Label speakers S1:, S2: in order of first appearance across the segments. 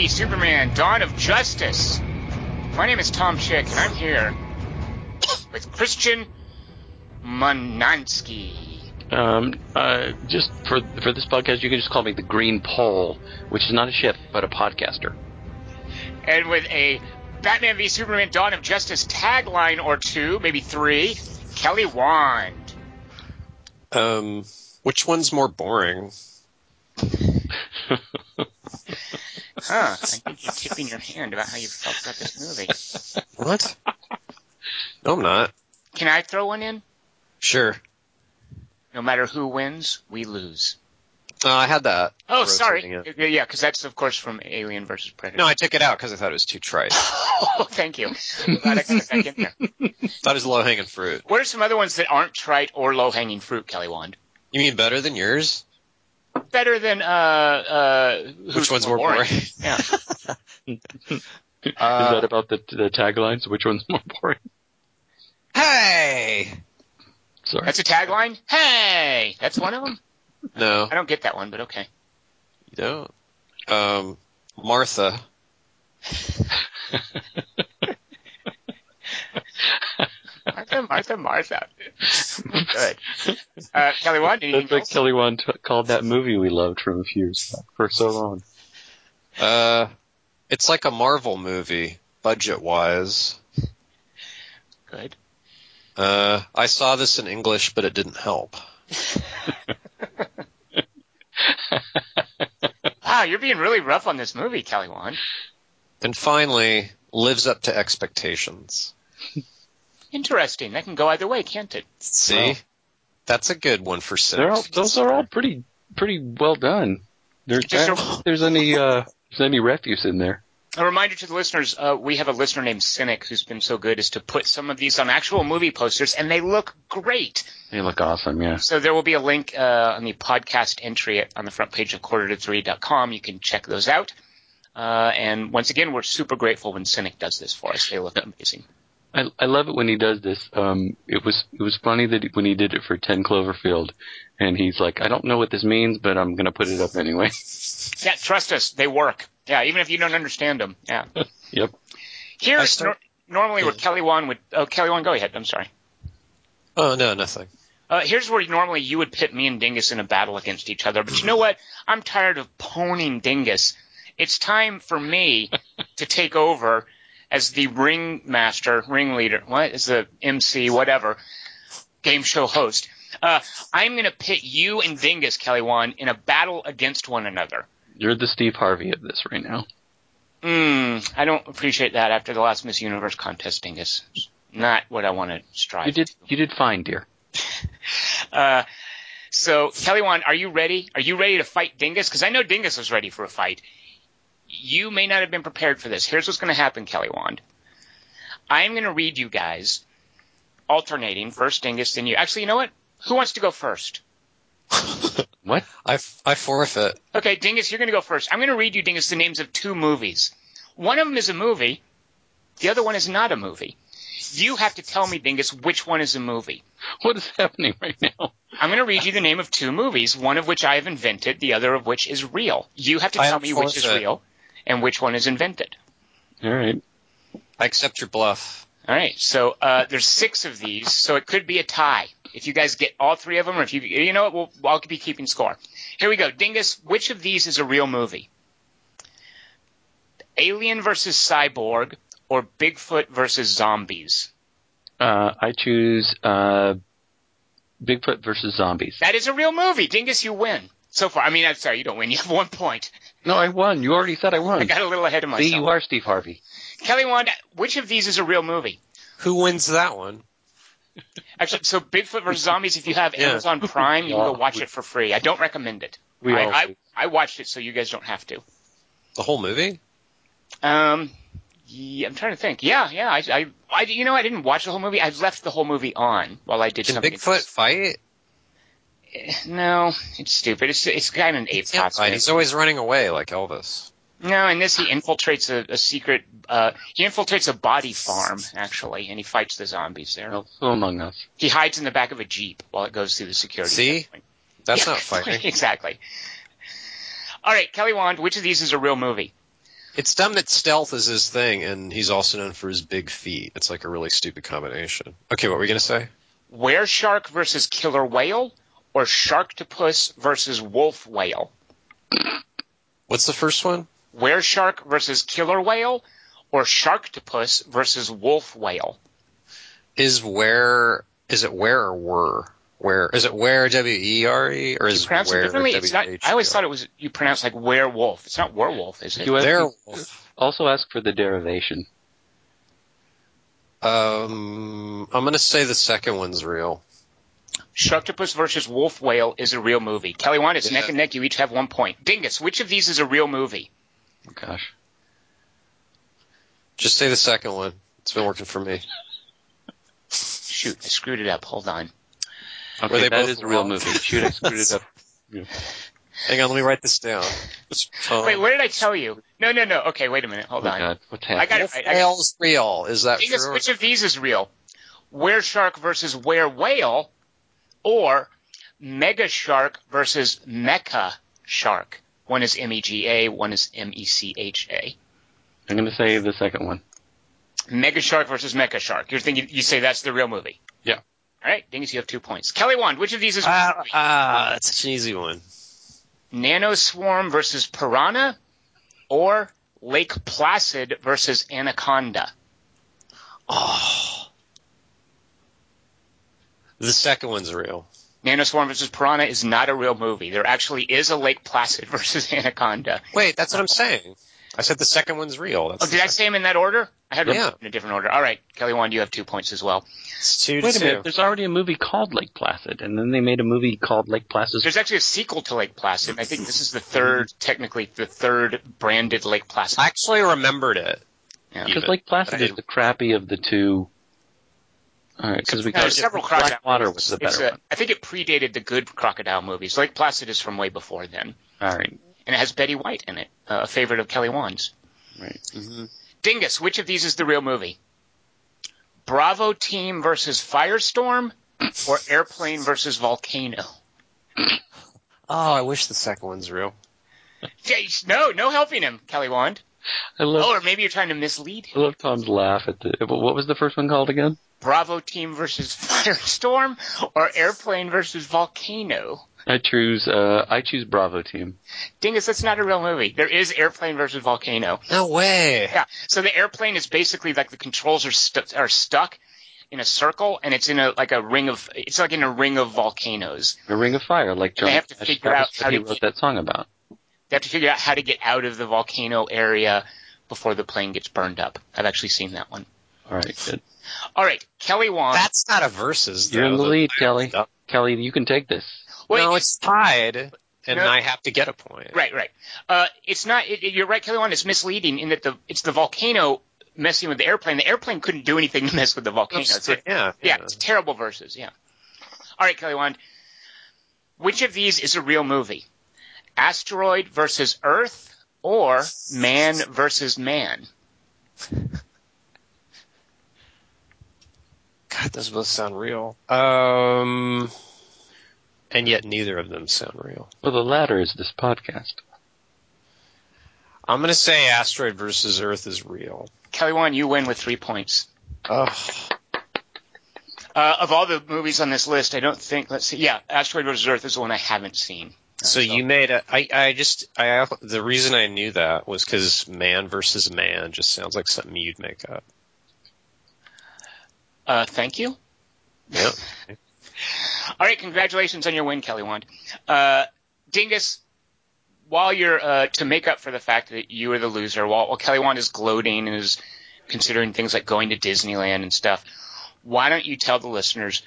S1: Batman v Superman: Dawn of Justice. My name is Tom Chick, and I'm here with Christian Monansky.
S2: Um, uh, just for for this podcast, you can just call me the Green Pole, which is not a ship but a podcaster.
S1: And with a Batman v Superman: Dawn of Justice tagline or two, maybe three, Kelly Wand.
S3: Um, which one's more boring?
S1: Huh? I think you're tipping your hand about how you felt about this movie.
S3: What? no, I'm not.
S1: Can I throw one in?
S3: Sure.
S1: No matter who wins, we lose.
S3: Uh, I had that.
S1: Oh, sorry.
S3: it.
S1: Yeah, because that's of course from Alien versus Predator.
S3: No, I took it out because I thought it was too trite.
S1: Oh, thank you. Glad I got it back in there.
S3: thought it was low hanging fruit.
S1: What are some other ones that aren't trite or low hanging fruit, Kelly Wand?
S3: You mean better than yours?
S1: Better than uh uh.
S3: Which one's more boring?
S1: Yeah.
S2: is
S3: Uh,
S2: that about the the taglines? Which one's more boring?
S3: hey!
S2: Sorry.
S1: That's a tagline. Hey, that's one of them.
S3: No,
S1: I don't get that one, but okay.
S3: you don't. Um, Martha.
S1: Martha, Martha, Martha. Good. Uh, Kelly Wand, anything
S2: That's like
S1: else?
S2: Kelly Wand t- called that movie we loved from a few years back for so long.
S3: Uh, it's like a Marvel movie, budget wise.
S1: Good.
S3: Uh, I saw this in English, but it didn't help.
S1: Wow, you're being really rough on this movie, Kelly Wand.
S3: And finally, lives up to expectations.
S1: Interesting. That can go either way, can't it?
S3: See?
S2: Wow.
S3: That's a good one for six.
S2: All, those are all pretty pretty well done. There's
S1: Just
S2: I
S1: a-
S2: there's any uh there's any refuse in there.
S1: A reminder to the listeners, uh, we have a listener named Cynic who's been so good as to put some of these on actual movie posters, and they look great.
S2: They look awesome, yeah.
S1: So there will be a link uh, on the podcast entry at, on the front page of quarter-to-three.com. You can check those out. Uh, and once again, we're super grateful when Cynic does this for us. They look amazing.
S2: I I love it when he does this. Um, it was it was funny that he, when he did it for Ten Cloverfield, and he's like, I don't know what this means, but I'm gonna put it up anyway.
S1: Yeah, trust us, they work. Yeah, even if you don't understand them. Yeah.
S2: Yep.
S1: Here,
S3: I
S1: is
S3: start-
S1: nor- normally where Kelly Wand would. Oh, Kelly Wand, go ahead. I'm sorry.
S3: Oh, no, nothing.
S1: Uh, here's where normally you would pit me and Dingus in a battle against each other. But you know what? I'm tired of poning Dingus. It's time for me to take over as the ringmaster, ringleader, what is the MC, whatever, game show host. Uh, I'm going to pit you and Dingus, Kelly Wand, in a battle against one another.
S2: You're the Steve Harvey of this right now.
S1: Mm, I don't appreciate that after the last Miss Universe contest, Dingus. Not what I want to strive.
S2: You did you did fine, dear.
S1: Uh, so, Kelly Wand, are you ready? Are you ready to fight Dingus? Because I know Dingus was ready for a fight. You may not have been prepared for this. Here's what's going to happen, Kelly Wand. I'm going to read you guys, alternating, first Dingus, then you. Actually, you know what? Who wants to go first?
S2: What?
S3: I, I forfeit.
S1: Okay, Dingus, you're going to go first. I'm going to read you, Dingus, the names of two movies. One of them is a movie. The other one is not a movie. You have to tell me, Dingus, which one is a movie.
S2: What is happening right now?
S1: I'm going to read you the name of two movies, one of which I have invented, the other of which is real. You have to
S3: I
S1: tell
S3: am
S1: me which is real and which one is invented.
S2: All right.
S3: I accept your bluff.
S1: All right, so uh, there's six of these, so it could be a tie. If you guys get all three of them, or if you, you know what, we'll, I'll be keeping score. Here we go, Dingus. Which of these is a real movie? Alien versus Cyborg, or Bigfoot versus Zombies?
S2: Uh, I choose uh, Bigfoot versus zombies.
S1: That is a real movie, Dingus. You win so far. I mean, I'm sorry, you don't win. You have one point.
S2: No, I won. You already said I won.
S1: I got a little ahead of myself.
S2: See, you are Steve Harvey.
S1: Kelly Wand, which of these is a real movie?
S3: Who wins that one?
S1: Actually, so Bigfoot vs. Zombies, if you have
S3: Yeah.
S1: Amazon Prime, you can go
S2: Yeah.
S1: watch it for free. I don't recommend it.
S2: We
S1: I,
S2: all
S1: I,
S2: do.
S1: I watched it so you guys don't have to.
S3: The whole movie?
S1: Um, yeah, I'm trying to think. Yeah, yeah. I, I, I, you know, I didn't watch the whole movie. I left the whole movie on while I did
S3: Can
S1: something.
S3: Bigfoot fight?
S1: No, it's stupid. It's it's kind of an ape
S3: Can't
S1: costume.
S3: fight. He's always running away like Elvis.
S1: No, in this he infiltrates a, a secret. Uh, he infiltrates a body farm actually, and he fights the zombies there.
S2: Well, so among us.
S1: He hides in the back of a jeep while it goes through the security.
S3: See?
S1: checkpoint.
S3: That's not fighting.
S1: exactly. All right, Kelly Wand, which of these is a real movie?
S3: It's dumb that stealth is his thing, and he's also known for his big feet. It's like a really stupid combination. Okay, what were we gonna say?
S1: Where shark versus killer whale, or sharktopus versus wolf whale?
S3: What's the first one?
S1: Were shark versus killer whale, or sharktopus versus wolf whale?
S3: Is where is it where or were? Where is it where W E R E or
S1: You
S3: is
S1: pronounce it
S3: where
S1: differently. It's not. I always thought it was you pronounce like werewolf. It's not werewolf, is it?
S2: You
S3: Werewolf.
S2: Also ask for the derivation.
S3: Um, I'm gonna say the second one's real.
S1: Sharktopus versus wolf whale is a real movie. Kelly Wand, it's
S3: Yeah.
S1: neck and neck. You each have one point. Dingus, which of these is a real movie?
S2: Oh, gosh.
S3: Just say the second one. It's been working for me.
S1: Shoot, I screwed it up. Hold on.
S2: Okay,
S3: Were they
S2: that
S3: both
S2: is a real movie. Shoot, I screwed it up.
S3: Hang on, let me write this down. Um,
S1: Wait, what did I tell you? No, no, no. Okay, wait a minute. Hold
S2: Oh,
S1: on.
S2: God. What's
S1: I
S2: happening?
S1: got it.
S3: Wolf
S1: I, I,
S3: whale's real. Is that
S1: Dingus,
S3: true?
S1: which of these is real? Where shark versus where whale, or mega shark versus mecha shark? One is M E G A, one is M E C H A.
S2: I'm going to say the second one.
S1: Mega Shark versus Mecha Shark. You're thinking you say that's the real movie.
S2: Yeah.
S1: All right, Dingus, you have two points. Kelly Wand, which of these is
S3: Ah,
S1: movie?
S3: ah, that's such an easy one.
S1: Nanoswarm versus Piranha, or Lake Placid versus Anaconda?
S3: Oh. The second one's real.
S1: Nanoswarm versus Piranha is not a real movie. There actually is a Lake Placid versus Anaconda.
S3: Wait, that's what I'm saying. I said the second one's real. That's
S1: Oh,
S3: the
S1: did I say them in that order? I had them
S3: Yeah.
S1: in a different order. All right, Kelly Wand, you have two points as well.
S3: It's two to
S2: Wait a
S3: two.
S2: minute. There's already a movie called Lake Placid, and then they made a movie called Lake Placid.
S1: There's actually a sequel to Lake Placid. I think this is the third, technically the third branded Lake Placid.
S3: I actually remembered it.
S2: Because
S3: even.
S2: Lake Placid is the crappy of the two. All right, because we got
S1: there's several crocodile
S2: Blackwater
S1: movies.
S2: was the better
S1: a-
S2: one.
S1: I think it predated the good crocodile movies. Lake Placid is from way before then,
S2: All right,
S1: and it has Betty White in it, uh, a favorite of Kelly Wand's.
S2: right.
S3: Mm-hmm.
S1: Dingus, which of these is the real movie? Bravo Team versus Firestorm, or Airplane versus Volcano?
S3: Oh, I wish the second one's real.
S1: Jeez, no, no helping him, Kelly Wand.
S2: I love
S1: Oh, or maybe you're trying to mislead him.
S2: I love Tom's laugh at the. What was the first one called again?
S1: Bravo Team versus Firestorm, or Airplane versus Volcano?
S2: I choose. Uh, I choose Bravo Team.
S1: Dingus, that's not a real movie. There is Airplane versus Volcano.
S3: No way.
S1: Yeah. So the airplane is basically like the controls are stu- are stuck in a circle, and it's in a like a ring of it's like in a ring of volcanoes.
S2: A Ring of Fire, like John.
S1: They have to
S2: Cash.
S1: figure out how
S2: he
S1: to
S2: wrote
S1: keep-
S2: that song about.
S1: They have to figure out how to get out of the volcano area before the plane gets burned up. I've actually seen that one.
S2: All right, good.
S1: All right, Kelly Wand.
S3: That's not a versus.
S2: You're in the lead, Kelly.
S3: No,
S2: Kelly, you can take this.
S1: Wait,
S3: no, it's tied, and
S1: No.
S3: I have to get a point.
S1: right, right. Uh, it's not. It, it- you're right, Kelly Wand. It's misleading in that the it's the volcano messing with the airplane. The airplane couldn't do anything to mess with the volcano. It's a-
S3: yeah,
S1: Yeah, it's terrible verses. Yeah. All right, Kelly Wand. Which of these is a real movie? Asteroid versus Earth or Man versus Man?
S3: God, those both sound real. Um, and yet neither of them sound real.
S2: Well, the latter is this podcast.
S3: I'm gonna say asteroid versus Earth is real.
S1: Kelly Wand, you win with three points.
S3: Oh,
S1: Uh, of all the movies on this list, I don't think. Let's see. Yeah, Asteroid versus Earth is the one I haven't seen. Uh,
S3: so you made a. I I just I the reason I knew that was because man versus man just sounds like something you'd make up.
S1: Uh, thank you.
S3: Yep.
S1: All right, congratulations on your win, Kelly Wand. Uh, Dingus, while you're uh, to make up for the fact that you are the loser, while, while Kelly Wand is gloating and is considering things like going to Disneyland and stuff, why don't you tell the listeners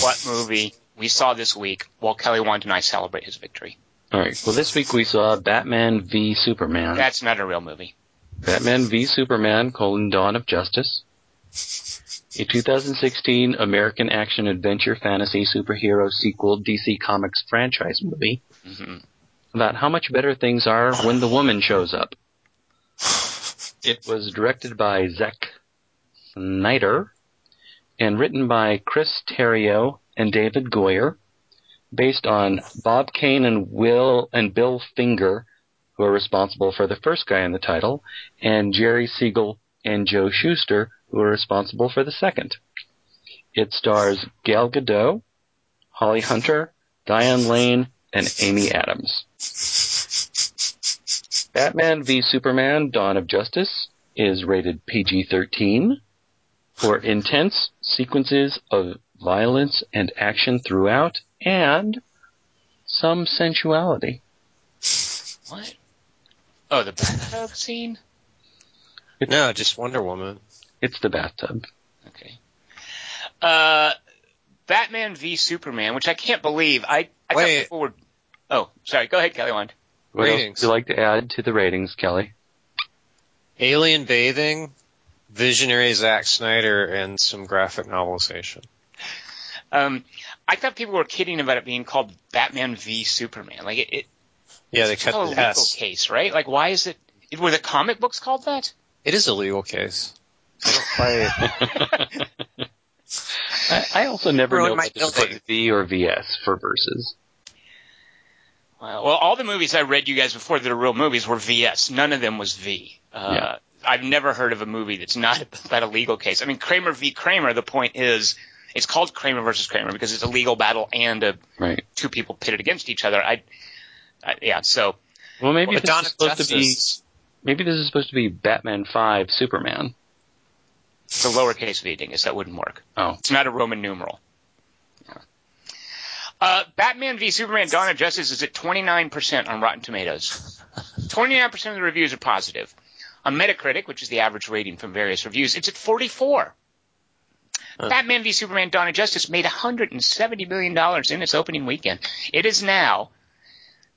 S1: what movie we saw this week while Kelly Wand and I celebrate his victory?
S2: All right. Well, this week we saw Batman v Superman.
S1: That's not a real movie.
S2: Batman v Superman: colon, Dawn of Justice. A 2016 American action adventure fantasy superhero sequel DC Comics franchise movie
S1: hmm
S2: about how much better things are when the woman shows up. It was directed by Zack Snyder and written by Chris Terrio and David Goyer. based on Bob Kane and Will and Bill Finger, who are responsible for the first guy in the title, and Jerry Siegel and Joe Shuster, who are responsible for the second. It stars Gal Gadot, Holly Hunter, Diane Lane, and Amy Adams. Batman v Superman Dawn of Justice is rated PG-13 for intense sequences of violence and action throughout and some sensuality.
S1: What? Oh, the bathtub scene?
S3: No, just Wonder Woman.
S2: It's the bathtub.
S1: Okay. Uh, Batman v Superman, which I can't believe. I, I thought
S3: Wait.
S1: people were. Oh, sorry. Go ahead, Kelly Wand.
S2: What else
S3: Ratings.
S2: would you like to add to the ratings, Kelly?
S3: Alien bathing, visionary Zack Snyder, and some graphic novelization.
S1: Um, I thought people were kidding about it being called Batman v Superman. Like it, it
S3: Yeah, they
S1: it's
S3: cut
S1: still a
S3: the
S1: legal
S3: S.
S1: case, right? Like why is it? Were the comic books called that?
S3: It is a legal case. I don't quite.
S2: I, I also never
S3: Ruined
S2: know
S3: my
S2: whether to put. V or VS for verses.
S1: Wow. Well, all the movies I read you guys before that are real movies were VS. None of them was V. Uh,
S2: Yeah.
S1: I've never heard of a movie that's not about a legal case. I mean, Kramer v. Kramer. The point is, it's called Kramer versus Kramer because it's a legal battle and a,
S2: Right.
S1: two people pitted against each other. I, I yeah. So
S2: Well, maybe
S3: But
S2: this
S3: Dawn
S2: is
S3: of
S2: supposed to be maybe this is supposed to be Batman Five Superman.
S1: It's a lowercase v, dingus. That wouldn't work.
S2: Oh,
S1: It's not a Roman numeral. Yeah. Uh, Batman v Superman: Dawn of Justice is at 29% on Rotten Tomatoes. 29% of the reviews are positive. On Metacritic, which is the average rating from various reviews, it's at 44.
S3: Huh.
S1: Batman v Superman: Dawn of Justice made 170 million dollars in its opening weekend. It is now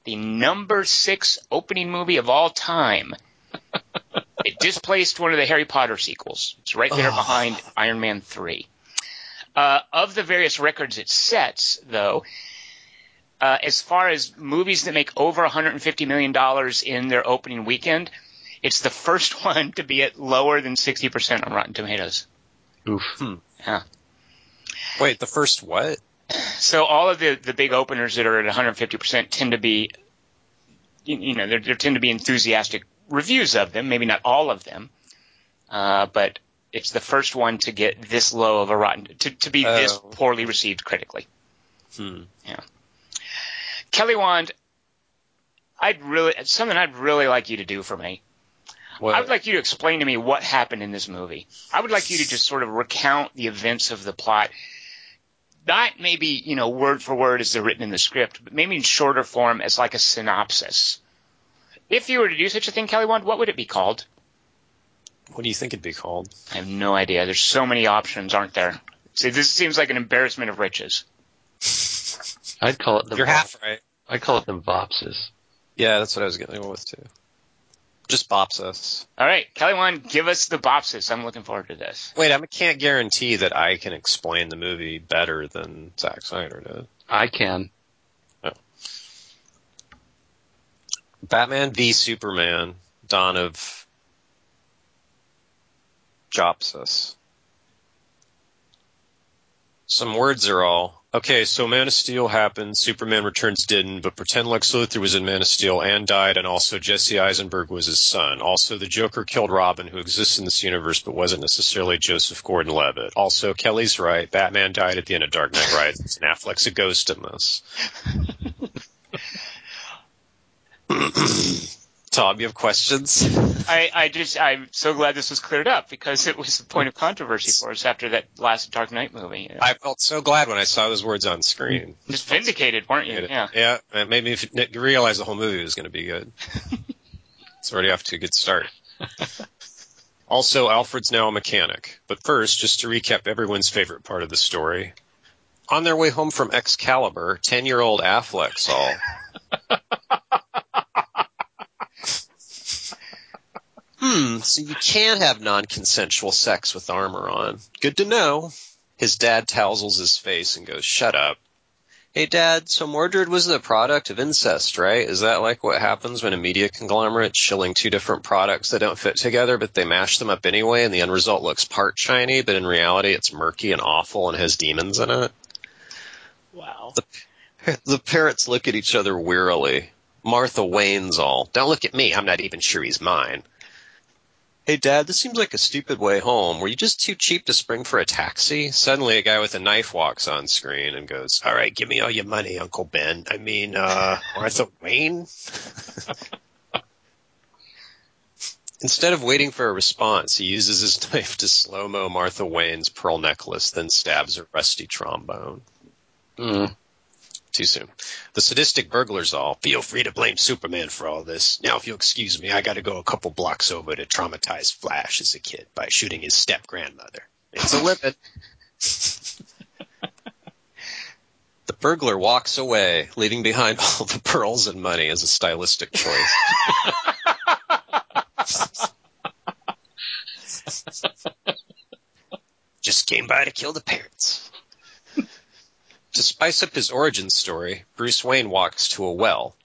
S1: the number six opening movie of all time. it displaced one of the Harry Potter sequels. It's right there
S3: Oh.
S1: behind Iron Man 3. Uh, of the various records it sets, though, uh, as far as movies that make over $150 million in their opening weekend, it's the first one to be at lower than 60% on Rotten Tomatoes.
S2: oof. Yeah.
S3: Wait, the first what?
S1: So all of the, the big openers that are at 150% tend to be, you, you know, there, there tend to be enthusiastic reviews of them. Maybe not all of them, uh, but it's the first one to get this low of a rotten to, to be this
S3: Oh.
S1: poorly received critically.
S3: Hmm.
S1: Kelly Wand, I'd really it's something I'd really like you to do for me.
S3: What?
S1: I would like you to explain to me what happened in this movie. I would like you to just sort of recount the events of the plot. Not maybe, you know, word for word as they're written in the script, but maybe in shorter form as like a synopsis. If you were to do such a thing, Kelly Wand, what would it be called?
S3: what do you think it'd be called?
S1: I have no idea. There's so many options, aren't there? See, this seems like an embarrassment of riches.
S2: I'd call it the
S3: You're
S2: Vop-
S3: half right.
S2: I call it the Vopses.
S3: Yeah, that's what I was going to with too. Just bops us.
S1: All right, Kelly Wand, give us the bopsis. I'm looking forward to this.
S3: Wait, I can't guarantee that I can explain the movie better than Zack Snyder did.
S2: I can.
S3: Batman v Superman: Dawn of Jopsis. Some words are all okay. So Man of Steel happened. Superman Returns didn't, but pretend Lex Luthor was in Man of Steel and died, and also Jesse Eisenberg was his son. Also, the Joker killed Robin, who exists in this universe but wasn't necessarily Joseph Gordon-Levitt. Also, Kelly's right. Batman died at the end of Dark Knight Rises, and Affleck's a ghost in this. Tom, you have questions?
S1: I, I just I'm so glad this was cleared up because it was a point of controversy for us after that last Dark Knight movie. You know,
S3: I felt so glad when I saw those words on screen.
S1: just vindicated, weren't you? Yeah.
S3: yeah. It made me realize the whole movie was going to be good. it's already off to a good start. Also, Alfred's now a mechanic. But first, just to recap everyone's favorite part of the story. On their way home from Excalibur, 10-year-old Affleck saw Um, so you can't have non-consensual sex with armor on. Good to know. His dad tousles his face and goes, shut up. Hey dad, so Mordred was the product of incest, right? Is that like what happens when a media conglomerate's shilling two different products that don't fit together, but they mash them up anyway and the end result looks part shiny, but in reality it's murky and awful and has demons in it?
S1: Wow.
S3: The- The parents look at each other wearily. Martha Wayne's all, don't look at me, I'm not even sure he's mine. Hey dad, this seems like a stupid way home. Were you just too cheap to spring for a taxi? Suddenly a guy with a knife walks on screen and goes, alright, give me all your money, Uncle Ben. I mean, uh, Martha Wayne? Instead of waiting for a response, he uses his knife to slow-mo Martha Wayne's pearl necklace, then stabs a rusty trombone.
S2: Mm.
S3: Too soon. The sadistic burglars all feel free to blame Superman for all this. Now, if you'll excuse me, I got to go a couple blocks over to traumatize Flash as a kid by shooting his step grandmother. It's a limit. the burglar walks away, leaving behind all the pearls and money as a stylistic choice. Just came by to kill the parents. To spice up his origin story, Bruce Wayne walks to a well.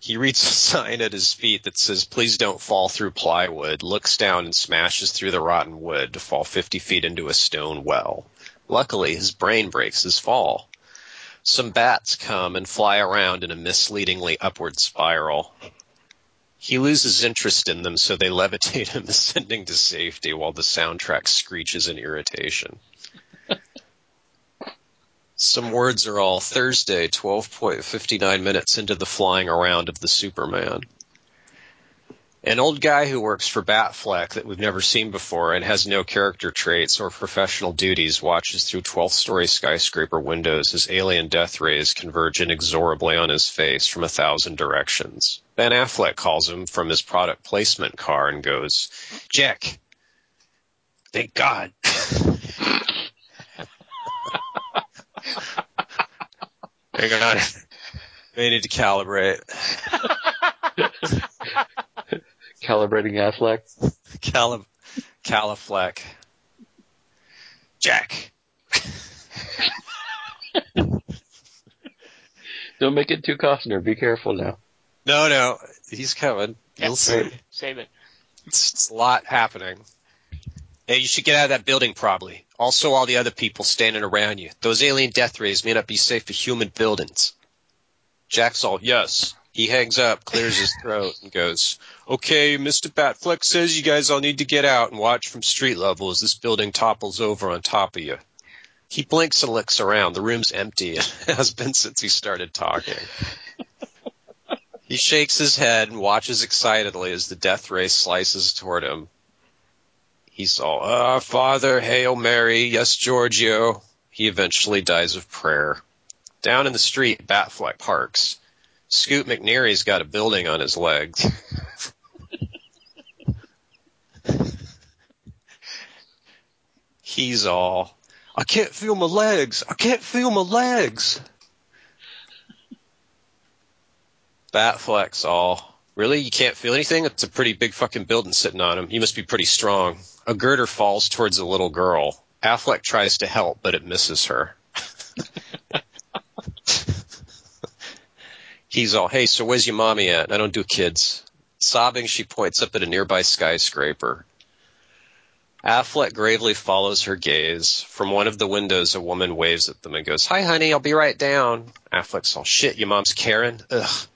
S3: He reads a sign at his feet that says, please don't fall through plywood, looks down and smashes through the rotten wood to fall 50 feet into a stone well. Luckily, his brain breaks his fall. Some bats come and fly around in a misleadingly upward spiral. He loses interest in them, so they levitate him ascending to safety while the soundtrack screeches in irritation. Some words are all Thursday, 12.59 minutes into the flying around of the Superman. An old guy who works for Batfleck that we've never seen before and has no character traits or professional duties watches through 12th story skyscraper windows as alien death rays converge inexorably on his face from a thousand directions. Ben Affleck calls him from his product placement car and goes, Jack, thank God. Hang on. They need to calibrate.
S2: Calibrating Affleck.
S3: Calif- Califleck. Jack.
S2: Don't make it too Costner. Be careful now.
S3: No, no, he's coming.
S1: Yeah,
S3: You'll see.
S1: Save it.
S3: It's, it's a lot happening. Hey, you should get out of that building probably. Also all the other people standing around you. Those alien death rays may not be safe for human buildings. Jack's all, yes. He hangs up, clears his throat, and goes, okay, Mr. Batfleck says you guys all need to get out and watch from street level as this building topples over on top of you. He blinks and looks around. The room's empty. It has been since he started talking. He shakes his head and watches excitedly as the death ray slices toward him. He's all, ah, Father, Hail Mary, yes, Giorgio. He eventually dies of prayer. Down in the street, Batfleck parks. Scoot McNairy's got a building on his legs. He's all, I can't feel my legs. I can't feel my legs. Batfleck's all, really? You can't feel anything? It's a pretty big fucking building sitting on him. You must be pretty strong. A girder falls towards a little girl. Affleck tries to help, but it misses her. He's all, hey, so where's your mommy at? I don't do kids. Sobbing, she points up at a nearby skyscraper. Affleck gravely follows her gaze. From one of the windows, a woman waves at them and goes, Hi, honey, I'll be right down. Affleck's all, shit, your mom's Karen? Ugh.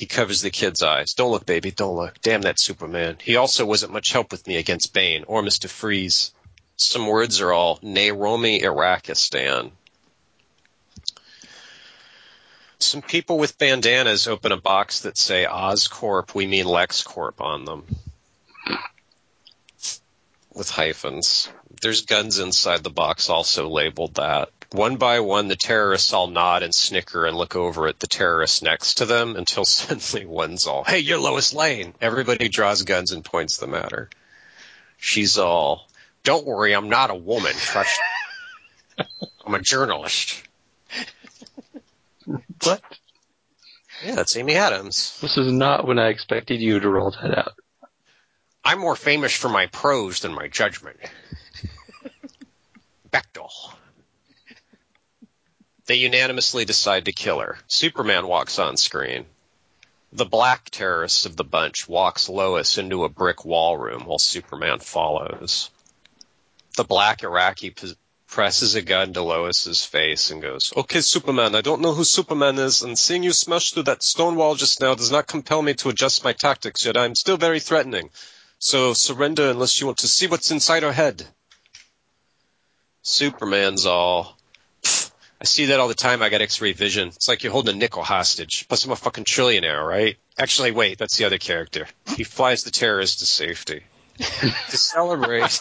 S3: He covers the kid's eyes. Don't look, baby, don't look. Damn that Superman. He also wasn't much help with me against Bane or Mr. Freeze. Some words are all Nairobi, Iraqistan. Some people with bandanas open a box that say Oscorp, we mean LexCorp on them. With hyphens. There's guns inside the box also labeled that. One by one, the terrorists all nod and snicker and look over at the terrorist next to them until suddenly one's all, hey, you're Lois Lane. Everybody draws guns and points them at her. She's all, don't worry, I'm not a woman. Trust I'm a journalist.
S2: What?
S3: Yeah, that's Amy Adams.
S2: This is not when I expected you to roll that out.
S3: I'm more famous for my prose than my judgment. Bechtel. They unanimously decide to kill her. Superman walks on screen. The black terrorist of the bunch walks Lois into a brick wall room while Superman follows. The black Iraqi p- presses a gun to Lois's face and goes, Okay, Superman, I don't know who Superman is, and seeing you smash through that stone wall just now does not compel me to adjust my tactics yet. I'm still very threatening. So surrender unless you want to see what's inside her head. Superman's all, "Pfft, I see that all the time. I got X-ray vision. It's like you're holding a nickel hostage. Plus, I'm a fucking trillionaire, right? Actually, wait, that's the other character. He flies the terrorist to safety. to celebrate.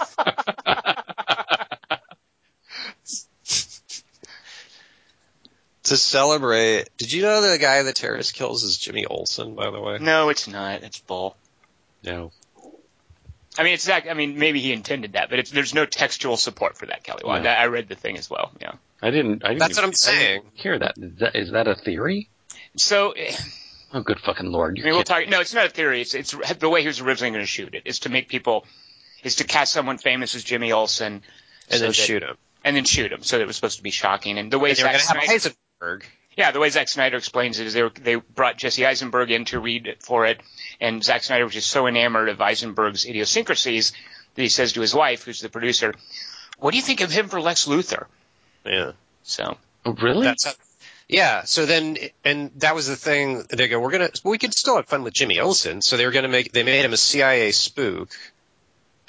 S3: to celebrate. Did you know the guy the terrorist kills is Jimmy Olsen, by the way?
S1: No, it's not. It's bull.
S2: No.
S1: I mean, it's that. I mean, maybe he intended that, but it's, there's no textual support for that, Kelly. Wand.
S2: No.
S1: I I read the thing as well. Yeah.
S2: I didn't. I didn't
S3: That's what I'm saying.
S2: Hear that? Is that is that a theory?
S1: So,
S2: Oh, good fucking lord!
S1: I
S2: You
S1: mean, we'll talk. No, it's not a theory. It's it's the way he was originally going to shoot it is to make people, is to cast someone famous as Jimmy Olsen,
S3: And
S1: so
S3: then
S1: that-
S3: shoot him.
S1: and then shoot him. So that it was supposed to be shocking. And the way
S3: And they were going to have
S1: Snyder,
S3: Eisenberg.
S1: Yeah, the way Zack Snyder explains it is they were, they brought Jesse Eisenberg in to read for it, and Zack Snyder was just so enamored of Eisenberg's idiosyncrasies that he says to his wife, who's the producer, "What do you think of him for Lex Luthor?"
S3: Yeah.
S1: So
S2: Oh, really?
S3: That's how, yeah. So then, and that was the thing. They go, we're gonna, we could still have fun with Jimmy Olsen. So they were gonna make, they made him a CIA spook,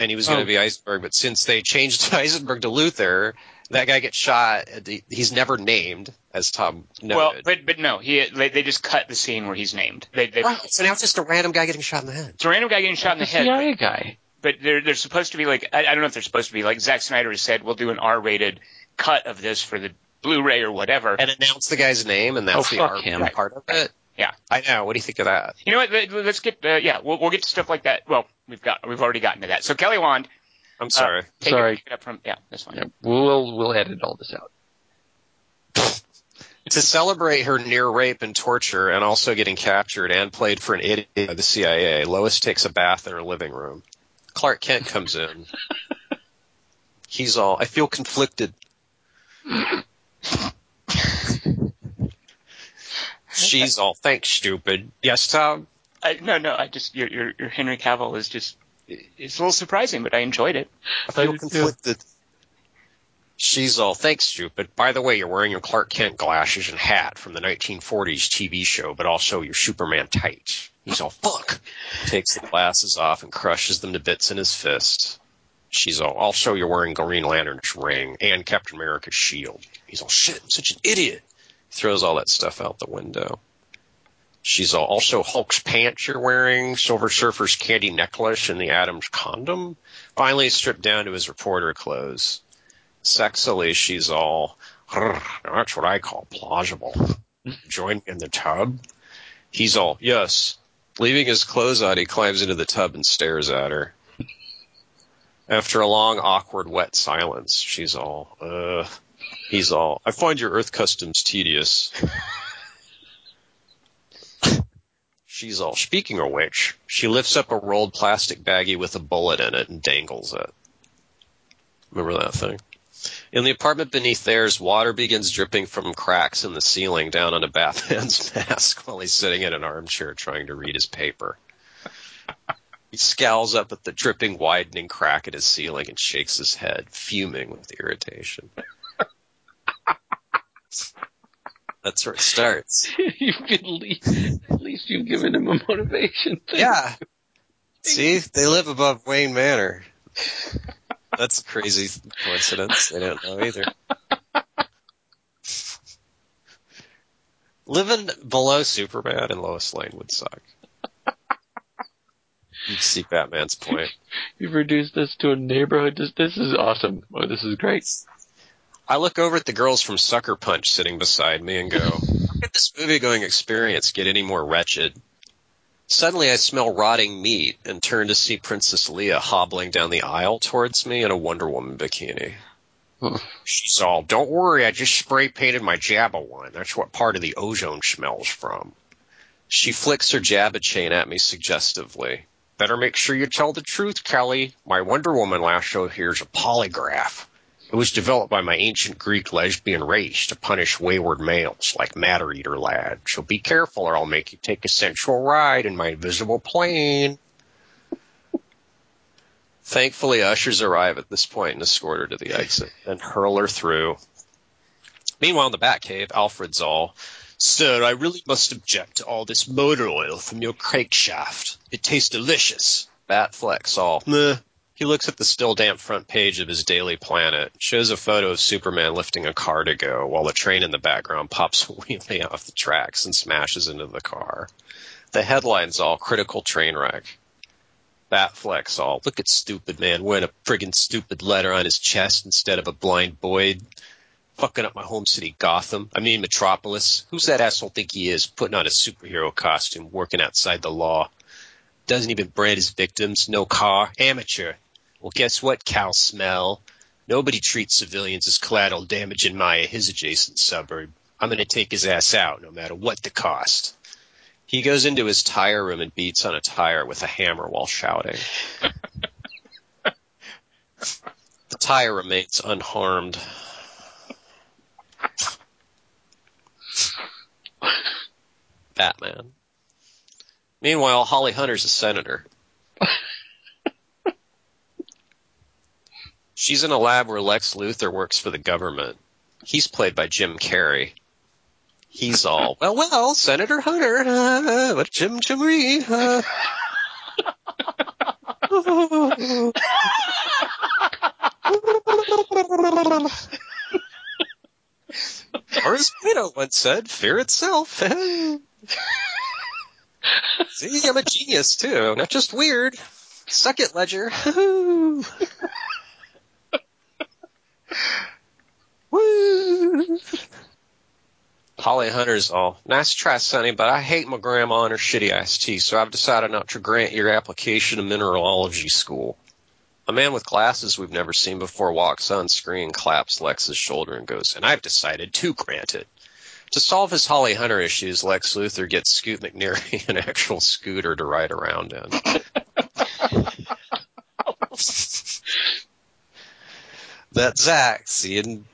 S3: and he was gonna
S2: Oh.
S3: be Eisenberg. But since they changed Eisenberg to Luthor, that guy gets shot. He's never named, as Tom noted.
S1: well, but but no, he they, they just cut the scene where he's named. They, they
S3: Right, so now it's just a random guy getting shot in the head.
S1: it's a random guy getting shot in the
S2: the
S1: head.
S2: CIA guy.
S1: but they're they're supposed to be like I, I don't know if they're supposed to be like Zack Snyder has said we'll do an R-rated cut of this for the Blu-ray or whatever.
S3: And announce the guy's name, and that's
S2: Oh,
S3: the R
S2: him.
S3: part of it.
S1: Yeah.
S3: I know. What do you think of that?
S1: You know what? let- Let's get uh, yeah, we'll we'll get to stuff like that. Well, we've got we've already gotten to that. So Kelly Wand,
S3: I'm uh, sorry.
S1: take
S2: Sorry.
S1: It, take it up from yeah, that's fine.
S2: Yeah, we'll we'll edit all this out.
S3: to celebrate her near rape and torture and also getting captured and played for an idiot by the CIA, Lois takes a bath in her living room. Clark Kent comes in. He's all, I feel conflicted. She's all, thanks, stupid. Yes, Tom?
S1: I, no, no, I just your your your Henry Cavill is just it's a little surprising, but I enjoyed it.
S3: I feel
S2: I-
S3: conflicted. She's all, thanks, stupid. By the way, you're wearing your Clark Kent glasses and hat from the 1940s TV show, but also your Superman tights. He's all, fuck. Takes the glasses off and crushes them to bits in his fist. She's all, also you're wearing Green Lantern's ring and Captain America's shield. He's all, shit, I'm such an idiot. Throws all that stuff out the window. She's all, also Hulk's pants you're wearing, Silver Surfer's candy necklace, and the Adams condom. Finally stripped down to his reporter clothes. Sexily, she's all, that's what I call plausible. Join me in the tub? He's all, yes. Leaving his clothes on, he climbs into the tub and stares at her. After a long, awkward, wet silence, she's all, he's all, I find your Earth customs tedious. She's all, speaking of which, she lifts up a rolled plastic baggie with a bullet in it and dangles it. Remember that thing? In the apartment beneath theirs, water begins dripping from cracks in the ceiling down on a Batman's mask while he's sitting in an armchair trying to read his paper. He scowls up at the dripping, widening crack in his ceiling and shakes his head, fuming with irritation. That's where it starts.
S2: you've at least, at least you've given him a motivation. Thing.
S3: Yeah. See, they live above Wayne Manor. That's a crazy coincidence. They don't know either. Living below Superman and Lois Lane would suck. You'd see Batman's point.
S2: You've reduced this to a neighborhood. This, this is awesome. Oh, this is great.
S3: I look over at the girls from Sucker Punch sitting beside me and go, how could this movie going experience get any more wretched? Suddenly I smell rotting meat and turn to see Princess Leia hobbling down the aisle towards me in a Wonder Woman bikini. She's all, don't worry, I just spray painted my Jabba one. That's what part of the ozone smells from. She flicks her Jabba chain at me suggestively. Better make sure you tell the truth, Kelly. My Wonder Woman lasso here's a polygraph. It was developed by my ancient Greek lesbian race to punish wayward males like Matter Eater Lad. So be careful or I'll make you take a sensual ride in my invisible plane. Thankfully, ushers arrive at this point and escort her to the exit, and hurl her through. Meanwhile, in the Batcave, Alfred's all, Sir, I really must object to all this motor oil from your crankshaft. It tastes delicious. Batfleck's all, meh. He looks at the still damp front page of his Daily Planet, shows a photo of Superman lifting a car to go, while a train in the background pops wheeling off the tracks and smashes into the car. The headline's all critical train wreck. Batfleck's all, look at stupid man wearing a friggin' stupid letter on his chest instead of a blind Boyd. Fucking up my home city, Gotham. I mean, Metropolis. Who's that asshole think he is, putting on a superhero costume, working outside the law? Doesn't even brand his victims, no car, amateur. Well, guess what, Cal Smell? Nobody treats civilians as collateral damage in my his adjacent suburb. I'm gonna take his ass out, no matter what the cost. He goes into his tire room and beats on a tire with a hammer while shouting. the tire remains unharmed. Batman. Meanwhile, Holly Hunter's a senator. She's in a lab where Lex Luthor works for the government. He's played by Jim Carrey. He's all, well, well, Senator Hunter, uh, what Jim Jimmy, uh. Horace Plato once said, fear itself. See, I'm a genius too, not just weird. Suck it, Ledger. Woo! Holly Hunter's all, nice try, Sonny, but I hate my grandma and her shitty iced tea, so I've decided not to grant your application to mineralogy school. A man with glasses we've never seen before walks on screen, claps Lex's shoulder, and goes, and I've decided to grant it. To solve his Holly Hunter issues, Lex Luthor gets Scoot McNairy an actual scooter to ride around in. That's Zack seeing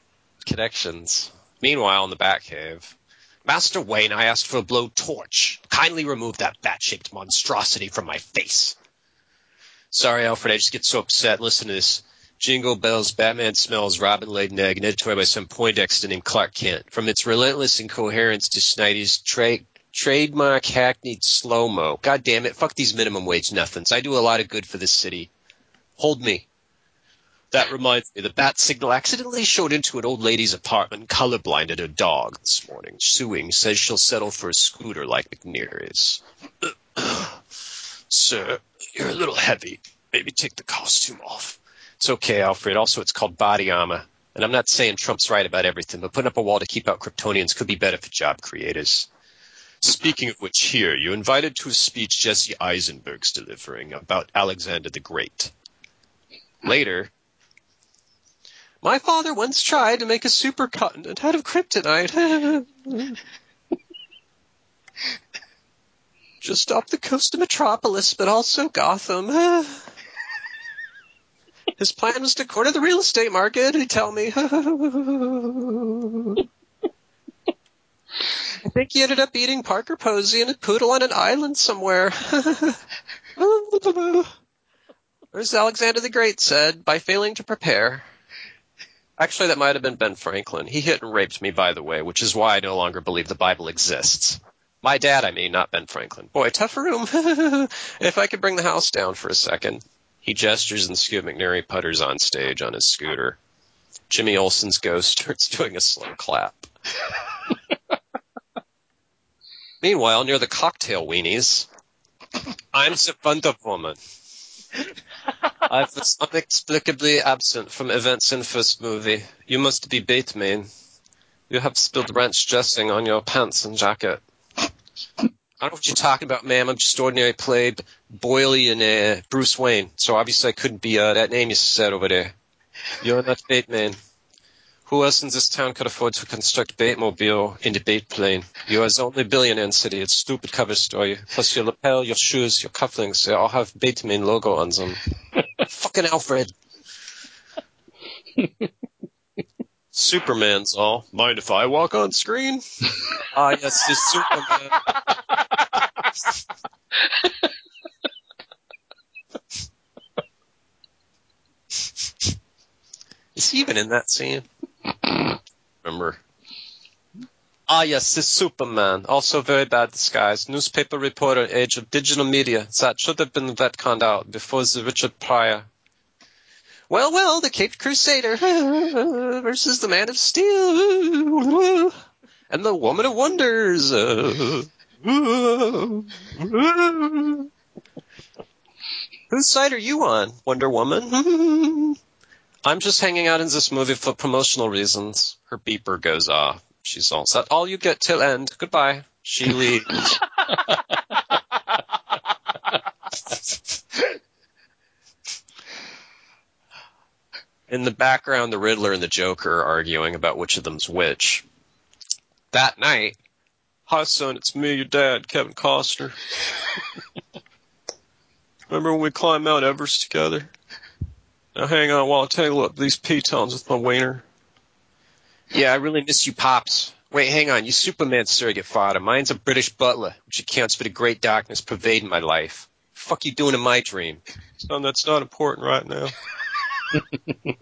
S3: connections. Meanwhile, in the Batcave, Master Wayne, I asked for a blowtorch. Kindly remove that bat-shaped monstrosity from my face. Sorry, Alfred, I just get so upset. Listen to this. Jingle Bells, Batman Smells, Robin Laid an Egg, by some Poindexter named Clark Kent. From its relentless incoherence to Snyder's tra- trademark hackneyed slow-mo. God damn it, fuck these minimum wage nothings. I do a lot of good for this city. Hold me. That reminds me, the bat signal accidentally showed into an old lady's apartment, colorblinded her dog this morning. Suing says she'll settle for a scooter like McNairy's. Sir, you're a little heavy. Maybe take the costume off. It's okay, Alfred. Also, it's called body armor. And I'm not saying Trump's right about everything, but putting up a wall to keep out Kryptonians could be better for job creators. Speaking of which, here, you're invited to a speech Jesse Eisenberg's delivering about Alexander the Great. Later, my father once tried to make a supercontinent out of kryptonite. Just off the coast of Metropolis, but also Gotham. His plan was to corner the real estate market, he'd tell me. I think he ended up eating Parker Posey and a poodle on an island somewhere. or as Alexander the Great said, by failing to prepare. Actually, that might have been Ben Franklin. He hit and raped me, by the way, which is why I no longer believe the Bible exists. My dad, I mean, not Ben Franklin. Boy, tough room. if I could bring the house down for a second. He gestures and Scoot McNairy putters on stage on his scooter. Jimmy Olsen's ghost starts doing a slow clap. Meanwhile, near the cocktail weenies, I'm Wonder Woman. I was inexplicably absent from events in first movie. You must be Batman. You have spilled ranch dressing on your pants and jacket. I don't know what you're talking about, ma'am. I'm just ordinary played Boily and uh, Bruce Wayne. So obviously I couldn't be uh, that name you said over there. You're not Batman. Who else in this town could afford to construct Batmobile in the Batplane? You are the only billionaire in city. It's stupid cover story. Plus your lapel, your shoes, your cufflinks, they all have Batman logo on them. Fucking Alfred. Superman's all. Mind if I walk on screen? ah, yes, this Superman. Is he even in that scene? Remember? Ah, yes, this Superman. Also very bad disguise. Newspaper reporter, age of digital media. That should have been retconned out before the Richard Pryor. Well, well, the Caped Crusader versus the Man of Steel and the Woman of Wonders. Whose side are you on, Wonder Woman? I'm just hanging out in this movie for promotional reasons. Her beeper goes off. She's all set. All you get till end. Goodbye. She leaves. in the background, the Riddler and the Joker are arguing about which of them's which. That night, hi son, it's me, your dad, Kevin Costner. Remember when we climbed Mount Everest together? Now hang on while I tangle up these pitons with my wiener. Yeah, I really miss you, Pops. Wait, hang on. You Superman surrogate father. Mine's a British butler, which accounts for the great darkness pervading my life. The Fuck you doing in my dream? Son, that's not important right now.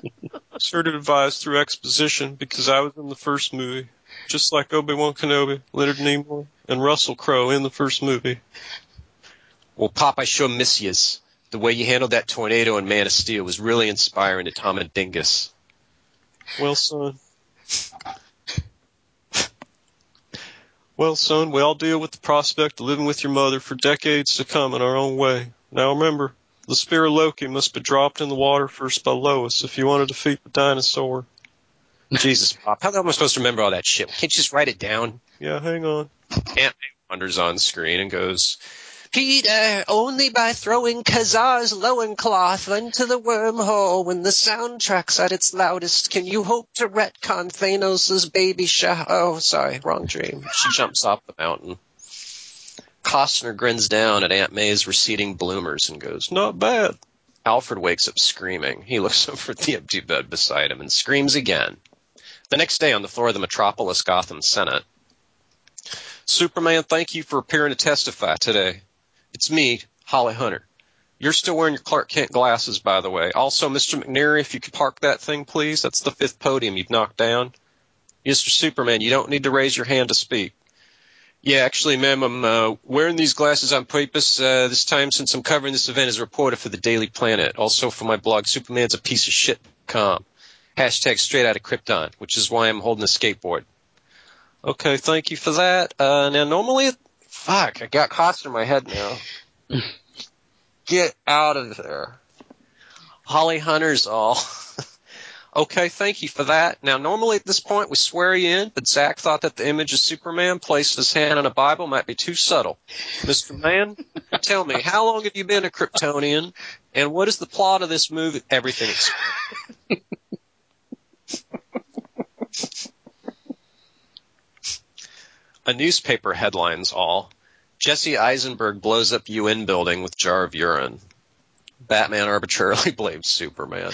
S3: Sort of advised through exposition because I was in the first movie, just like Obi-Wan Kenobi, Leonard Nimoy, and Russell Crowe in the first movie. Well, Pop, I sure miss yous. The way you handled that tornado in Man of Steel was really inspiring to Tom and Dingus. Well, son. Well, son, we all deal with the prospect of living with your mother for decades to come in our own way. Now remember, the spear of Loki must be dropped in the water first by Lois if you want to defeat the dinosaur. Jesus, Pop, how am I supposed to remember all that shit? Can't you just write it down? Yeah, hang on. May wanders on screen and goes, Peter, uh, only by throwing Ka-Zar's loincloth into the wormhole when the soundtrack's at its loudest can you hope to retcon Thanos' baby shower. Oh, sorry, wrong dream. She jumps off the mountain. Costner grins down at Aunt May's receding bloomers and goes, Not bad. Alfred wakes up screaming. He looks over at the empty bed beside him and screams again. The next day on the floor of the Metropolis Gotham Senate, Superman, thank you for appearing to testify today. It's me, Holly Hunter. You're still wearing your Clark Kent glasses, by the way. Also, Mr. McNairy, if you could park that thing, please. That's the fifth podium you've knocked down. Mr. Superman, you don't need to raise your hand to speak. Yeah, actually, ma'am, I'm uh, wearing these glasses on purpose uh, this time since I'm covering this event as a reporter for the Daily Planet. Also for my blog, Superman's a piece of shit. Com. Hashtag straight out of Krypton, which is why I'm holding a skateboard. Okay, thank you for that. Uh, now, normally, fuck, I got Costa in my head now. Get out of there. Holly Hunter's all. okay, thank you for that. Now, normally at this point we swear you in, but Zack thought that the image of Superman placed his hand on a Bible might be too subtle. Mr. Man, tell me, how long have you been a Kryptonian, and what is the plot of this movie? Everything explained. A newspaper headlines all. Jesse Eisenberg blows up UN building with jar of urine. Batman arbitrarily blames Superman.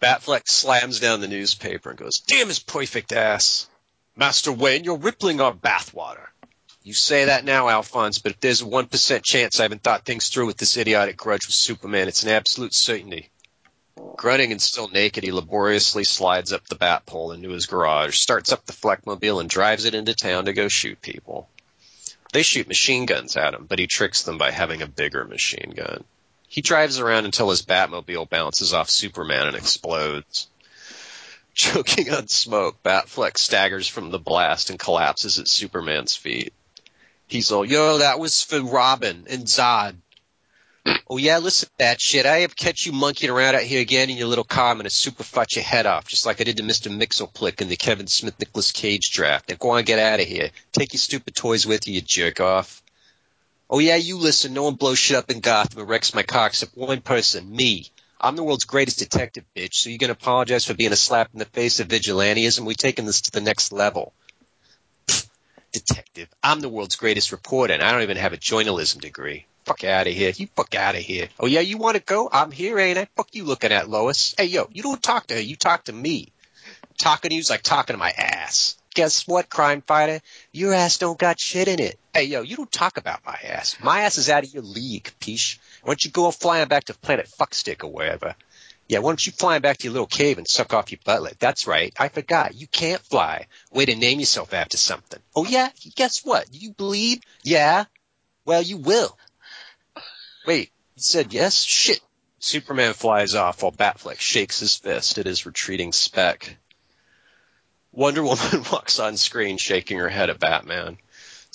S3: Batfleck slams down the newspaper and goes, Damn his perfect ass. Master Wayne, you're rippling our bathwater. You say that now, Alphonse, but if there's a 1% chance I haven't thought things through with this idiotic grudge with Superman, it's an absolute certainty. Grunting and still naked, he laboriously slides up the bat pole into his garage, starts up the Fleckmobile, and drives it into town to go shoot people. They shoot machine guns at him, but he tricks them by having a bigger machine gun. He drives around until his Batmobile bounces off Superman and explodes. Choking on smoke, Batfleck staggers from the blast and collapses at Superman's feet. He's all, yo, that was for Robin and Zod. Oh yeah, listen to that shit. I have catch you monkeying around out here again in your little car, I'm gonna super fuck your head off, just like I did to Mr. Mxyzptlk in the Kevin Smith Nicolas Cage draft. Now go on, get out of here. Take your stupid toys with you, you jerk off. Oh yeah, you listen. No one blows shit up in Gotham and wrecks my car except one person, me. I'm the world's greatest detective, bitch. So you're gonna apologize for being a slap in the face of vigilantism? We're taking this to the next level. Detective. I'm the world's greatest reporter, and I don't even have a journalism degree. Fuck out of here. You fuck out of here. Oh yeah, you want to go? I'm here, ain't I? Fuck you looking at Lois. Hey yo, you don't talk to her. You talk to me. Talking to you's like talking to my ass. Guess what, crime fighter? Your ass don't got shit in it. Hey yo, you don't talk about my ass. My ass is out of your league, peach. Why don't you go flying back to planet Fuckstick or wherever? Yeah, why don't you fly back to your little cave and suck off your buttlet? That's right. I forgot. You can't fly. Way to name yourself after something. Oh yeah? Guess what? You bleed? Yeah. Well, you will. Wait, he said yes? Shit. Superman flies off while Batfleck shakes his fist at his retreating speck. Wonder Woman walks on screen shaking her head at Batman.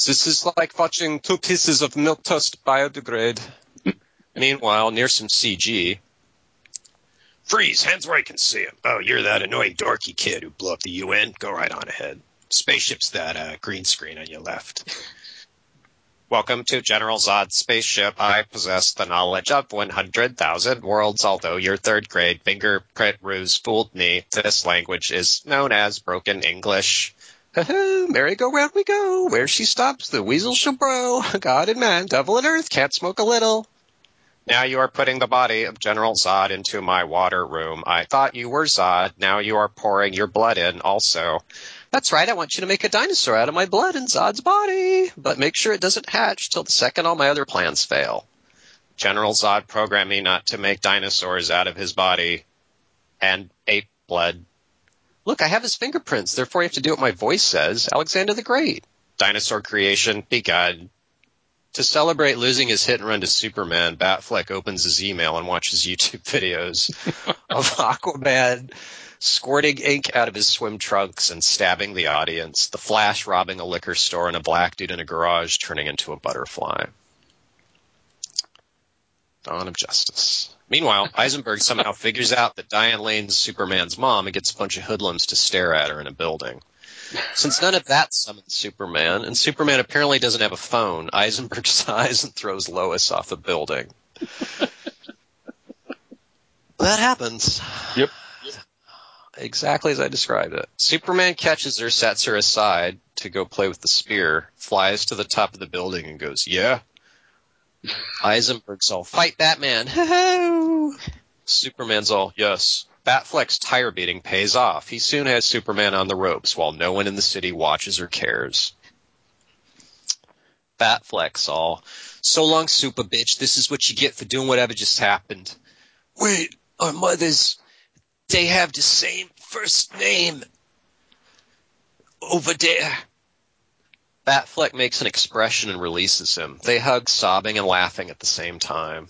S3: This is like watching two pieces of milk toast biodegrade. Meanwhile, near some CG, Freeze, hands where I can see him. Oh, you're that annoying dorky kid who blew up the UN? Go right on ahead. Spaceship's that uh, green screen on your left. Welcome to General Zod's spaceship. I possess the knowledge of 100,000 worlds, although your third grade fingerprint ruse fooled me. This language is known as broken English. Ho hoo, Merry-go-round we go. Where she stops, the weasel shall bro. God and man, devil and earth, can't smoke a little. Now you are putting the body of General Zod into my water room. I thought you were Zod. Now you are pouring your blood in also. That's right. I want you to make a dinosaur out of my blood and Zod's body, but make sure it doesn't hatch till the second all my other plans fail. General Zod programmed me not to make dinosaurs out of his body and ape blood. Look, I have his fingerprints, therefore I have to do what my voice says. Alexander the Great. Dinosaur creation begun. To celebrate losing his hit and run to Superman, Batfleck opens his email and watches YouTube videos of Aquaman squirting ink out of his swim trunks and stabbing the audience, the Flash robbing a liquor store, and a black dude in a garage turning into a butterfly. Dawn of Justice. Meanwhile, Eisenberg somehow figures out that Diane Lane's Superman's mom and gets a bunch of hoodlums to stare at her in a building. Since none of that summons Superman, and Superman apparently doesn't have a phone, Eisenberg sighs and throws Lois off the building. that happens.
S2: Yep.
S3: Exactly as I described it. Superman catches her, sets her aside to go play with the spear, flies to the top of the building and goes, yeah. Eisenberg's all, fight Batman. Superman's all, yes. Batfleck's tire beating pays off. He soon has Superman on the ropes while no one in the city watches or cares. Batfleck's all, so long, super bitch. This is what you get for doing whatever just happened. Wait, our mothers, they have the same first name. Over there. Batfleck makes an expression and releases him. They hug, sobbing and laughing at the same time.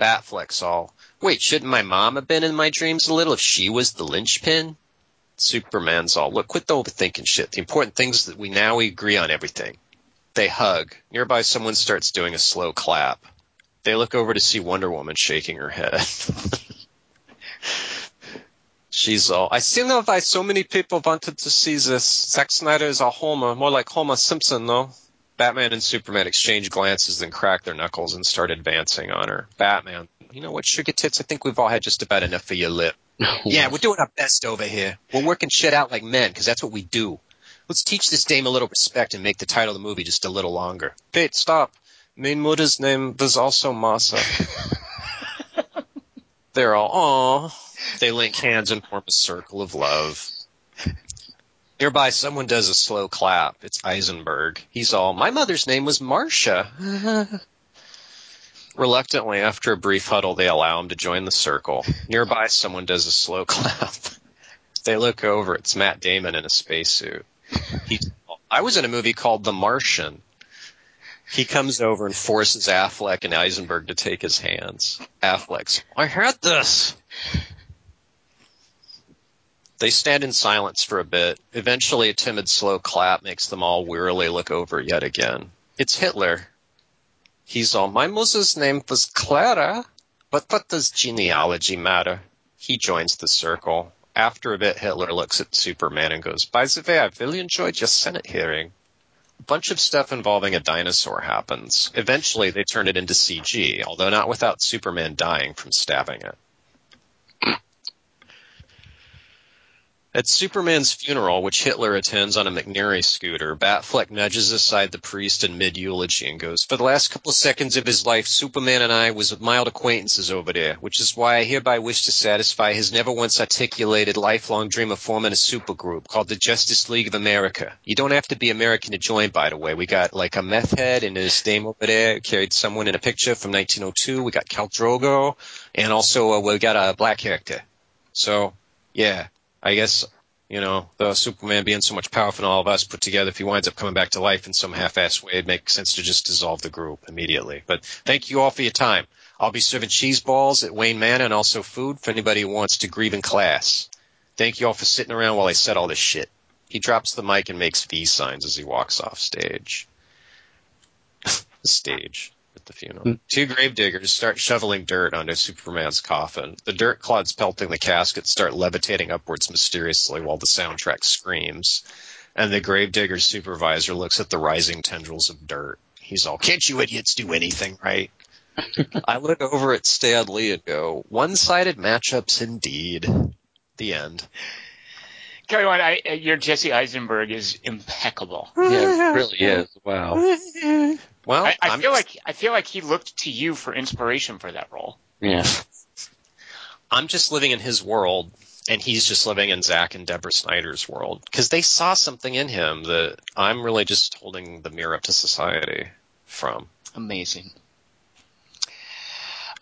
S3: Batfleck's all, wait, shouldn't my mom have been in my dreams a little if she was the linchpin? Superman's all, look, quit the overthinking shit. The important thing is that we now we agree on everything. They hug. Nearby, someone starts doing a slow clap. They look over to see Wonder Woman shaking her head. She's all, I still know why so many people wanted to see this. Zack Snyder is a Homer, more like Homer Simpson, though. Batman and Superman exchange glances, then crack their knuckles and start advancing on her. Batman, you know what, sugar tits? I think we've all had just about enough of your lip. yeah, we're doing our best over here. We're working shit out like men, because that's what we do. Let's teach this dame a little respect and make the title of the movie just a little longer. Pete, stop. Main mother's name was also Masa. They're all, aw. They link hands and form a circle of love. Nearby, someone does a slow clap. It's Eisenberg. He's all, my mother's name was Marcia. Reluctantly, after a brief huddle, they allow him to join the circle. Nearby, someone does a slow clap. They look over. It's Matt Damon in a spacesuit. He, I was in a movie called The Martian. He comes over and forces Affleck and Eisenberg to take his hands. Affleck's, I had this. They stand in silence for a bit. Eventually, a timid, slow clap makes them all wearily look over yet again. It's Hitler. He's all, my mother's name was Clara, but what does genealogy matter? He joins the circle. After a bit, Hitler looks at Superman and goes, by the way, I really enjoyed your Senate hearing. A bunch of stuff involving a dinosaur happens. Eventually, they turn it into CG, although not without Superman dying from stabbing it. At Superman's funeral, which Hitler attends on a McNairy scooter, Batfleck nudges aside the priest in mid-eulogy and goes, For the last couple of seconds of his life, Superman and I was mild acquaintances over there, which is why I hereby wish to satisfy his never once articulated lifelong dream of forming a supergroup called the Justice League of America. You don't have to be American to join, by the way. We got like a meth head and his dame over there carried someone in a picture from 1902. We got Khal Drogo. And also, uh, we got a black character. So, yeah, I guess, you know, the Superman being so much powerful than all of us put together, if he winds up coming back to life in some half-assed way, it makes sense to just dissolve the group immediately. But thank you all for your time. I'll be serving cheese balls at Wayne Manor and also food for anybody who wants to grieve in class. Thank you all for sitting around while I said all this shit. He drops the mic and makes V signs as he walks off stage. stage at the funeral.
S2: Hmm.
S3: Two gravediggers start shoveling dirt onto Superman's coffin. The dirt clods pelting the casket start levitating upwards mysteriously while the soundtrack screams. And the gravedigger's supervisor looks at the rising tendrils of dirt. He's all, can't you idiots do anything right? I look over at Stan Lee and go, one-sided matchups indeed. The end.
S1: Carry on. I, uh, your Jesse Eisenberg is impeccable.
S2: Yeah, it really is. Wow.
S3: Well,
S1: I, I feel like I feel like he looked to you for inspiration for that role.
S2: Yeah.
S3: I'm just living in his world, and he's just living in Zack and Deborah Snyder's world because they saw something in him that I'm really just holding the mirror up to society from.
S1: Amazing.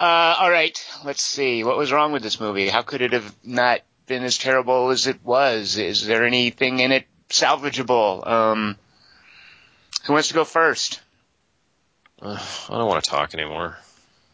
S1: Uh, all right, let's see. What was wrong with this movie? How could it have not been as terrible as it was? Is there anything in it salvageable? Um, who wants to go first?
S3: Uh, I don't want to talk anymore,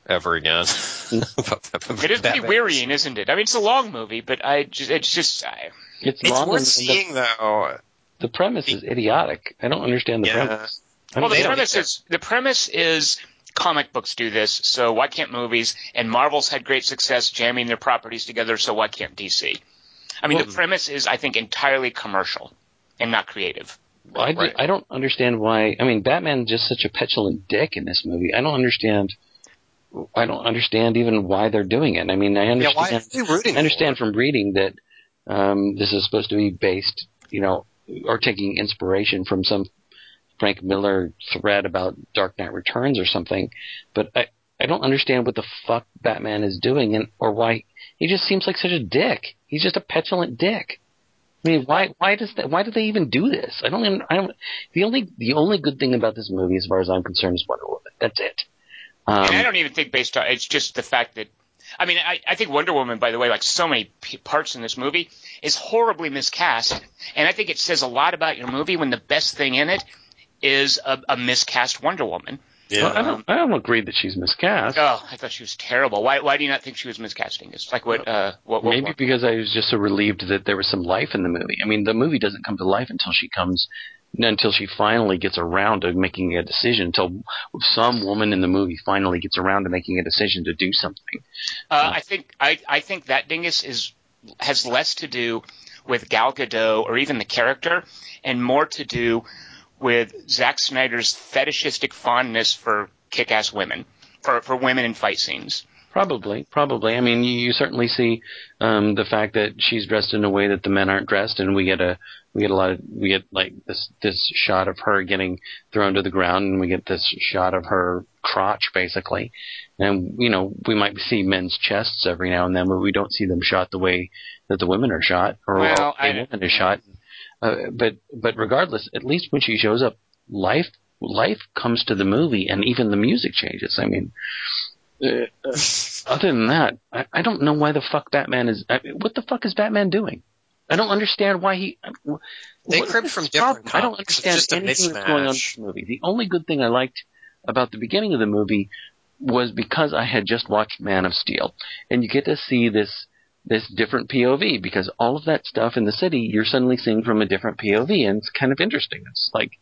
S3: ever again.
S1: It is pretty wearying, isn't it? I mean, it's a long movie, but I just, it's just, I,
S2: It's,
S3: It's
S2: long
S3: worth
S2: and the,
S3: seeing, though.
S2: the premise is idiotic. I don't understand the
S3: Yeah.
S2: premise.
S1: Well, the premise is the premise is comic books do this, so why can't movies? And Marvel's had great success jamming their properties together, so why can't DC? I mean,
S3: Well-
S1: the premise is, I think, entirely commercial and not creative.
S2: I,
S3: Right.
S2: I don't understand why. I mean, Batman's just such a petulant dick in this movie. I don't understand. I don't understand even why they're doing it. I mean, I understand.
S3: Yeah, why are rooting
S2: I understand from reading that um, this is supposed to be based, you know, or taking inspiration from some Frank Miller thread about Dark Knight Returns or something. But I, I don't understand what the fuck Batman is doing, and or why he just seems like such a dick. He's just a petulant dick. I mean, why why does that, why do they even do this? I don't even, I don't. The only the only good thing about this movie, as far as I'm concerned, is Wonder Woman. That's it. Um,
S1: and I don't even think based on it's just the fact that I mean I, I think Wonder Woman by the way like so many p- parts in this movie is horribly miscast and I think it says a lot about your movie when the best thing in it is a, a miscast Wonder Woman.
S3: Yeah.
S2: well, I don't. I don't agree that she's miscast.
S1: Oh, I thought she was terrible. Why why do you not think she was miscasting? It's like what uh what, what
S2: Maybe because I was just so relieved that there was some life in the movie. I mean, the movie doesn't come to life until she comes, until she finally gets around to making a decision. Until some woman in the movie finally gets around to making a decision to do something.
S1: Uh, I think I, I think that dingus is has less to do with Gal Gadot or even the character, and more to do with Zack Snyder's fetishistic fondness for kick-ass women, for for women in fight scenes.
S2: Probably, probably. I mean, you, you certainly see um, the fact that she's dressed in a way that the men aren't dressed, and we get a we get a lot of we get like this this shot of her getting thrown to the ground, and we get this shot of her crotch basically, and you know we might see men's chests every now and then, but we don't see them shot the way that the women are shot, or
S1: Well, I-
S2: woman is shot. Uh, but but regardless, at least when she shows up, life life comes to the movie, and even the music changes. I mean. Uh, other than that, I, I don't know why the fuck Batman is. I, what the fuck is Batman doing? I don't understand why he.
S3: They cribbed from different
S2: problem? I don't understand anything that's going on in
S3: mismatch.
S2: this movie. The only good thing I liked about the beginning of the movie was because I had just watched Man of Steel, and you get to see this this different POV because all of that stuff in the city you're suddenly seeing from a different POV, and it's kind of interesting. It's like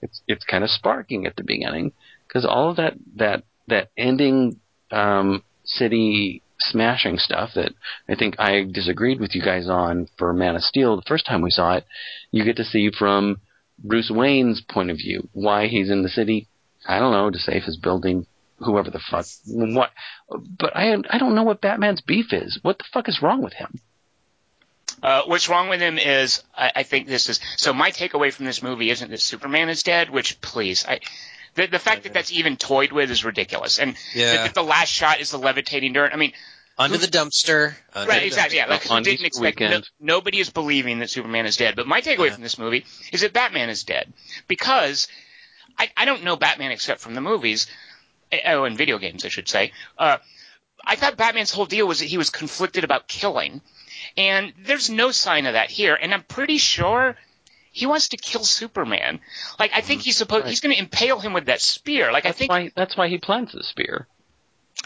S2: it's it's kind of sparking at the beginning because all of that that that ending um, city smashing stuff that I think I disagreed with you guys on for Man of Steel the first time we saw it, you get to see from Bruce Wayne's point of view why he's in the city. I don't know to save his building, whoever the fuck. What? But I I don't know what Batman's beef is. What the fuck is wrong with him?
S1: Uh, what's wrong with him is I, I think this is so. My takeaway from this movie isn't that Superman is dead, which please, I, the the fact that that's even toyed with is ridiculous, and
S3: Yeah.
S1: that, that the last shot is the levitating dirt. I mean,
S3: Under the dumpster. Under
S1: right,
S3: the
S1: exactly. Yeah, like,
S2: On
S1: didn't
S2: Easter
S1: expect. No, nobody is believing that Superman is dead. But my takeaway
S3: Yeah.
S1: from this movie is that Batman is dead because I, I don't know Batman except from the movies. Oh, in video games, I should say. Uh, I thought Batman's whole deal was that he was conflicted about killing, and there's no sign of that here. And I'm pretty sure he wants to kill Superman. Like I think he's supposed
S2: Right.
S1: he's going to impale him with that spear. Like I think
S2: why that's why he plants the spear.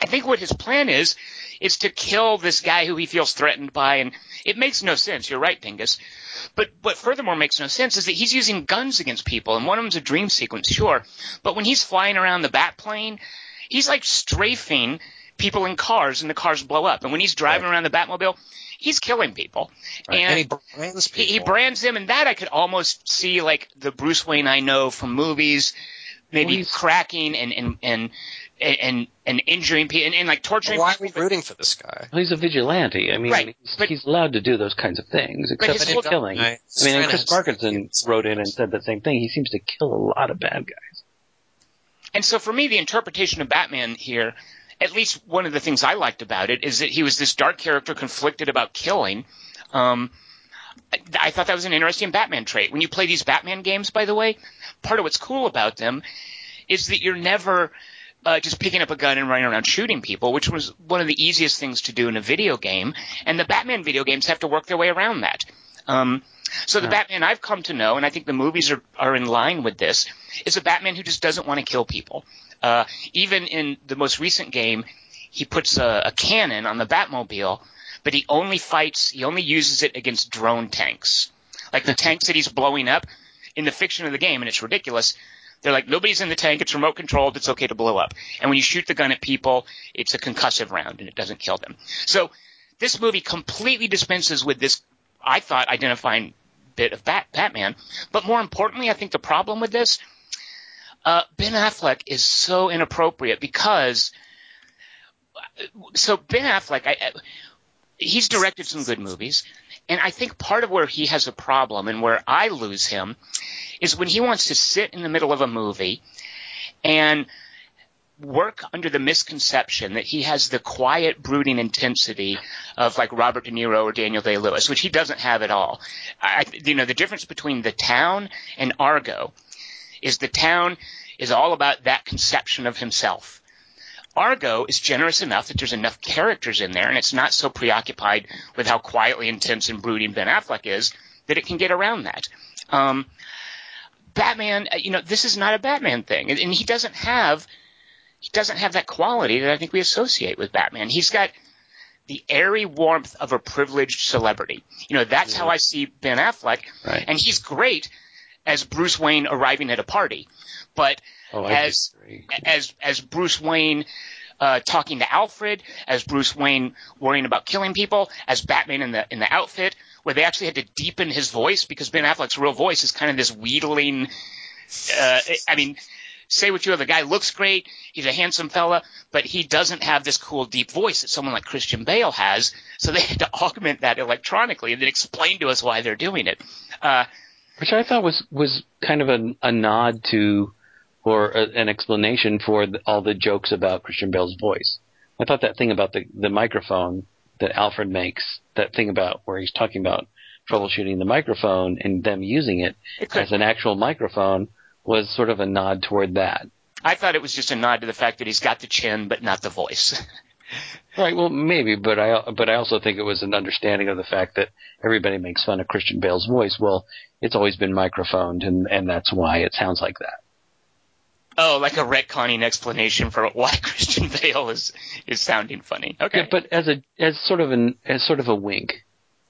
S1: I think what his plan is is to kill this guy who he feels threatened by, and it makes no sense. You're right, Dingus. But what furthermore makes no sense is that he's using guns against people, and one of them's a dream sequence, sure. But when he's flying around the bat plane, he's like strafing people in cars, and the cars blow up. And when he's driving around the Batmobile, he's killing people.
S3: Right.
S1: And,
S3: And, he brands
S1: he,
S3: people.
S1: he brands them, and that I could almost see like the Bruce Wayne I know from movies, maybe
S2: Well,
S1: cracking and and and and, and injuring people and, and like torturing people.
S3: Why are we rooting for this guy?
S2: Well, he's a vigilante. I mean,
S1: Right,
S2: he's,
S1: but-
S2: he's allowed to do those kinds of things, except for killing.
S3: Right.
S2: I mean, and Chris Parkinson wrote in and said the same thing. He seems to kill a lot of bad guys.
S1: And so for me, the interpretation of Batman here, at least one of the things I liked about it, is that he was this dark character conflicted about killing. Um, I, I thought that was an interesting Batman trait. When you play these Batman games, by the way, part of what's cool about them is that you're never uh, just picking up a gun and running around shooting people, which was one of the easiest things to do in a video game. And the Batman video games have to work their way around that. Um, so the
S2: Yeah.
S1: Batman I've come to know, and I think the movies are, are in line with this, is a Batman who just doesn't want to kill people. Uh, even in the most recent game, he puts a, a cannon on the Batmobile, but he only fights, he only uses it against drone tanks. Like the tanks that he's blowing up in the fiction of the game, and it's ridiculous. They're like, nobody's in the tank, it's remote controlled, it's okay to blow up. And when you shoot the gun at people, it's a concussive round and it doesn't kill them. So this movie completely dispenses with this, I thought, identifying bit of Bat- Batman. But more importantly, I think the problem with this, uh, Ben Affleck is so inappropriate because, so Ben Affleck, I, I- he's directed some good movies, and I think part of where he has a problem and where I lose him is when he wants to sit in the middle of a movie and work under the misconception that he has the quiet, brooding intensity of like Robert De Niro or Daniel Day Lewis, which he doesn't have at all. I, you know, the difference between The Town and Argo is The Town is all about that conception of himself. Argo is generous enough that there's enough characters in there, and it's not so preoccupied with how quietly intense and brooding Ben Affleck is that it can get around that. Um, Batman, uh, you know, this is not a Batman thing, and, and he doesn't have he doesn't have that quality that I think we associate with Batman. He's got the airy warmth of a privileged celebrity. You know, that's how I see Ben Affleck,
S2: Right.
S1: and he's great as Bruce Wayne arriving at a party, but
S2: Oh,
S1: as
S2: disagree.
S1: as as Bruce Wayne uh, talking to Alfred, as Bruce Wayne worrying about killing people, as Batman in the in the outfit, where they actually had to deepen his voice because Ben Affleck's real voice is kind of this wheedling. Uh, I mean, say what you will, the guy looks great, he's a handsome fella, but he doesn't have this cool deep voice that someone like Christian Bale has. So they had to augment that electronically and then explain to us why they're doing it. Uh,
S2: Which I thought was was kind of a, a nod to, or a, an explanation for the, all the jokes about Christian Bale's voice. I thought that thing about the the microphone that Alfred makes, that thing about where he's talking about troubleshooting the microphone and them using it as an actual microphone, was sort of a nod toward that.
S1: I thought it was just a nod to the fact that he's got the chin but not the voice.
S2: Right. Well, maybe, but I but I also think it was an understanding of the fact that everybody makes fun of Christian Bale's voice. Well, it's always been microphoned, and and that's why it sounds like that.
S1: Oh, like a retconning explanation for why Christian Bale is is sounding funny. Okay.
S2: Yeah, but as a as sort of an as sort of a wink.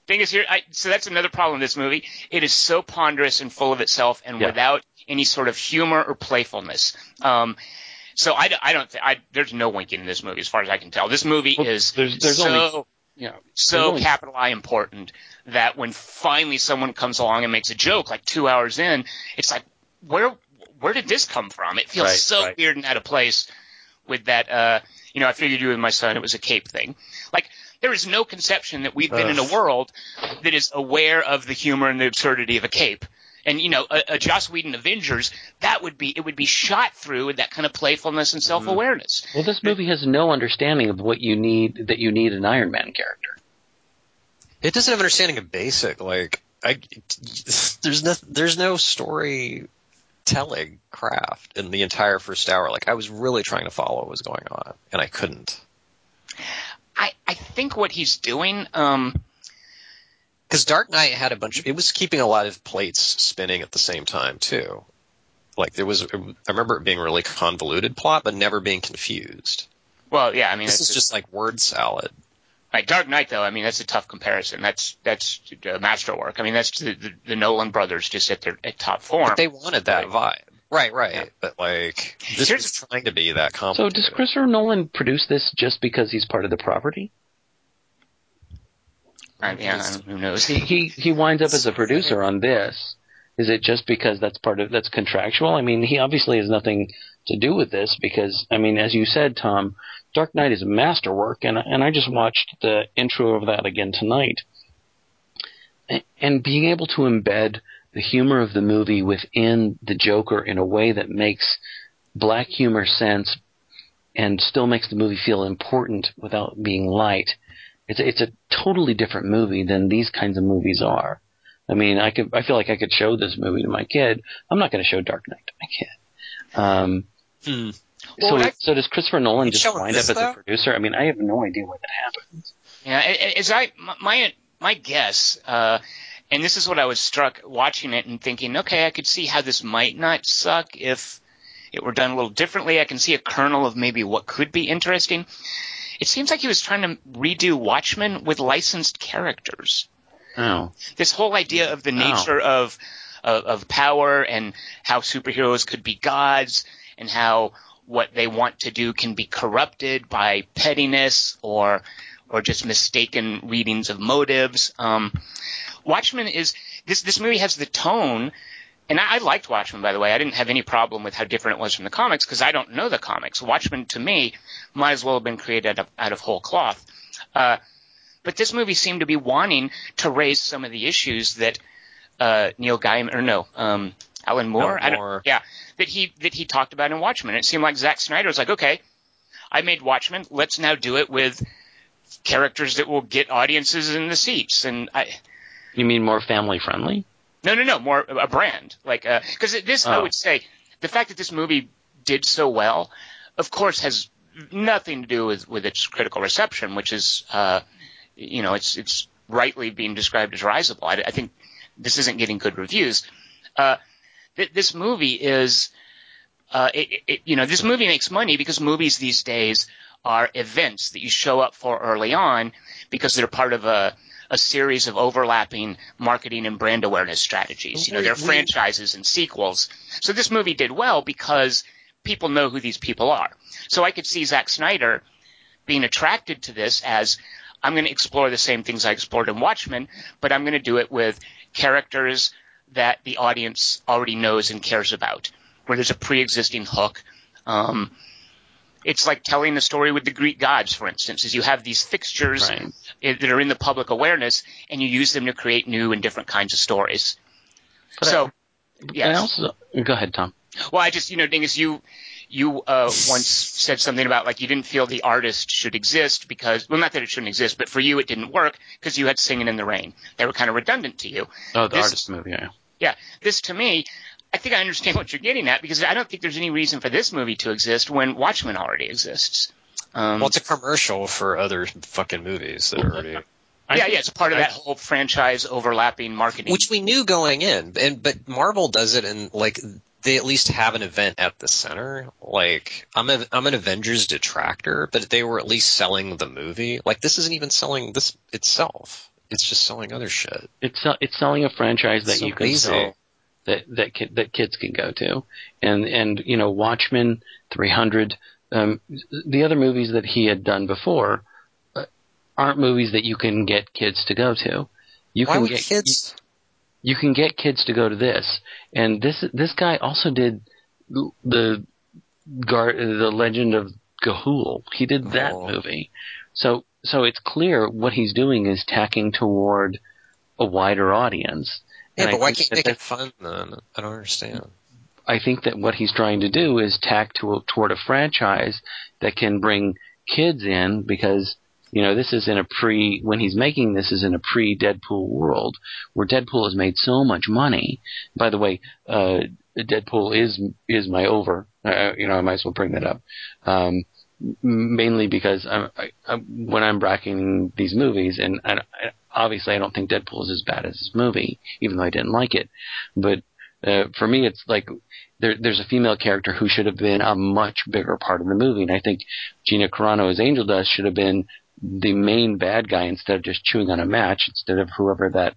S1: thing is here, I, so that's another problem with this movie. It is so ponderous and full of itself, and
S2: Yeah.
S1: without any sort of humor or playfulness. Um, so I, I don't, th- I, there's no winking in this movie as far as I can tell. This movie
S2: Well,
S1: is
S2: there's- there's
S1: so
S2: only- Yeah.
S1: so
S2: there's only-
S1: capital I important that when finally someone comes along and makes a joke like two hours in, it's like where where did this come from? It feels
S2: Right,
S1: so
S2: right.
S1: weird and out of place with that. Uh, you know, I figured you with my son it was a cape thing. Like there is no conception that we've been in a world that is aware of the humor and the absurdity of a cape. And you know, a, a Joss Whedon Avengers, that would be it would be shot through with that kind of playfulness and self awareness.
S2: Well, this movie has no understanding of what you need that you need an Iron Man character.
S3: It doesn't have understanding of basic. Like, I, there's no, there's no story telling craft in the entire first hour. Like, I was really trying to follow what was going on, and I couldn't.
S1: I I think what he's doing. Um,
S3: Because Dark Knight had a bunch of, it was keeping a lot of plates spinning at the same time too. Like there was, I remember it being a really convoluted plot, but never being confused.
S1: well, yeah, I mean,
S3: This is just like word salad.
S1: Right, Dark Knight, though, I mean, that's a tough comparison. That's that's a masterwork. I mean, that's the, the, the Nolan brothers just at their at top form.
S3: But they wanted that vibe. Right, right. But like, this
S1: Here's-
S3: is trying to be that
S2: So
S3: complicated.
S2: does Christopher Nolan produce this just because he's part of the property?
S1: I, yeah, who knows?
S2: He he, he winds up as a producer on this. Is it just because that's part of that's contractual? I mean, he obviously has nothing to do with this because I mean, as you said, Tom, Dark Knight is a masterwork, and and I just watched the intro of that again tonight. And being able to embed the humor of the movie within the Joker in a way that makes black humor sense and still makes the movie feel important without being light. It's it's a totally different movie than these kinds of movies are. I mean, I could I feel like I could show this movie to my kid. I'm not going to show Dark Knight to my kid. Um,
S3: Hmm.
S1: Well,
S2: so
S1: I-
S2: so does Christopher Nolan just wind up as
S3: though?
S2: a producer? I mean, I have no idea what that happens.
S1: Yeah, as I my my guess, uh, and this is what I was struck watching it and thinking, okay, I could see how this might not suck if it were done a little differently. I can see a kernel of maybe what could be interesting. It seems like he was trying to redo Watchmen with licensed characters.
S2: Oh,
S1: this whole idea of the
S2: Oh.
S1: nature of, of of power and how superheroes could be gods and how what they want to do can be corrupted by pettiness or or just mistaken readings of motives. Um, Watchmen is this this movie has the tone. And I, I liked Watchmen, by the way. I didn't have any problem with how different it was from the comics because I don't know the comics. Watchmen, to me, might as well have been created out of, out of whole cloth. Uh, but this movie seemed to be wanting to raise some of the issues that uh, Neil Gaiman or no, um, Alan Moore,
S3: Alan
S1: I
S3: Moore.
S1: yeah, that he that he talked about in Watchmen. It seemed like Zack Snyder was like, okay, I made Watchmen, let's now do it with characters that will get audiences in the seats. And I,
S2: you mean more family friendly?
S1: no, no, no, more a brand, like because this I
S2: Oh.
S1: would say the fact that this movie did so well, of course, has nothing to do with with its critical reception, which is, uh, you know, it's it's rightly being described as risible. I, I think this isn't getting good reviews. Uh, th- this movie is, uh, it, it, you know, this movie makes money because movies these days are events that you show up for early on because they're part of a a series of overlapping marketing and brand awareness strategies. You know, they're franchises and sequels. So this movie did well because people know who these people are. So I could see Zack Snyder being attracted to this as I'm going to explore the same things I explored in Watchmen, but I'm going to do it with characters that the audience already knows and cares about, where there's a pre-existing hook. Um, it's like telling a story with the Greek gods, for instance, is you have these fixtures
S2: Right.
S1: i- that are in the public awareness, and you use them to create new and different kinds of stories.
S2: But
S1: so,
S2: I
S1: yes.
S2: also go ahead, Tom.
S1: Well, I just, you know, Dingus, you you uh, once said something about like you didn't feel the artist should exist because, well, not that it shouldn't exist, but for you it didn't work because you had Singing in the Rain. They were kind of redundant to you.
S2: Oh, the
S1: This-
S2: artist movie. Yeah.
S1: Yeah, this to me, I think I understand what you're getting at because I don't think there's any reason for this movie to exist when Watchmen already exists. Um,
S3: Well, it's a commercial for other fucking movies that are already,
S1: yeah, yeah, it's part of that whole franchise overlapping marketing.
S3: which we knew going in, and but Marvel does it in like they at least have an event at the center. Like I'm a I'm an Avengers detractor, but they were at least selling the movie. Like this isn't even selling this itself. It's just selling other shit.
S2: It's it's selling a franchise that
S3: So
S2: you can
S3: lazy.
S2: sell that that ki- that kids can go to, and and you know Watchmen, 300, um, the other movies that he had done before uh, aren't movies that you can get kids to go to. You
S3: Why
S2: can
S3: would
S2: get
S3: kids?
S2: You can get kids to go to this, and this this guy also did the Gar- the Legend of Ga'Hoole. He did that
S3: Oh.
S2: movie, so so it's clear what he's doing is tacking toward a wider audience.
S3: Yeah,
S2: And I
S3: but why
S2: think
S3: can't
S2: that
S3: make it fun then? I don't understand.
S2: I think that what he's trying to do is tack to, toward a franchise that can bring kids in because you know this is in a pre when he's making this is in a pre Deadpool world where Deadpool has made so much money. By the way, uh, Deadpool is is my over. Uh, you know I might as well bring that up. Um, mainly because I'm, I, I, when I'm bracketing these movies, and I, I, obviously I don't think Deadpool is as bad as this movie, even though I didn't like it. But uh, for me, it's like there, there's a female character who should have been a much bigger part of the movie, and I think Gina Carano as Angel Dust should have been the main bad guy instead of just chewing on a match, instead of whoever that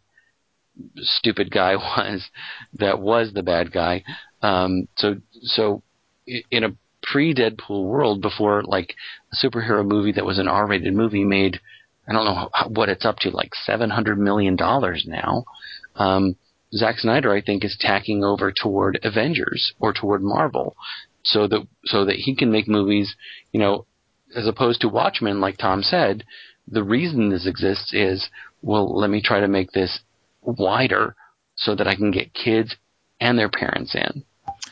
S2: stupid guy was that was the bad guy. Um, so so in a pre Deadpool world, before like a superhero movie that was an R rated movie made, I don't know what it's up to, like seven hundred million dollars now. Um, Zack Snyder, I think, is tacking over toward Avengers or toward Marvel, so that so that he can make movies, you know, as opposed to Watchmen, like Tom said. The reason this exists is, well, let me try to make this wider so that I can get kids and their parents in.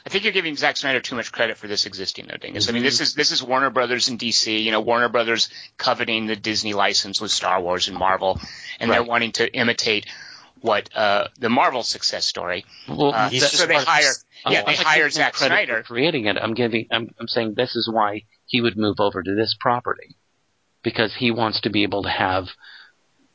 S1: I think you're giving Zack Snyder too much credit for this existing, though, Dingus. Mm-hmm. I mean, this is this is Warner Brothers in DC. You know, Warner Brothers coveting the Disney license with Star Wars and Marvel, and right. they're wanting to imitate what uh, the Marvel success story.
S2: Well,
S1: uh, so they hire, yeah, they hire Zack Snyder
S2: creating it. I'm giving, I'm, I'm saying this is why he would move over to this property because he wants to be able to have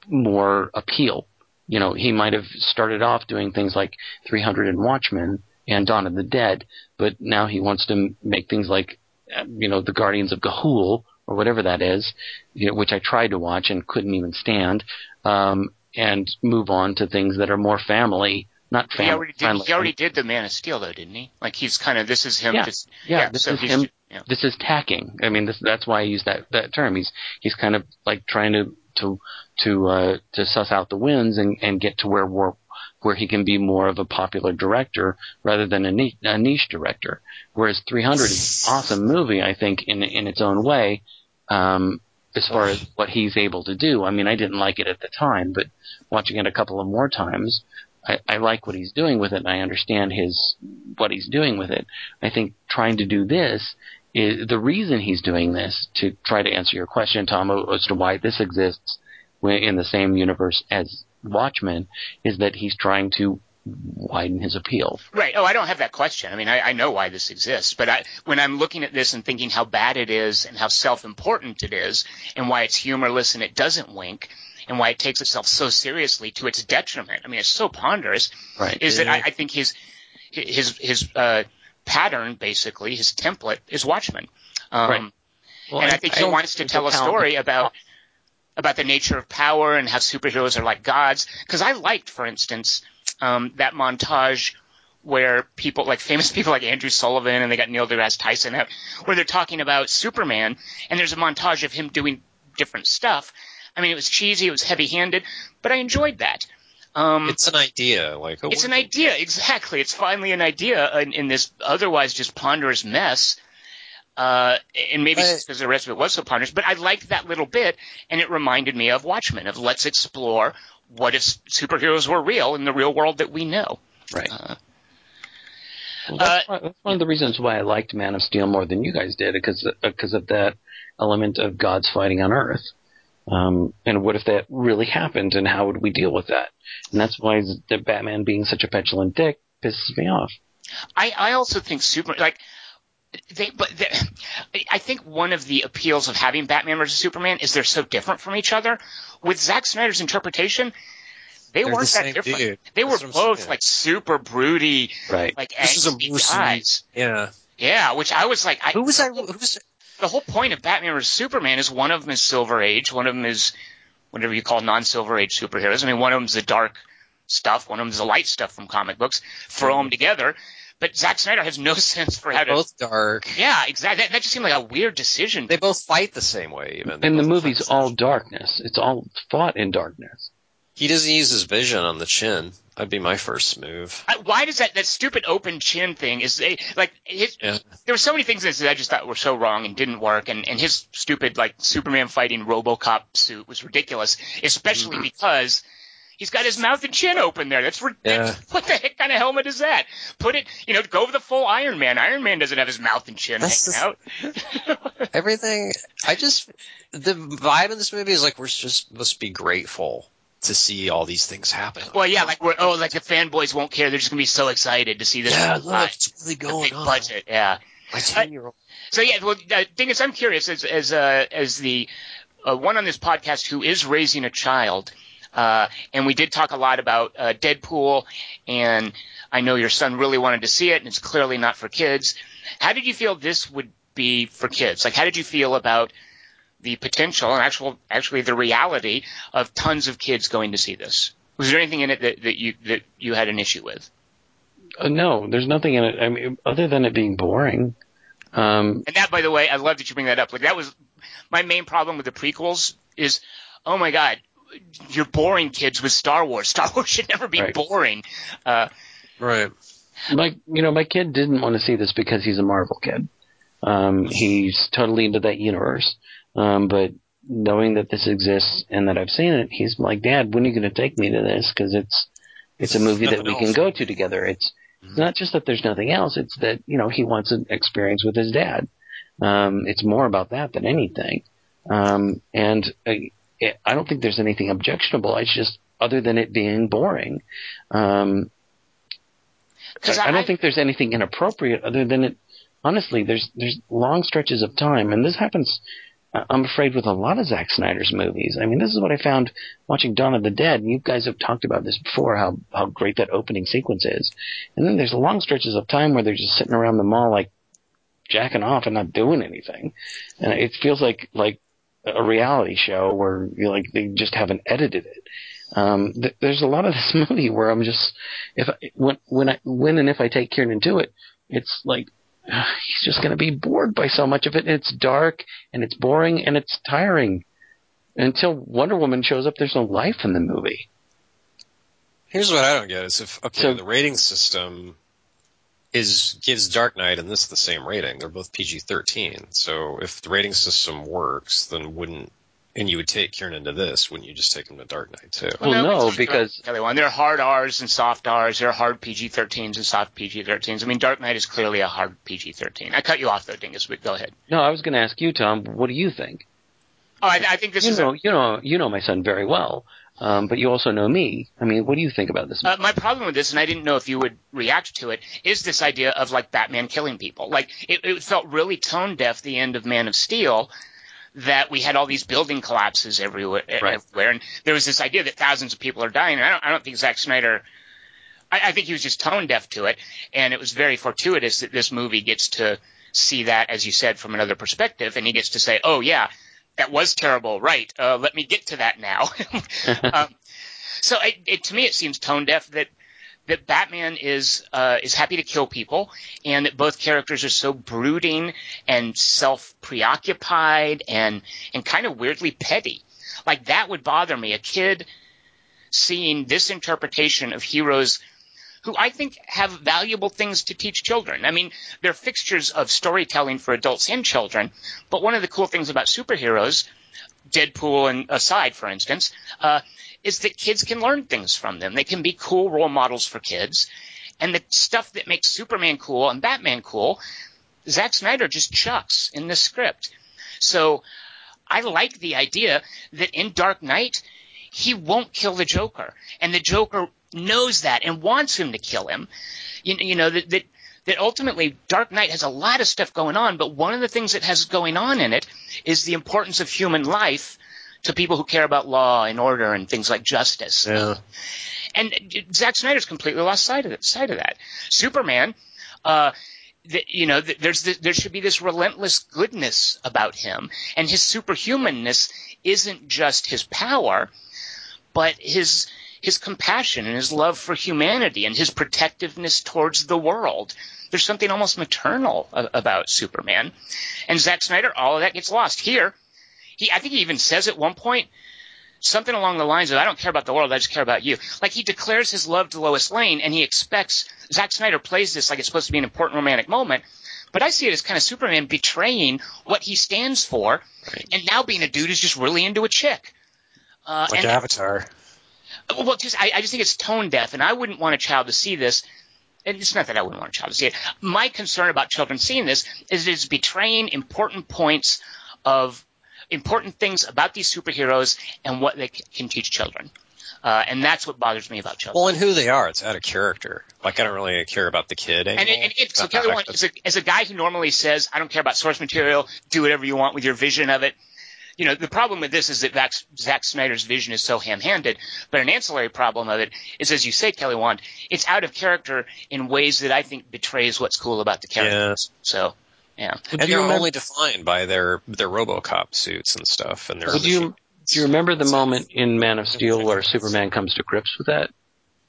S2: more appeal you know, he might have started off doing things like 300 and Watchmen and Dawn of the Dead, but now he wants to make things like, you know, the Guardians of Ga'Hoole or whatever that is, you know, which I tried to watch and couldn't even stand, um, and move on to things that are more family. Not family.
S1: He already, did, he already did the Man of Steel, though, didn't he? Like he's kind of this is him.
S2: Yeah,
S1: just,
S2: yeah, yeah, this so is him. Yeah. This is tacking. I mean, this, that's why I use that that term. He's he's kind of like trying to to to uh, to suss out the wins and, and get to where where he can be more of a popular director rather than a niche, a niche director. Whereas 300 is an awesome movie, I think, in in its own way, um, as far as what he's able to do. I mean, I didn't like it at the time, but watching it a couple of more times, I, I like what he's doing with it, and I understand his what he's doing with it. I think trying to do this is the reason he's doing this to try to answer your question, Tom, as to why this exists in the same universe as Watchmen is that he's trying to widen his appeal.
S1: Right. Oh, I don't have that question. I mean, I, I know why this exists, but I, when I'm looking at this and thinking how bad it is and how self-important it is and why it's humorless and it doesn't wink and why it takes itself so seriously to its detriment. I mean, it's so ponderous.
S2: Right.
S1: Is that I, I think his, his, his, uh, pattern, basically, his template is Watchmen. Um, right. Well, and I, I think he wants to tell a story about about the nature of power and how superheroes are like gods. Because I liked, for instance, um, that montage where people like famous people like Andrew Sullivan and they got Neil deGrasse Tyson out, where they're talking about Superman, and there's a montage of him doing different stuff. I mean, it was cheesy, it was heavy-handed, but I enjoyed that. Um,
S3: it's an idea, like
S1: it's an idea, exactly. It's finally an idea in, in this otherwise just ponderous mess. Uh, and maybe because the rest of it was so ponderous, but I liked that little bit, and it reminded me of Watchmen. Of let's explore what if superheroes were real in the real world that we know.
S2: Right. Uh, well, that's, uh, that's, one of the reasons why I liked Man of Steel more than you guys did, because because of that element of gods fighting on Earth. Um, and what if that really happened, and how would we deal with that? And that's why the Batman being such a petulant dick pisses me off.
S1: I, I also think Super like they, but I think one of the appeals of having Batman versus Superman is they're so different from each other. With Zack Snyder's interpretation, they
S3: they're
S1: weren't
S3: the
S1: that different.
S3: Dude.
S1: They
S3: That's
S1: were both like super broody,
S2: right?
S1: Like
S3: this is a
S1: angsty guys.
S3: Yeah,
S1: yeah. Which I was like, I,
S3: who was I? Who was
S1: the whole point of Batman versus Superman is one of them is Silver Age, one of them is whatever you call non-Silver Age superheroes. I mean, one of them is the dark stuff, one of them is the light stuff from comic books. Throw mm-hmm. them together but Zack Snyder has no sense for
S3: They're
S1: how to.
S3: Both dark.
S1: Yeah, exactly. That, that, just seemed like a weird decision.
S3: They both fight the same way, even. They
S2: and the movie's all darkness. It's all fought in darkness.
S3: He doesn't use his vision on the chin. That'd be my first move.
S1: I, why does that that stupid open chin thing is they, like his, yeah. there were so many things that I just thought were so wrong and didn't work and and his stupid like Superman fighting RoboCop suit was ridiculous, especially mm-hmm. because He's got his mouth and chin open there. That's ridiculous. Yeah. What the heck kind of helmet is that? Put it, you know, go for the full Iron Man. Iron Man doesn't have his mouth and chin That's hanging
S3: out. everything. I just the vibe in this movie is like we're just to be grateful to see all these things happen.
S1: Well, yeah, like we're oh, like the fanboys won't care. They're just gonna be so excited to see this.
S3: Yeah, look, it's really going
S1: big on. budget. Yeah.
S3: My ten year old.
S1: So yeah, well, the thing is, I'm curious as as uh, as the uh, one on this podcast who is raising a child, uh, and we did talk a lot about uh, Deadpool, and I know your son really wanted to see it, and it's clearly not for kids. How did you feel this would be for kids? Like, how did you feel about the potential and actual, actually the reality of tons of kids going to see this? Was there anything in it that, that you that you had an issue with?
S2: Uh, no, there's nothing in it. I mean, other than it being boring. Um,
S1: And that, by the way, I love that you bring that up. Like that was my main problem with the prequels is, oh my god, you're boring kids with Star Wars. Star Wars should never be
S2: Right.
S1: boring. Uh,
S3: Right.
S2: my, you know, my kid didn't want to see this because he's a Marvel kid. Um, he's totally into that universe. Um, but knowing that this exists and that I've seen it, he's like, Dad, when are you going to take me to this? Because it's it's a movie that we
S3: else.
S2: can go to together. It's it's not just that there's nothing else. It's that you know he wants an experience with his dad. Um, it's more about that than anything. Um, and I, I don't think there's anything objectionable. It's just other than it being boring. Um,
S1: 'Cause
S2: I, I
S1: I-
S2: don't think there's anything inappropriate other than it. Honestly, there's there's long stretches of time, and this happens. I'm afraid with a lot of Zack Snyder's movies. I mean, this is what I found watching Dawn of the Dead. And you guys have talked about this before, how how great that opening sequence is. And then there's long stretches of time where they're just sitting around the mall like jacking off and not doing anything, and it feels like like a reality show where you like they just haven't edited it. Um, th- there's a lot of this movie where I'm just if I, when when I when and if I take Kieran to it, it's like he's just going to be bored by so much of it. And it's dark and it's boring and it's tiring. Until Wonder Woman shows up, there's no life in the movie.
S3: Here's what I don't get is if okay,
S2: So-
S3: the rating system is gives Dark Knight and this the same rating. They're both PG thirteen. So if the rating system works, then wouldn't and you would take Kieran into this, wouldn't you just take him to Dark Knight too?
S2: Well, no,
S1: it's-
S2: because-
S1: Kelly Wand. There are hard R's and soft R's. There are hard PG-13s and soft PG-13s. I mean, Dark Knight is clearly a hard PG-13. I cut you off though, Dingus. But go ahead.
S2: No, I was going to ask you, Tom. What do you think?
S1: Oh, I, I think this
S2: you
S1: is
S2: know,
S1: a,
S2: you know, you know my son very well, um, but you also know me. I mean, what do you think about this?
S1: Uh, my problem with this, and I didn't know if you would react to it, is this idea of like Batman killing people. Like it, it felt really tone deaf the end of Man of Steel. That we had all these building collapses everywhere,
S2: Right.
S1: everywhere, and there was this idea that thousands of people are dying. And I don't, I don't think Zack Snyder. I, I think he was just tone deaf to it, and it was very fortuitous that this movie gets to see that, as you said, from another perspective, and he gets to say, "Oh yeah, that was terrible. Right? Uh, let me get to that now." um, so it, it, to me, it seems tone deaf that that Batman is uh, is happy to kill people, and that both characters are so brooding and self preoccupied and and kind of weirdly petty. Like that would bother me. A kid seeing this interpretation of heroes who I think have valuable things to teach children. I mean, they're fixtures of storytelling for adults and children. But one of the cool things about superheroes, Deadpool and aside, for instance, uh, is that kids can learn things from them. They can be cool role models for kids. And the stuff that makes Superman cool and Batman cool, Zack Snyder just chucks in the script. So I like the idea that in Dark Knight, he won't kill the Joker. And the Joker knows that and wants him to kill him. You, you know, that, that, that ultimately Dark Knight has a lot of stuff going on, but one of the things it has going on in it is the importance of human life to people who care about law and order and things like justice.
S3: Yeah.
S1: And Zack Snyder's completely lost sight of that. Sight of that. Superman, uh, th- you know, th- there's th- there should be this relentless goodness about him, and his superhumanness isn't just his power, but his his compassion and his love for humanity and his protectiveness towards the world. There's something almost maternal a- about Superman, and Zack Snyder, all of that gets lost here. He, I think he even says at one point something along the lines of "I don't care about the world, I just care about you." Like he declares his love to Lois Lane, and he expects Zack Snyder plays this like it's supposed to be an important romantic moment. But I see it as kind of Superman betraying what he stands for, and now being a dude who's just really into a chick. Uh,
S3: Like
S1: and,
S3: Avatar.
S1: well, just I, I just think it's tone deaf, and I wouldn't want a child to see this. And it's not that I wouldn't want a child to see it. My concern about children seeing this is it's betraying important points of important things about these superheroes and what they c- can teach children. Uh, and that's what bothers me about children.
S3: Well, and who they are, it's out of character. Like I don't really care about the kid anymore.
S1: And, it, and it, so Kelly as a, as a guy who normally says, I don't care about source material, do whatever you want with your vision of it. You know, the problem with this is that Zack, Zack Snyder's vision is so ham-handed, but an ancillary problem of it is, as you say, Kelly Wand, it's out of character in ways that I think betrays what's cool about the characters. So, yeah.
S3: and they're
S2: remember-
S3: only defined by their their RoboCop suits and stuff. And their
S2: Would you do you remember the moment in Man of Steel where Superman comes to grips with that?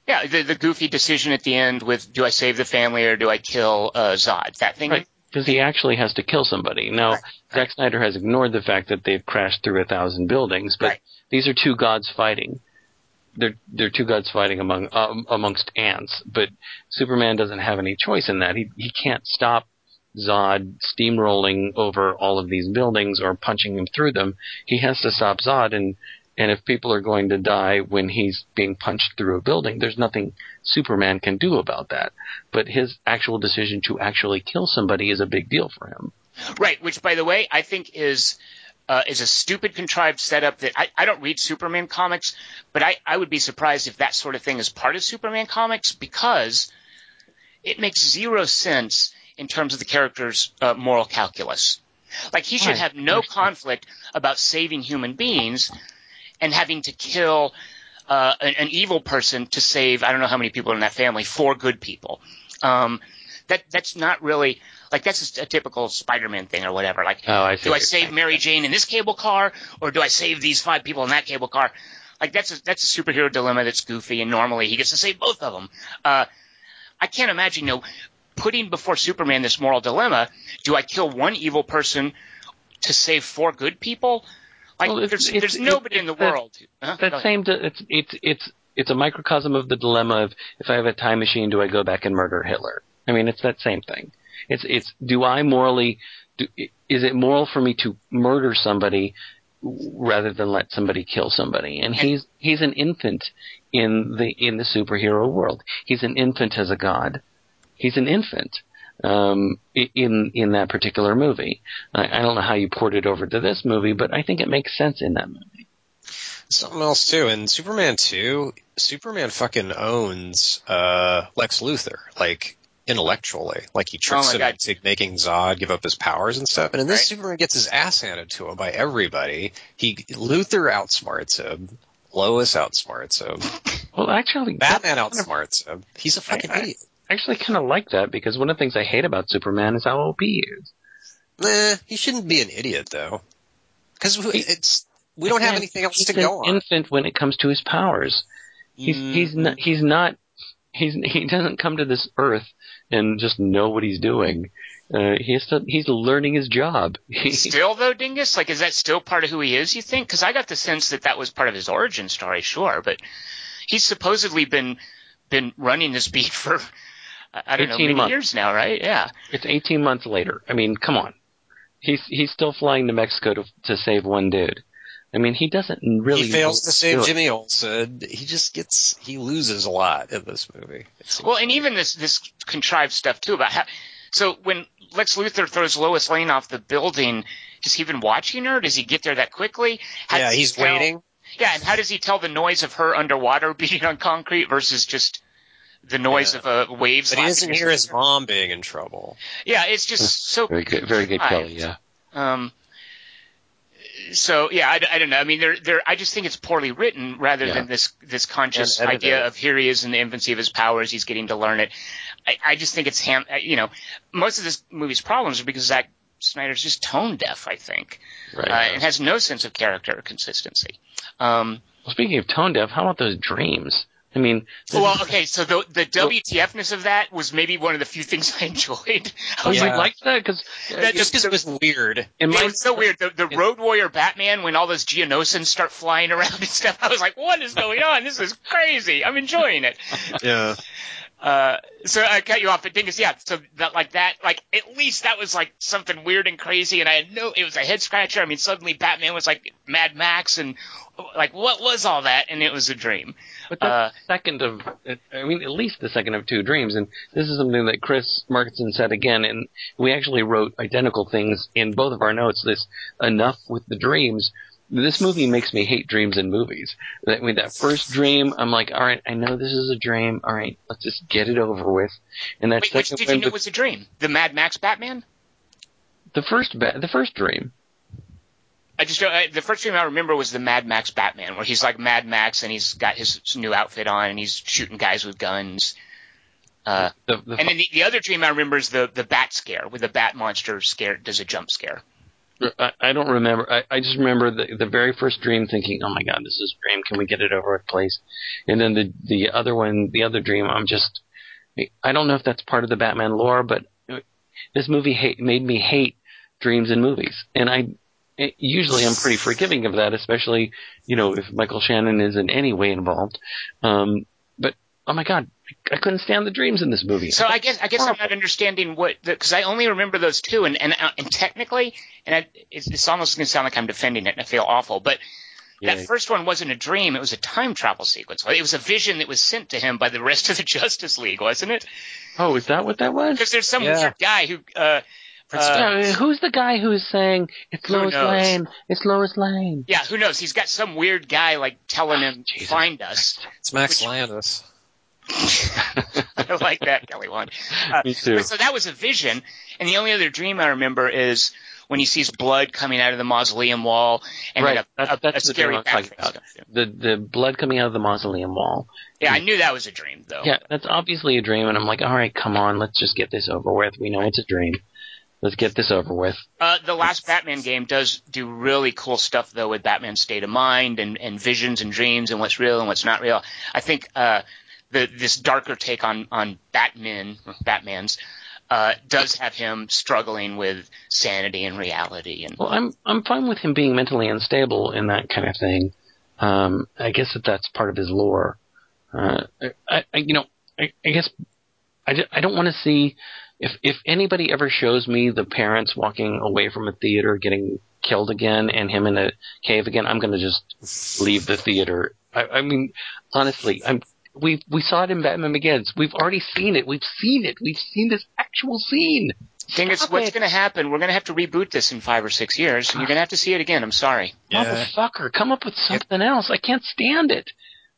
S1: Yeah, the, the goofy decision at the end with, do I save the family or do I kill uh, Zod? That thing.
S2: Right. Because he actually has to kill somebody. Now,
S1: Right,
S2: Zack Snyder has ignored the fact that they've crashed through a thousand buildings, but
S1: Right.
S2: these are two gods fighting. They're they're two gods fighting among um, amongst ants, but Superman doesn't have any choice in that. He he can't stop Zod steamrolling over all of these buildings or punching him through them. He has to stop Zod, and and if people are going to die when he's being punched through a building, there's nothing Superman can do about that. But his actual decision to actually kill somebody is a big deal for him.
S1: Right, which by the way, I think is uh, is a stupid contrived setup that I, I don't read Superman comics, but I, I would be surprised if that sort of thing is part of Superman comics because it makes zero sense in terms of the character's uh, moral calculus. Like he should have no conflict about saving human beings and having to kill uh, an, an evil person to save I don't know how many people in that family, four good people. Um, that that's not really like that's just a typical Spider-Man thing or whatever. Like,
S2: Oh, I
S1: do I save. Mary Jane in this cable car, or do I save these five people in that cable car? Like that's a, that's a superhero dilemma that's goofy, and normally he gets to save both of them. Uh, I can't imagine, you know, putting before Superman this moral dilemma: do I kill one evil person to save four good people? Like,
S2: Well, it's-
S1: there's
S2: it's-
S1: there's
S2: it's-
S1: nobody in the
S2: that-
S1: world. Huh?
S2: That same, di- it's it's it's it's a microcosm of the dilemma of if I have a time machine, do I go back and murder Hitler? I mean, it's that same thing. It's it's do I morally, do, is it moral for me to murder somebody rather than let somebody kill somebody? And he's he's an infant in the in the superhero world. He's an infant as a god. He's an infant um, in in that particular movie. I, I don't know how you ported it over to this movie, but I think it makes sense in that movie.
S3: Something else too. In Superman 2, Superman fucking owns uh, Lex Luthor, like intellectually. Like he tricks
S1: Oh
S3: him
S1: God.
S3: into making Zod give up his powers and stuff. And in this,
S1: Right.
S3: Superman gets his ass handed to him by everybody. He Luthor outsmarts him. Lois outsmarts him.
S2: Well, actually,
S3: Batman
S2: that's kind of-
S3: outsmarts him. He's a fucking
S2: I-
S3: idiot.
S2: I actually kind of like that because one of the things I hate about Superman is how OP he is.
S3: Nah, he shouldn't be an idiot though. Because it's we don't have anything else
S2: he's
S3: to
S2: an
S3: go on.
S2: infant when it comes to his powers. He's he's
S3: Mm-hmm.
S2: not he's not he's he doesn't come to this earth and just know what he's doing. Uh, he has to, he's learning his job.
S1: Still though, Dingus, like is that still part of who he is? You think? Because I got the sense that that was part of his origin story, sure, but he's supposedly been been running this beat for I I don't know
S2: 18
S1: many
S2: months.
S1: years now, right? Yeah.
S2: it's 18 months later. I mean, come on. He's he's still flying to Mexico to to save one dude. I mean, he doesn't really.
S3: he fails to save. Jimmy Olsen. He just gets he loses a lot in this movie.
S1: Well, and even this this contrived stuff too about how. So when Lex Luthor throws Lois Lane off the building, has he been watching her? Does he get there that quickly? How
S3: yeah, he's
S1: tell-
S3: waiting.
S1: Yeah, and how does he tell the noise of her underwater beating on concrete versus just the noise
S3: Yeah.
S1: of uh, waves?
S3: But he doesn't
S1: his
S3: hear his mom being in trouble.
S1: Yeah, it's just so
S2: Very good, very good,
S1: contrived.
S2: Kelly. Yeah.
S1: Um, so yeah, I, I don't know. I mean, they're, they're, I just think it's poorly written rather
S2: Yeah.
S1: than this this conscious idea of here he is in the infancy of his powers. He's getting to learn it. I, I just think it's ham. uh, You know, most of this movie's problems are because Zack Snyder's just tone deaf. I think,
S2: Right.
S1: uh, and has no sense of character or consistency. Um,
S2: well, speaking of tone deaf, how about those dreams? I mean,
S1: well, okay, so the the WTFness of that was maybe one of the few things I enjoyed. I
S2: oh,
S1: was
S2: you
S3: Yeah.
S2: liked that because
S1: That uh,
S3: Just because it was weird.
S2: in
S1: It
S2: my
S1: was so weird. The, the Road Warrior Batman, when all those Geonosians start flying around and stuff, I was like, what is going on? This is crazy. I'm enjoying it.
S3: Yeah.
S1: Uh, so I cut you off, but Dingus, yeah, so that, like that, like, at least that was like something weird and crazy, and I had no, it was a head scratcher. I mean, suddenly Batman was like Mad Max, and like, what was all that? And it was a dream.
S2: But that's
S1: Uh,
S2: the second of, I mean, at least the second of two dreams. And this is something that Chris Markinson said again, and we actually wrote identical things in both of our notes. This enough with the dreams. This movie makes me hate dreams in movies. That, I mean, that first dream, I'm like, all right, I know this is a dream. All right, let's just get it over with. And that
S1: Wait, which did you know was a dream? The Mad Max Batman?
S2: the first, ba- the first dream.
S1: I just I, the first dream I remember was the Mad Max Batman, where he's like Mad Max and he's got his new outfit on and he's shooting guys with guns. Uh,
S2: The, the,
S1: and then the, the other dream I remember is the the bat scare, where the bat monster scare does a jump scare.
S2: I, I don't remember. I, I just remember the the very first dream, thinking, "Oh my god, this is a dream. Can we get it over with, please?" And then the the other one, the other dream, I'm just, I don't know if that's part of the Batman lore, but this movie hate, made me hate dreams in movies, and I. Usually, I'm pretty forgiving of that, especially you know if Michael Shannon is in any way involved. Um, but oh my god, I couldn't stand the dreams in this movie.
S1: So I guess I guess I'm not understanding what because I only remember those two, and and uh, and technically, and I, it's, it's almost going to sound like I'm defending it, and I feel awful, but.
S2: Yeah.
S1: That first one wasn't a dream; it was a time travel sequence. It was a vision that was sent to him by the rest of the Justice League, wasn't it?
S2: oh, is that what that was?
S1: Because there's some
S3: Yeah.
S1: weird guy who uh, Uh,
S2: Yeah, who's the guy who's saying it's Lois
S1: knows?
S2: Lane? It's Lois Lane.
S1: Yeah, who knows? He's got some weird guy like telling him
S2: Jesus.
S1: find us.
S3: It's Max
S1: Which-
S3: Landis.
S1: I like that, Kelly Wand. Uh,
S2: Me too.
S1: So that was a vision, and the only other dream I remember is when he sees blood coming out of the mausoleum wall, and
S2: Right,
S1: a,
S2: that's-
S1: a,
S2: that's
S1: a
S2: the
S1: scary
S2: dream I'm talking about.
S1: face.
S2: The the blood coming out of the mausoleum wall.
S1: Yeah, I knew that was a dream though.
S2: Yeah, that's obviously a dream, and I'm like, all right, come on, let's just get this over with. We know it's a dream. Let's get this over with.
S1: Uh, the last Batman game does do really cool stuff though with Batman's state of mind and, and visions and dreams and what's real and what's not real. I think uh, the this darker take on on Batman, Batman's, uh, does have him struggling with sanity and reality and
S2: Well, I'm I'm fine with him being mentally unstable and that kind of thing. Um, I guess that that's part of his lore. Uh, I, I you know, I, I guess I, I don't want to see if if anybody ever shows me the parents walking away from a theater getting killed again and him in a cave again, I'm going to just leave the theater. I, I mean, honestly, I'm. We we saw it in Batman Begins. We've already seen it. We've seen it. We've seen this actual scene.
S1: thing is what's going to happen. We're going to have to reboot this in five or six years. You're going to have to see it again. I'm sorry. Yeah.
S2: Motherfucker, come up with something else. I can't stand it.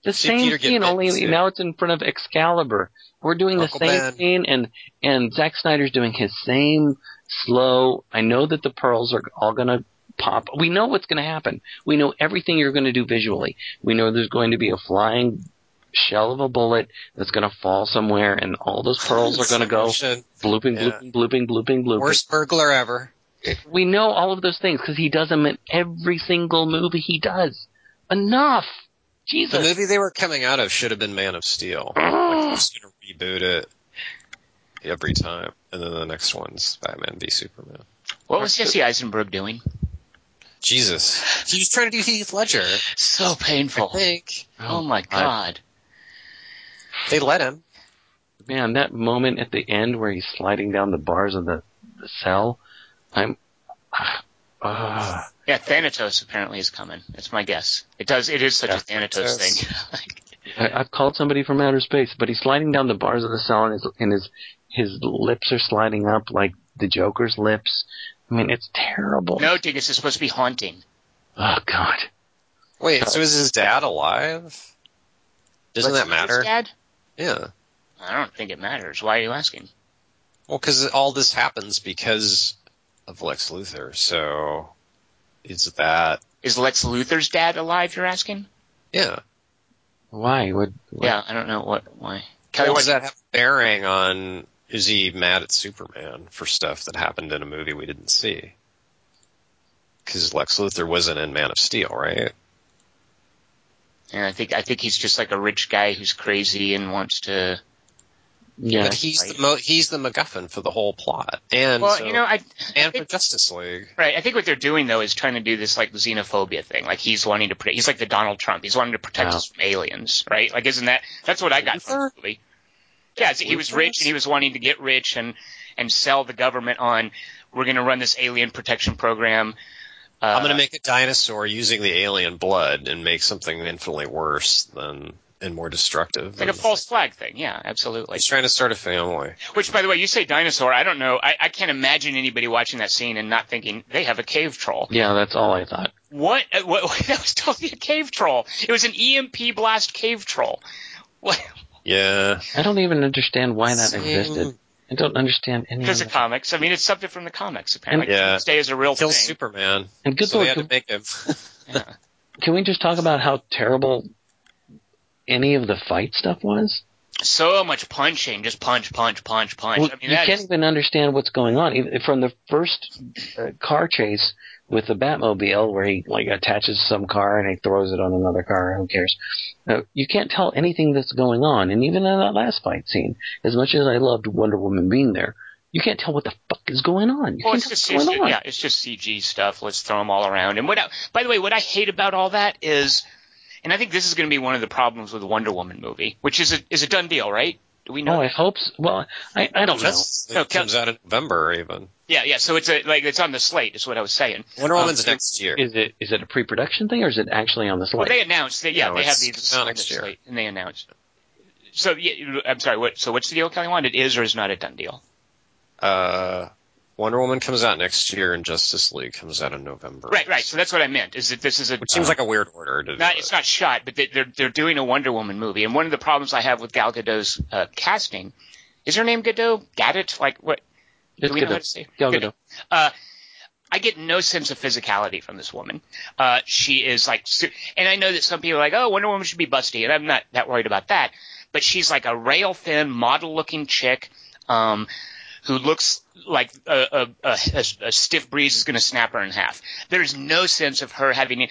S2: The
S3: See
S2: same
S3: Peter
S2: scene, only
S3: too.
S2: now it's in front of Excalibur. We're doing
S3: Uncle
S2: the same
S3: Ben.
S2: scene, and and Zack Snyder's doing his same slow. I know that the pearls are all gonna pop. We know what's gonna happen. We know everything you're gonna do visually. We know there's going to be a flying shell of a bullet that's gonna fall somewhere, and all those pearls are gonna go
S3: Should-
S2: blooping,
S3: Yeah.
S2: blooping, blooping, blooping, blooping.
S3: Worst burglar ever.
S2: We know all of those things because he does them in every single movie he does. Enough. Jesus.
S3: The movie they were coming out of should have been Man of Steel. Like, just gonna reboot it every time, and then the next one's Batman v Superman.
S1: What was Jesse Eisenberg doing?
S3: Jesus, he was trying to do Heath Ledger.
S1: So
S3: I
S1: painful.
S3: think
S1: Oh my God.
S3: They let him.
S2: Man, that moment at the end where he's sliding down the bars of the, the cell, I'm. Uh,
S1: Yeah, Thanatos apparently is coming. That's my guess. It does. It is such
S2: Yeah,
S1: a Thanatos
S3: Thanatos.
S1: thing.
S2: I, I've called somebody from outer space, but he's sliding down the bars of the cell, and his and his his lips are sliding up like the Joker's lips. I mean, it's terrible.
S1: no, Dingus is supposed to be haunting.
S2: Oh God.
S3: Wait, so is his dad alive? Doesn't
S1: Lex
S3: that matter?
S1: Luthor's Dad?
S3: Yeah.
S1: I don't think it matters. Why are you asking?
S3: Well, because all this happens because of Lex Luthor. So is that
S1: Is Lex Luthor's dad alive? You're asking?
S3: yeah?
S2: Why would? what-
S1: Yeah, I don't know what. Why? Kelly,
S3: How
S1: what
S3: does that have bearing on? Is he mad at Superman for stuff that happened in a movie we didn't see? Because Lex Luthor wasn't in Man of Steel, right?
S1: And I think I think he's just like a rich guy who's crazy and wants to.
S2: Yeah.
S3: But he's
S1: right.
S3: the mo- he's the MacGuffin for the whole plot, and
S1: Well,
S3: so-
S1: you know, I, I
S3: and for Justice League.
S1: right. I think what they're doing though is trying to do this like xenophobia thing. Like he's wanting to protect. He's like the Donald Trump. He's wanting to protect
S2: Yeah.
S1: us from aliens, right? Like, isn't that that's what I got from the movie? Yeah, he was rich and he was wanting to get rich and and sell the government on. We're going to run this alien protection program. Uh,
S3: I'm going to make a dinosaur using the alien blood and make something infinitely worse than and more destructive.
S1: Like a false flag thing. Yeah, absolutely.
S3: He's trying to start a family.
S1: Which, by the way, you say dinosaur. I don't know. I, I can't imagine anybody watching that scene and not thinking they have a cave troll.
S2: Yeah, that's all I thought.
S1: What? uh, what that was totally a cave troll. It was an EMP blast cave troll. What?
S3: Yeah.
S2: I don't even understand why that
S3: Same.
S2: existed. I don't understand any
S1: Because
S2: of
S1: of comics. I mean, it's something from the comics. Apparently,
S3: Yeah.
S1: Doomsday is a real
S3: Kills
S1: thing.
S3: Superman.
S2: And good
S3: so they
S2: lord,
S3: had to
S2: can,
S3: make him.
S1: Yeah.
S2: can we just talk about how terrible any of the fight stuff was?
S1: So much punching, just punch, punch, punch, punch.
S2: Well,
S1: I mean,
S2: you can't
S1: is-
S2: even understand what's going on. Even from the first uh, car chase with the Batmobile, where he like attaches some car and he throws it on another car. Who cares? Uh, you can't tell anything that's going on. And even in that last fight scene, as much as I loved Wonder Woman being there, you can't tell what the fuck is going on. You
S1: Well,
S2: can't
S1: it's just,
S2: what's
S1: it's
S2: going
S1: ju-
S2: on.
S1: yeah, it's just CG stuff. Let's throw them all around. And what? I, by the way, what I hate about all that is, and I think this is going to be one of the problems with the Wonder Woman movie, which is a is a done deal, right? Do we know?
S2: Oh, I hope. So. Well, I, I don't know.
S3: Just,
S1: No,
S3: it comes out in November even.
S1: yeah, yeah. So it's a like it's on the slate. Is what I was saying.
S3: Wonder
S1: Um,
S3: Woman's
S1: so-
S3: next year.
S2: Is it is it a pre-production thing or is it actually on the slate?
S1: Well,
S2: slate?
S1: they announced that. Yeah,
S3: No,
S1: they have
S3: it's
S1: these
S3: out
S1: on the
S3: year.
S1: slate, and they announced. So yeah, I'm sorry. What? So what's the deal, Kelly? Wand? It is or is not a done deal?
S3: Uh, Wonder Woman comes out next year, and Justice League comes out in November.
S1: Right, right. So that's what I meant. Is that this is a
S3: Which seems like a weird order to do
S1: not,
S3: it.
S1: it's not shot, but they, they're they're doing a Wonder Woman movie, and one of the problems I have with Gal Gadot's uh, casting is her name Gadot, Gadot, like what?
S2: It's
S1: do we know
S2: Gadot.
S1: how to say?
S2: Gal
S1: Gadot.
S2: Gadot.
S1: Uh, I get no sense of physicality from this woman. Uh, she is like, and I know that some people are like, oh, Wonder Woman should be busty, and I'm not that worried about that. But she's like a rail thin, model looking chick, um, who looks like a, a, a, a, stiff breeze is going to snap her in half. There's no sense of her having,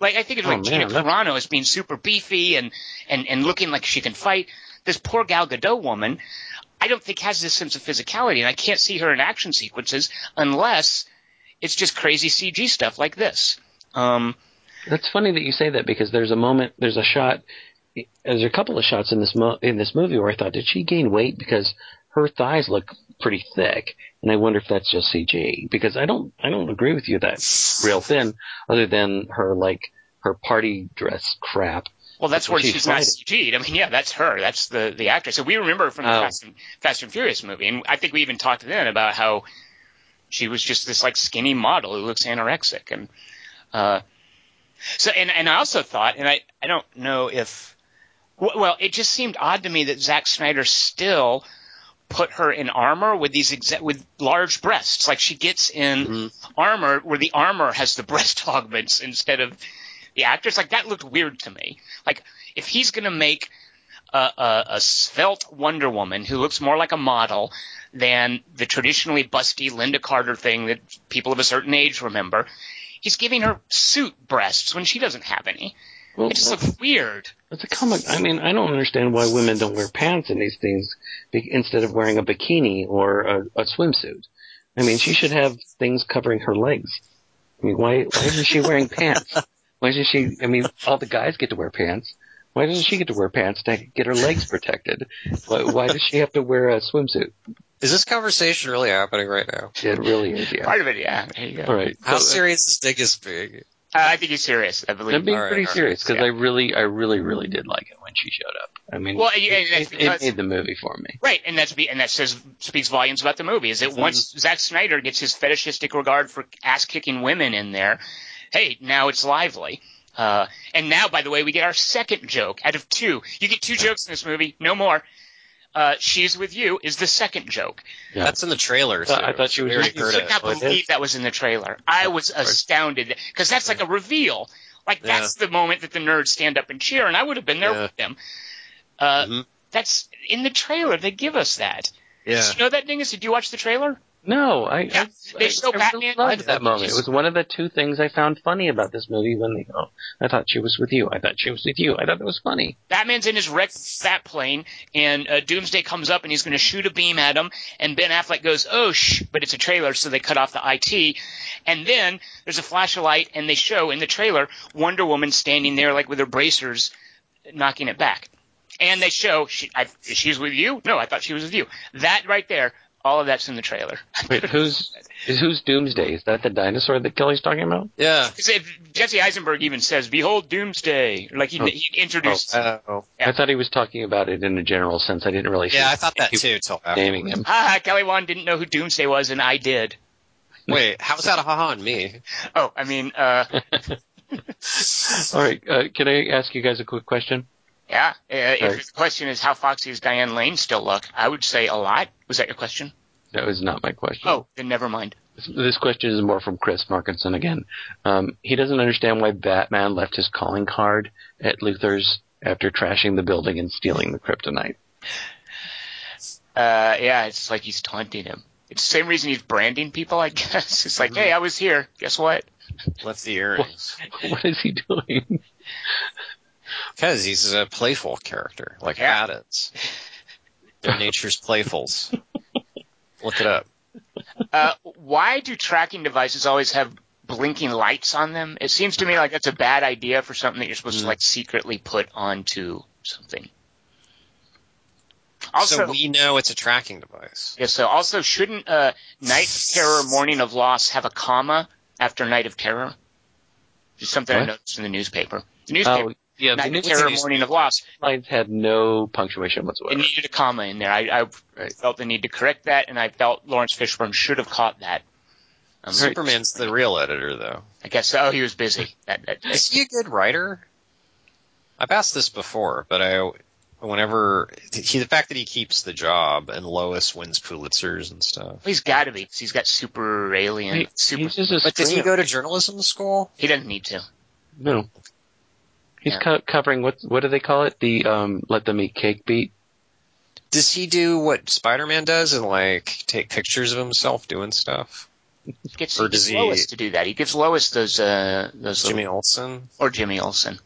S1: like, I think of
S2: Oh,
S1: like
S2: man,
S1: Gina Carano as being super beefy and, and, and looking like she can fight. This poor Gal Gadot woman, I don't think has this sense of physicality, and I can't see her in action sequences unless it's just crazy CG stuff like this. Um,
S2: That's funny that you say that because there's a moment, there's a shot, there's a couple of shots in this mo- in this movie where I thought, did she gain weight because her thighs look pretty thick, and I wonder if that's just CG because I don't I don't agree with you that real thin, other than her like her party dress crap.
S1: well, that's where
S2: She's
S1: she's not. CG'd. I mean, yeah, that's her. That's the the actress. So we remember from the
S2: Oh.
S1: Fast, and, Fast and Furious movie, and I think we even talked then about how she was just this like skinny model who looks anorexic, and uh, so and and I also thought, and I I don't know if well, it just seemed odd to me that Zack Snyder still put her in armor with these exa- with large breasts. Like she gets in
S3: Mm-hmm.
S1: armor where the armor has the breast augments instead of the actress. Like that looked weird to me. Like if he's gonna make a, a, a svelte Wonder Woman who looks more like a model than the traditionally busty Lynda Carter thing that people of a certain age remember, he's giving her suit breasts when she doesn't have any.
S2: Well,
S1: It just looks weird.
S2: It's a comic. I mean, I don't understand why women don't wear pants in these things be- instead of wearing a bikini or a, a swimsuit. I mean, she should have things covering her legs. I mean, why why isn't she wearing pants? Why isn't she? I mean, all the guys get to wear pants. Why doesn't she get to wear pants to get her legs protected? Why, why does she have to wear a swimsuit?
S3: Is this conversation really happening right now?
S2: It really is, yeah.
S1: Part of it, yeah. There you go.
S2: All right.
S3: How
S2: So, uh,
S3: serious is Dingus being?
S1: I think he's serious. I believe.
S2: I'm being
S3: right,
S2: pretty
S3: right.
S2: serious because
S1: Yeah.
S2: I really, I really, really did like it when she showed up. I mean,
S1: Well,
S2: it,
S1: that's
S2: it, made the movie for me.
S1: Right, and that's be, and that says speaks volumes about the movie. Is that once Zack Snyder gets his fetishistic regard for ass kicking women in there, hey, now it's lively. Uh, and now, by the way, we get our second joke out of two. You get two jokes in this movie, no more. Uh, she's with you is the second joke.
S2: Yeah.
S3: That's in the trailer. Too.
S2: I thought she was
S3: We already
S2: just-
S3: heard
S1: could
S3: it.
S1: not believe
S2: is?
S1: that was in the trailer. I was astounded because that's like a reveal. Like
S3: Yeah.
S1: that's the moment that the nerds stand up and cheer, and I would have been there
S3: Yeah.
S1: with them. Uh,
S3: Mhm.
S1: That's in the trailer. They give us that.
S3: Yeah.
S1: Did you know that, Dingus? Did you watch the trailer?
S2: No, I,
S1: Yeah,
S2: I,
S1: they
S2: I,
S1: show
S2: I
S1: Batman-
S2: really loved that moment. It was one of the two things I found funny about this movie when they go, I thought she was with you. I thought she was with you. I thought that was funny.
S1: Batman's in his wrecked fat plane, and uh, Doomsday comes up and he's going to shoot a beam at him, and Ben Affleck goes, "Oh shh!" But it's a trailer, so they cut off the IT, and then there's a flash of light, and they show in the trailer Wonder Woman standing there like with her bracers, knocking it back, and they show she, I, she's with you. No, I thought she was with you. That right there, All of that's in the trailer.
S2: Wait, who's is who's Doomsday? Is that the dinosaur that Kelly's talking about?
S3: Yeah.
S1: if- Jesse Eisenberg even says, "Behold Doomsday!" Like he,
S2: Oh.
S1: he introduced.
S3: Oh.
S1: Yeah.
S2: I thought he was talking about it in a general sense. I didn't really.
S3: Yeah,
S2: see
S3: I thought that too till
S2: naming him.
S1: Ha ha! Kelly Wand didn't know who Doomsday was, and I did.
S3: Wait, how's that a haha on me?
S1: Oh, I mean, uh,
S2: All right, uh, can I ask you guys a quick question?
S1: Yeah. Uh, if
S2: Right.
S1: the question is how foxy is Diane Lane still look, I would say a lot. Was that your question?
S2: That was not my question.
S1: Oh, then never mind.
S2: This, this question is more from Chris Markinson again. Um, he doesn't understand why Batman left his calling card at Luthor's after trashing the building and stealing the kryptonite.
S1: Uh, yeah, it's like he's taunting him. It's the same reason he's branding people, I guess. It's like, hey, I was here. Guess what?
S3: Left the earrings.
S2: what is he doing?
S3: Because he's a playful character, like
S1: Yeah.
S3: Addis. They're nature's playfuls. Look it up.
S1: Uh, why do tracking devices always have blinking lights on them? It seems to me like that's a bad idea for something that you're supposed to
S3: Mm.
S1: like secretly put onto something. Also,
S3: so we know it's a tracking device.
S1: yeah, so also shouldn't uh, Night of Terror, Morning of Loss have a comma after Night of Terror? Just something I noticed in the newspaper. The newspaper,
S2: Oh, yeah, the
S1: Night Terror, Morning of Loss.
S2: lines had no punctuation whatsoever.
S1: It
S2: whatsoever.
S1: needed a comma in there. I, I
S2: Right.
S1: felt the need to correct that, and I felt Laurence Fishburne should have caught that. Um,
S3: Superman's the real editor, though.
S1: I guess so. Oh, he was busy. That, that,
S3: Is he a good writer? I've asked this before, but I, whenever he, the fact that he keeps the job and Lois wins Pulitzers and stuff.
S1: he's got to be. 'cause He's got super alien.
S2: He-
S1: super.
S2: he's just a
S3: But did he go to journalism school?
S1: He doesn't need to.
S2: No. He's
S1: Yeah.
S2: co- covering what? What do they call it? The um, let them eat cake beat.
S3: Does he do what Spider-Man does and like take pictures of himself doing stuff?
S1: He gets,
S3: Or
S1: he gets
S3: he-
S1: Lois to do that. He gives Lois those uh those
S3: Jimmy
S1: little,
S3: Olsen.
S1: or Jimmy Olsen.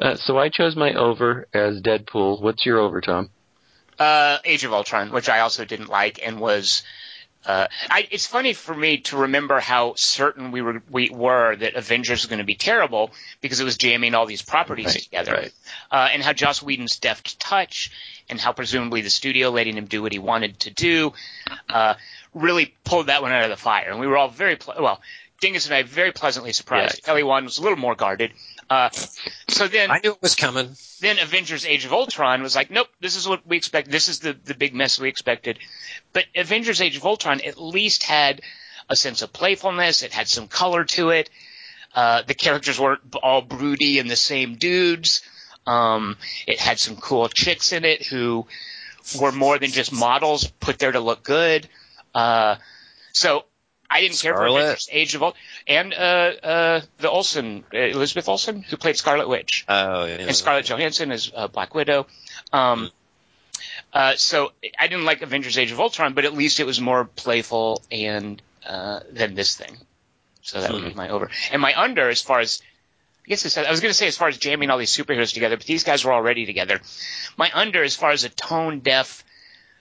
S2: Uh, so I chose my over as Deadpool. What's your over, Tom?
S1: Uh, Age of Ultron, which I also didn't like, and was. Uh, I, it's funny for me to remember how certain we were we were that Avengers was going to be terrible because it was jamming all these properties
S2: Right,
S1: together,
S2: right.
S1: uh, and how Joss Whedon's deft touch and how presumably the studio letting him do what he wanted to do uh, really pulled that one out of the fire, and we were all very ple- well. Dingus and I very pleasantly surprised.
S2: Yeah.
S1: Kelly Wand was a little more guarded. Uh, so then
S3: I knew it was coming.
S1: then Avengers Age of Ultron was like, nope, this is what we expect. This is the, the big mess we expected. But Avengers Age of Ultron at least had a sense of playfulness. It had some color to it. Uh, the characters weren't all broody and the same dudes. Um, it had some cool chicks in it who were more than just models put there to look good. Uh, so I didn't care for
S3: Scarlet.
S1: Avengers Age of Ultron. And, uh, uh, the Olsen, uh, Elizabeth Olsen, who played Scarlet Witch
S3: Oh, yeah.
S1: and Scarlett Johansson as uh, Black Widow. Um, uh, so I didn't like Avengers: Age of Ultron, but at least it was more playful and uh, than this thing. So that would be my over. And my under, as far as I guess it's, I was going to say as far as jamming all these superheroes together, but these guys were already together. My under, as far as a tone deaf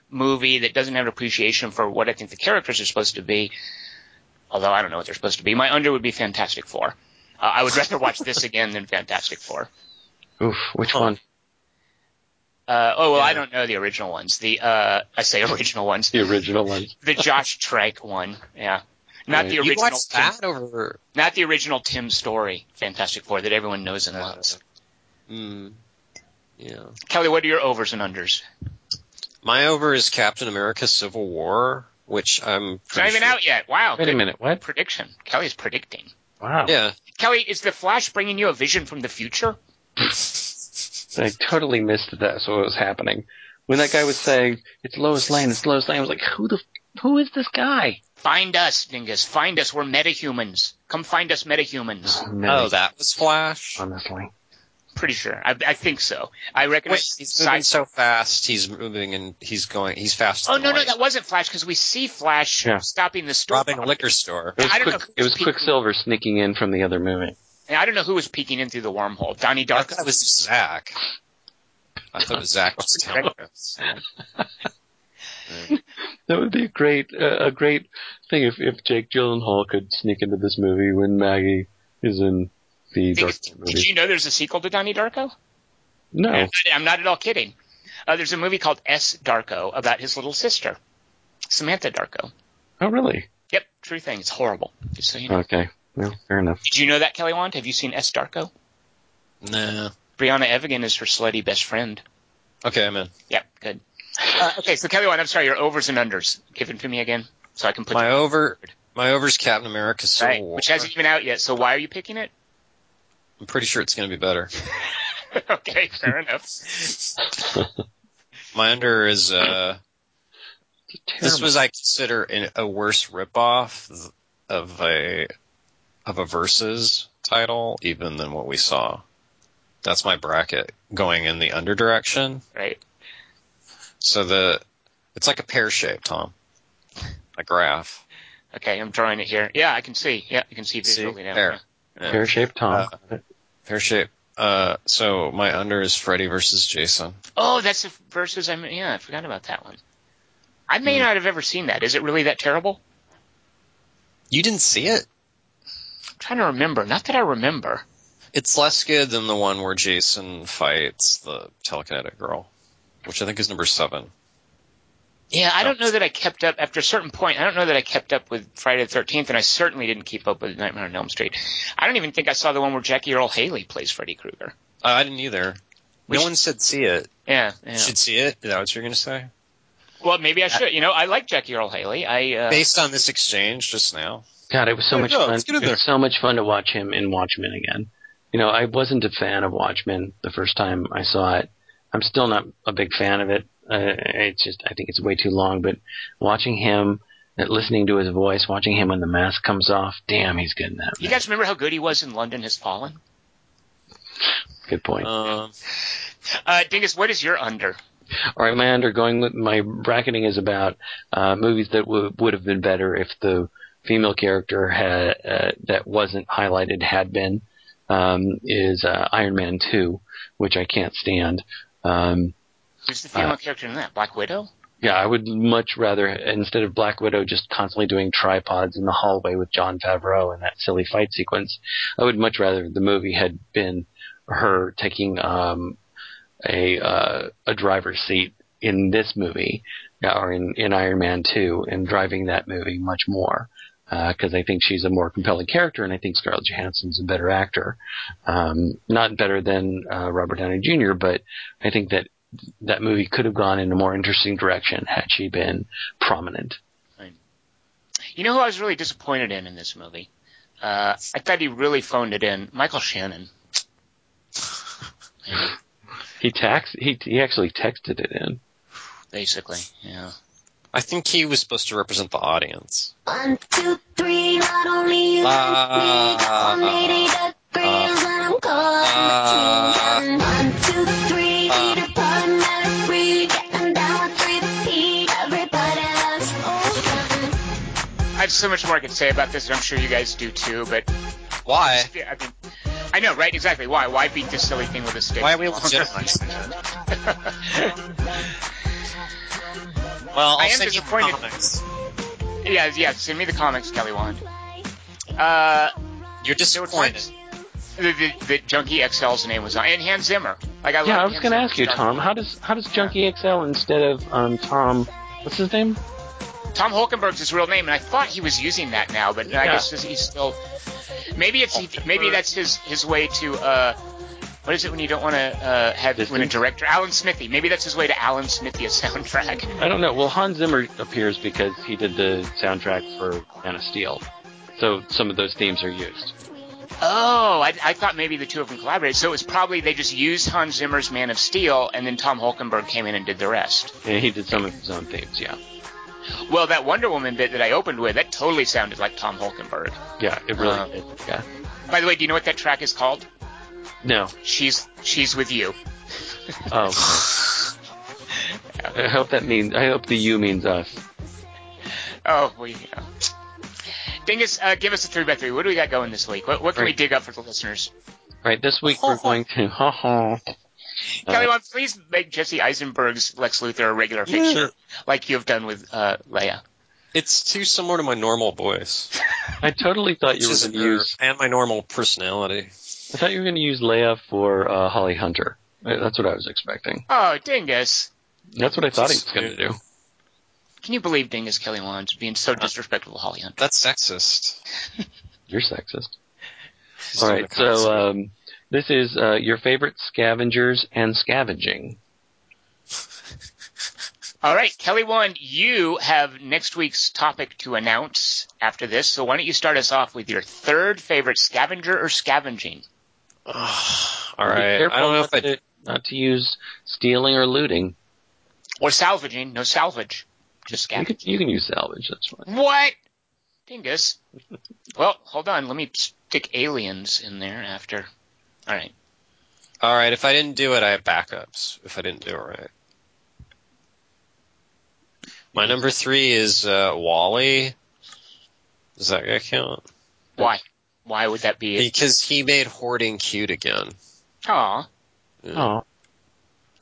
S1: movie that doesn't have an appreciation for what I think the characters are supposed to be, although I don't know what they're supposed to be, my under would be Fantastic Four. Uh, I would rather watch this again than Fantastic Four.
S2: Oof, which
S3: Huh.
S2: one?
S1: Uh, oh well, I don't know the original ones. The uh, I say original ones.
S2: The original one.
S1: The Josh Trank one, yeah, not
S2: Right.
S1: the
S2: You
S3: You
S1: original.
S3: watched
S1: Tim,
S3: that over?
S1: not the original Tim Story Fantastic Four that everyone knows and loves.
S3: Mm, yeah.
S1: Kelly, what are your overs and unders?
S3: My over is Captain America: Civil War, which I'm.
S1: It's not even out yet. Wow,
S2: Wait a minute, what?
S1: prediction. Kelly's predicting.
S2: Wow.
S3: Yeah.
S1: Kelly, is the Flash bringing you a vision from the future?
S2: I totally missed that. So what was happening when that guy was saying it's Lois Lane, it's Lois Lane. I was like, who the who is this guy?
S1: Find us, Dingus. Find us. We're metahumans. Come find us, metahumans.
S3: Oh, oh that was Flash.
S2: honestly.
S1: Pretty sure. I, I think so. I recognize.
S3: Wait, he's moving
S1: sci-
S3: so fast. He's moving and he's going. He's fast.
S1: Oh
S3: than
S1: no, no, that wasn't Flash because we see Flash
S2: Yeah.
S1: stopping the store.
S3: robbing a liquor store.
S2: It was, quick,
S1: know who
S2: it was
S1: was
S2: Quicksilver sneaking in from the other movie.
S1: And I don't know who was peeking in through the wormhole. Donnie
S3: I
S1: Darko.
S3: thought was Zack. I thought it was Zack was telling us.
S2: That would be a great uh, a great thing if if Jake Gyllenhaal could sneak into this movie when Maggie is in the Dark
S1: Did,
S2: Knight movie.
S1: you know there's a sequel to Donnie Darko?
S2: no.
S1: I'm not- I'm not at all kidding. Uh, there's a movie called S. Darko about his little sister. Samantha Darko.
S2: Oh, really?
S1: Yep, true thing. It's horrible. Just so you know.
S2: Okay. Well, fair enough.
S1: Did you know that, Kelly Wand? Have you seen S. Darko?
S3: Nah.
S1: Briana Evigan is her slutty best friend.
S3: Okay, I'm in.
S1: Yep, good. Uh, okay, so Kelly Wand, I'm sorry, your overs and unders. Give it to me again, so I can put
S3: My over, my over's Captain America Civil
S1: right,
S3: War.
S1: which hasn't even out yet. So why are you picking it?
S3: I'm pretty sure it's going to be better.
S1: okay, fair enough.
S3: My under is uh, this was I consider an, a worse ripoff of a of a versus title even than what we saw. That's my bracket going in the under direction.
S1: Right.
S3: So the it's like a pear shape, Tom. A graph.
S1: Okay, I'm drawing it here. Yeah, I can see. Yeah, I can see
S3: See?
S1: visually now.
S3: There.
S1: Yeah.
S2: Pear shaped Tom.
S3: Pear shape. Uh, so my under is Freddy versus Jason.
S1: Oh, that's the versus. I mean, yeah, I forgot about that one. I may
S3: Hmm.
S1: not have ever seen that. Is it really that terrible?
S3: You didn't see it?
S1: I'm trying to remember. Not that I remember.
S3: It's less good than the one where Jason fights the telekinetic girl, which I think is number seven.
S1: Yeah, I don't know that I kept up after a certain point. I don't know that I kept up with Friday the Thirteenth, and I certainly didn't keep up with Nightmare on Elm Street. I don't even think I saw the one where Jackie Earle Haley plays Freddy Krueger.
S3: Uh, I didn't either.
S1: We
S3: no
S1: should-
S3: one said see it.
S1: Yeah, yeah.
S3: You should see it. Is that what you're going to say?
S1: Well, maybe I should. You know, I like Jackie Earle Haley. I uh,
S3: Based on this exchange just now.
S2: God, it was so much
S3: no,
S2: fun.
S3: let's get in
S2: It was so much fun to watch him in Watchmen again. You know, I wasn't a fan of Watchmen the first time I saw it. I'm still not a big fan of it. Uh, it's just I think it's way too long. But watching him, uh, listening to his voice, watching him when the mask comes off, damn, he's good in that.
S1: you guys remember how good he was in London Has Fallen?
S2: Good point.
S3: Um,
S1: Uh, Dingus, what is your under?
S2: All right, my undergoing with my bracketing is about uh, movies that w- would have been better if the female character had uh, that wasn't highlighted had been um, is uh, Iron Man two, which I can't stand. Um,
S1: Who's the female
S2: Uh,
S1: character in that? Black Widow?
S2: yeah, I would much rather instead of Black Widow just constantly doing tripods in the hallway with Jon Favreau and that silly fight sequence. I would much rather the movie had been her taking um, a uh, a driver's seat in this movie uh, or in, in Iron Man 2 and driving that movie much more because I think she's a more compelling character and I think Scarlett Johansson's a better actor. Um, not better than uh, Robert Downey Jr., but I think that that movie could have gone in a more interesting direction had she been prominent.
S1: You know who I was really disappointed in in this movie? Uh, I thought he really phoned it in. Michael Shannon.
S2: He tax he he actually texted it in.
S1: Basically, yeah.
S3: I think he was supposed to represent the audience.
S4: One, two, three, not only you
S3: Ah.
S4: like me, only the grills when I'm caught in the machine. One, two, three,
S1: have so much more I could say about this, and I'm sure you guys do too. But
S3: Why?
S1: yeah, I mean, I know, right? Exactly. Why? Why beat this silly thing with a stick?
S3: Why are we legitimizing Well, I'll
S1: I am
S3: send you the
S1: disappointed.
S3: comics.
S1: yeah, yeah. Send me the comics, Kelly Wand. Uh,
S3: You're disappointed.
S1: times that, that, that Junkie XL's name was on, and Hans Zimmer. Like I
S2: Yeah, I was going to ask you. Tom. How does how does Junkie XL instead of um, Tom? What's his name?
S1: Tom Holkenborg's his real name, and I thought he was using that now, but I guess he's still. Maybe it's maybe that's his his way to. uh what is it when you don't want to uh, have when a director Alan Smithee? Maybe that's his way to Alan Smithee a soundtrack.
S2: I don't know. Well, Hans Zimmer appears because he did the soundtrack for Man of Steel, so some of those themes are used.
S1: Oh, I, I thought maybe the two of them collaborated. So it was probably they just used Hans Zimmer's Man of Steel, and then Tom Holkenberg came in and did the rest.
S2: And he did some of his own themes. Yeah,
S1: Well, that Wonder Woman bit that I opened with, that totally sounded like Tom Holkenborg.
S2: yeah, it really
S1: Uh,
S2: did. Yeah.
S1: By the way, do you know what that track is called?
S2: No.
S1: She's She's with you.
S2: Oh. okay. I hope that means. I hope the you means us.
S1: Oh, well, you know. Dingus, uh, give us a three by three. What do we got going this week? What, what can we dig up for the listeners?
S2: Right. This week we're going to. Ha ha.
S1: Kelly, Wand, please make Jesse Eisenberg's Lex Luthor a regular feature, like you have done with uh, Leia.
S3: It's too similar to my normal voice.
S2: I totally thought you
S3: Which
S2: were going to use.
S3: and my normal personality.
S2: I thought you were going to use Leia for uh, Holly Hunter. Uh, That's what I was expecting.
S1: Oh, Dingus.
S2: That's what I thought he was going to do.
S1: Can you believe Dingus Kelly Wands being so disrespectful to Holly Hunter?
S3: That's sexist.
S2: You're sexist.
S3: He's
S2: All
S3: doing
S2: right,
S3: a concert.
S2: so um, this is uh, your favorite scavengers and scavenging.
S1: All right, Kelly Wand, you have next week's topic to announce after this. So why don't you start us off with your third favorite scavenger or scavenging?
S3: all
S2: Be careful
S3: I don't know if I.
S2: to, not to use stealing or looting.
S1: Or salvaging? No salvage. Just
S2: You
S1: scavenging.
S2: can, you can use salvage. That's fine.
S1: What? Dingus. well, hold on. Let me stick aliens in there after. All right.
S3: All right. If I didn't do it, I have backups. If I didn't do it right. My number three is uh, WALL-E. Does that guy count?
S1: Why? Why would that be?
S3: Because he made hoarding cute again.
S1: Aw.
S3: Yeah.
S2: Oh,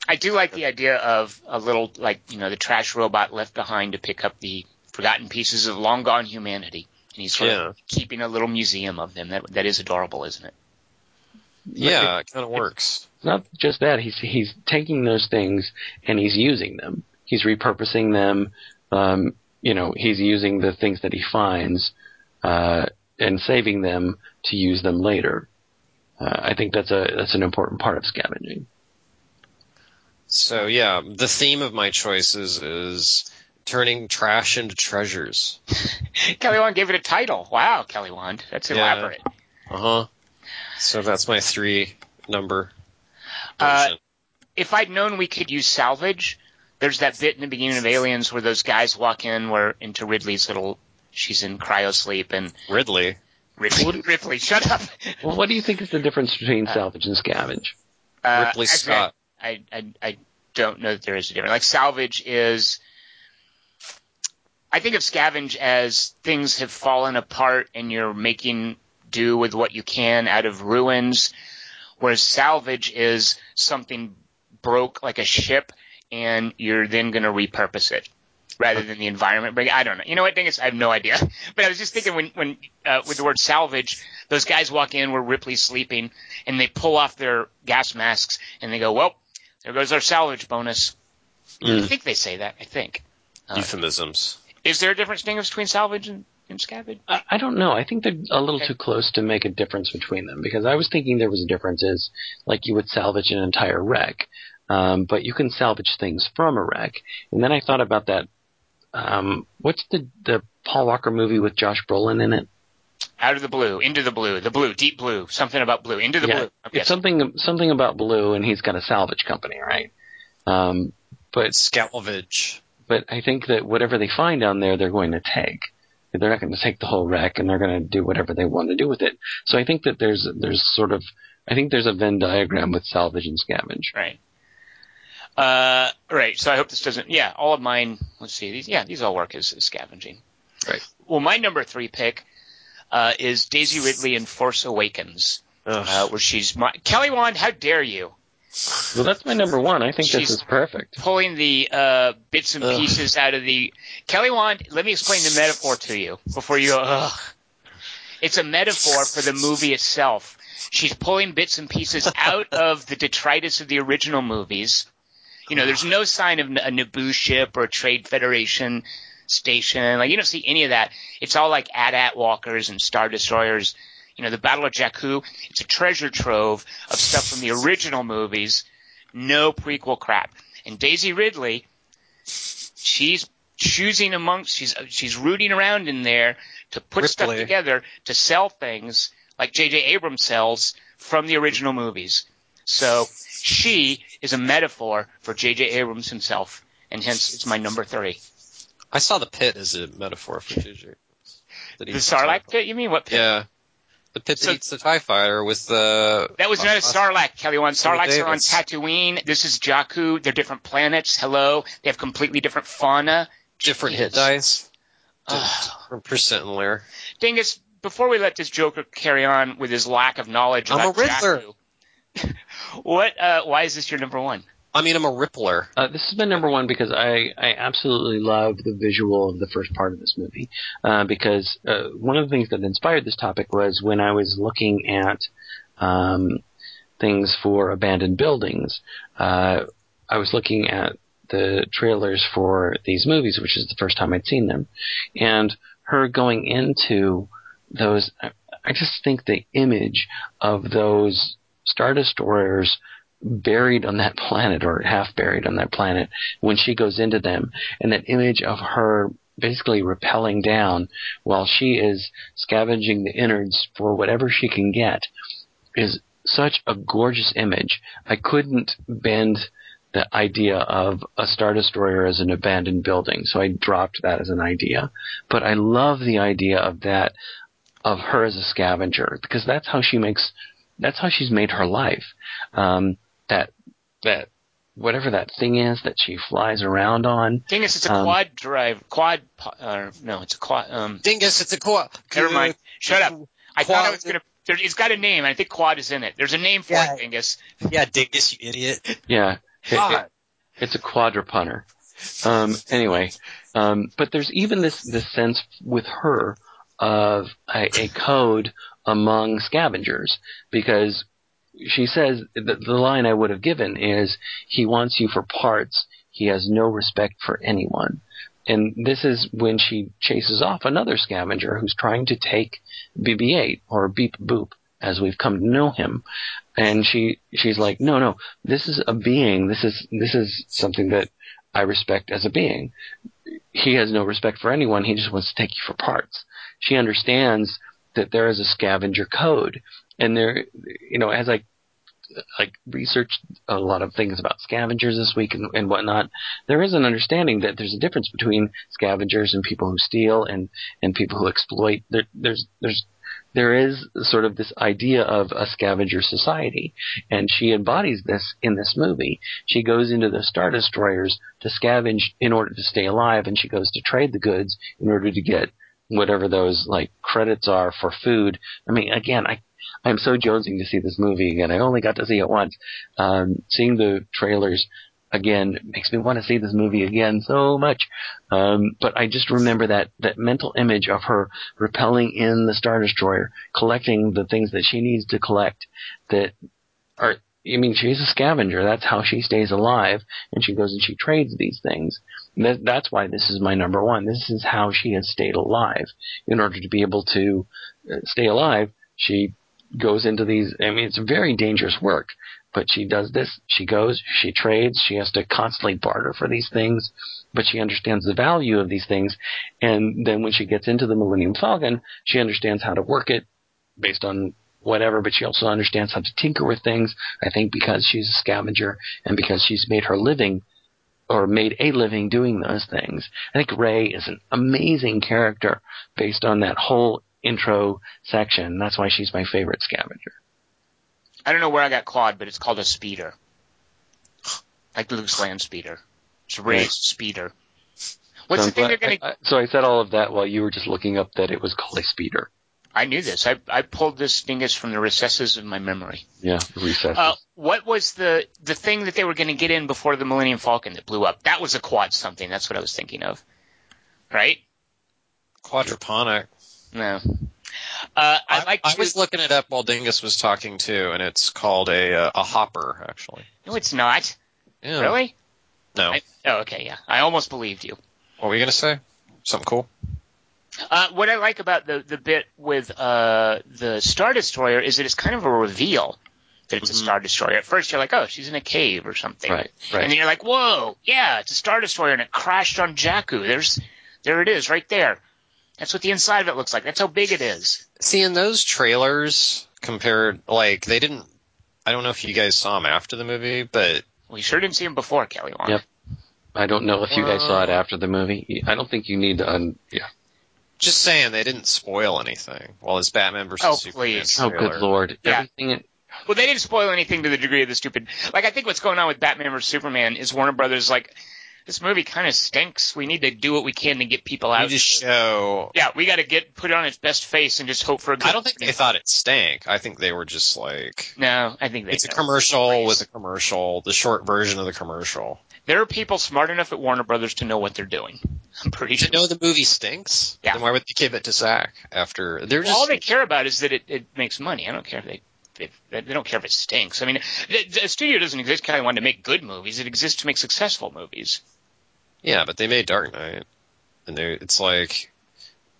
S1: I do like the idea of a little, like, you know, the trash robot left behind to pick up the forgotten pieces of long gone humanity. And he's sort
S3: Yeah.
S1: of keeping a little museum of them. That that is adorable, isn't it?
S3: Yeah, it kind of works.
S2: It's not just that. He's he's taking those things and he's using them. He's repurposing them. Um, you know, he's using the things that he finds uh, and saving them to use them later. Uh, I think that's a that's an important part of scavenging.
S3: So yeah, the theme of my choices is turning trash into treasures.
S1: Kelly Wand gave it a title. Wow, Kelly Wand. That's
S3: Yeah.
S1: elaborate.
S3: Uh huh. So that's my three number.
S1: Uh, if I'd known we could use salvage, there's that bit in the beginning of Aliens where those guys walk in, where into Ridley's little, she's in cryo sleep, and
S3: Ridley.
S1: Ripley, Ripley, shut up.
S2: Well, what do you think is the difference between
S1: Uh,
S2: salvage and scavenge?
S1: Uh,
S3: Ripley
S1: actually,
S3: Scott.
S1: I, I, I don't know that there is a difference. Like salvage is, I think of scavenge as things have fallen apart and you're making do with what you can out of ruins, whereas salvage is something broke like a ship and you're then going to repurpose it rather than the environment. But I don't know. You know what, Dingus? I have no idea. But I was just thinking when, when uh, with the word salvage, those guys walk in where Ripley's sleeping and they pull off their gas masks and they go, well, there goes our salvage bonus. I
S2: Mm.
S1: think they say that. I think. Uh,
S3: Euphemisms.
S1: Is there a difference, Dingus, between salvage and, and scavenge?
S2: I, I don't know. I think they're a little
S1: Okay.
S2: too close to make a difference between them because I was thinking there was a difference is like you would salvage an entire wreck, um, but you can salvage things from a wreck. And then I thought about that. Um, what's the the Paul Walker movie with Josh Brolin in it?
S1: Out of the blue, into the blue, the blue, deep blue, something about blue, into the
S2: Yeah,
S1: blue. Okay.
S2: It's something something about blue, and he's got a salvage company, right? Um, but
S3: Scalvage.
S2: but I think that whatever they find down there, they're going to take. They're not going to take the whole wreck, and they're going to do whatever they want to do with it. So I think that there's there's sort of I think there's a Venn diagram with salvage and scavenge.
S1: Right. Uh, right. So I hope this doesn't. Yeah, all of mine. Let's see. These. Yeah, these all work as, as scavenging.
S2: Right.
S1: Well, my number three pick uh, is Daisy Ridley in Force Awakens, uh, where she's my, Kelly Wand. How dare you
S2: Well, that's my number one. I think
S1: She's-
S2: this is perfect.
S1: pulling the uh, bits and
S3: Ugh.
S1: pieces out of the Kelly Wand? Let me explain the metaphor to you before you go. Ugh. It's a metaphor for the movie itself. She's pulling bits and pieces out of the detritus of the original movies. You know, there's no sign of a Naboo ship or a Trade Federation station. Like you don't see any of that. It's all like AT-AT walkers and Star Destroyers. You know, the Battle of Jakku. It's a treasure trove of stuff from the original movies. No prequel crap. And Daisy Ridley, she's choosing amongst, she's she's rooting around in there to put stuff together to sell things like J.J. Abrams sells from the original movies. So she is a metaphor for J.J. Abrams himself, and hence it's my number three.
S3: I saw the pit as a metaphor for JJ.
S1: The Sarlacc pit? You mean what pit?
S3: Yeah. The pit that
S1: So-
S3: eats the TIE fighter with the.
S1: That was not a Sarlacc, Kelly Wand. Sarlaccs are on. Tatooine. This is Jakku. They're different planets. Hello. They have completely different fauna.
S3: different hit dice. Different percent layer.
S1: Dingus, before we let this Joker carry on with his lack of knowledge
S3: I'm
S1: about
S3: a Riddler.
S1: Jakku, what? Uh, why is this your number one?
S3: I mean, I'm a Rippler.
S2: Uh, this has been number one because I, I absolutely love the visual of the first part of this movie. Uh, because uh, one of the things that inspired this topic was when I was looking at um, things for abandoned buildings. Uh, I was looking at the trailers for these movies, which is the first time I'd seen them, and her going into those. I- I just think the image of those Star Destroyers buried on that planet or half buried on that planet when she goes into them and that image of her basically rappelling down while she is scavenging the innards for whatever she can get is such a gorgeous image. I couldn't bend the idea of a Star Destroyer as an abandoned building, so I dropped that as an idea. But I love the idea of that, of her as a scavenger, because that's how she makes, that's how she's made her life. Um, that, that, whatever that thing is that she flies around on,
S1: Thing is, it's a
S2: Um,
S1: quad drive, quad, po- uh, no, it's a quad, um,
S3: Dingus, it's a quad.
S1: never mind. Shut up. I thought I was gonna, there, it's got a name, I think quad is in it. There's a name for
S3: Yeah.
S1: it, Dingus.
S3: Yeah, Dingus, you idiot.
S2: yeah, it- it- It's a quadrupunter. Um, anyway, um, but there's even this this sense with her of a, a code among scavengers because she says the, the line I would have given is he wants you for parts. He has no respect for anyone. And this is when she chases off another scavenger who's trying to take BB-8 or Beep Boop as we've come to know him. And she she's like, no, no, this is a being. This is this is something that I respect as a being. He has no respect for anyone. He just wants to take you for parts. She understands that there is a scavenger code, and there, you know, as I like researched a lot of things about scavengers this week and, and whatnot, there is an understanding that there's a difference between scavengers and people who steal and and people who exploit. There, there's there's there is sort of this idea of a scavenger society, and she embodies this in this movie. She goes into the Star Destroyers to scavenge in order to stay alive, and she goes to trade the goods in order to get whatever those like credits are for food. I mean, again, I I'm so jonesing to see this movie again. I only got to see it once. Um, seeing the trailers again makes me want to see this movie again so much. Um, but I just remember that that mental image of her repelling in the Star Destroyer, collecting the things that she needs to collect. That are, I mean, she's a scavenger. That's how she stays alive, and she goes and she trades these things. That, that's why this is my number one. This is how she has stayed alive. In order to be able to uh, stay alive, she goes into these. I mean, it's very dangerous work but she does this. She goes, she trades, she has to constantly barter for these things, but she understands the value of these things. And then when she gets into the Millennium Falcon, she understands how to work it based on whatever, but she also understands how to tinker with things. I think because she's a scavenger and because she's made her living or made a living doing those things. I think Rey is an amazing character based on that whole intro section. That's why she's my favorite scavenger.
S1: I don't know where I got quad, but it's called a speeder. Like Luke's land speeder. It's a raised speeder. What's
S2: So
S1: the
S2: I'm
S1: thing they're gonna?
S2: I- I- so I said all of that while you were just looking up that it was called a speeder.
S1: I knew this. I I pulled this dingus from the recesses of my memory.
S2: Yeah, recess.
S1: Uh, what was the the thing that they were going to get in before the Millennium Falcon that blew up? That was a quad something. That's what I was thinking of. Right?
S3: Quadruponic.
S1: No. Uh, I
S3: I,
S1: like.
S3: I
S1: to-
S3: was looking it up while Dingus was talking too, and it's called a uh, a hopper actually.
S1: No, it's not.
S3: Yeah.
S1: Really?
S3: No.
S1: I, oh, okay. Yeah. I almost believed you.
S3: what were you gonna say? Something cool?
S1: Uh, what I like about the the bit with uh, the Star Destroyer is that it's kind of a reveal that it's a
S3: Mhm.
S1: Star Destroyer. At first, you're like, oh, she's in a cave or something,
S2: right, right.
S1: and then you're like, whoa, yeah, it's a Star Destroyer, and it crashed on Jakku. There's, there it is, right there. That's what the inside of it looks like. That's how big it is.
S3: See, in those trailers compared, like they didn't. I don't know if you guys saw them after the movie, but
S1: We sure didn't see him before, Kelly Wand.
S2: Yep. I don't know if you guys saw it after the movie. I don't think you need to. Un- yeah.
S3: just saying they didn't spoil anything. While his Batman versus
S1: Oh,
S3: Superman
S1: please.
S2: Oh, good lord!
S1: Yeah.
S2: Everything.
S1: Well, they didn't spoil anything to the degree of the stupid. Like, I think what's going on with Batman vs Superman is Warner Brothers like, this movie kind of stinks. We need to do what we can to get people out.
S3: You just show.
S1: yeah, we got to get put it on its best face and just hope for a good.
S3: I don't think they thought it stank. I think they were just like.
S1: No, I think they.
S3: It's a
S1: know.
S3: commercial with a commercial, the short version of the commercial.
S1: There are people smart enough at Warner Brothers to know what they're doing. I'm pretty
S3: To
S1: sure.
S3: know the movie stinks,
S1: Yeah.
S3: then why would they give it to Zack after? They're just
S1: All they care about is that it, it makes money. I don't care if they if they don't care if it stinks. I mean, the, the studio doesn't exist because they wanted to make good movies. It exists to make successful movies.
S3: Yeah, but they made Dark Knight, and it's like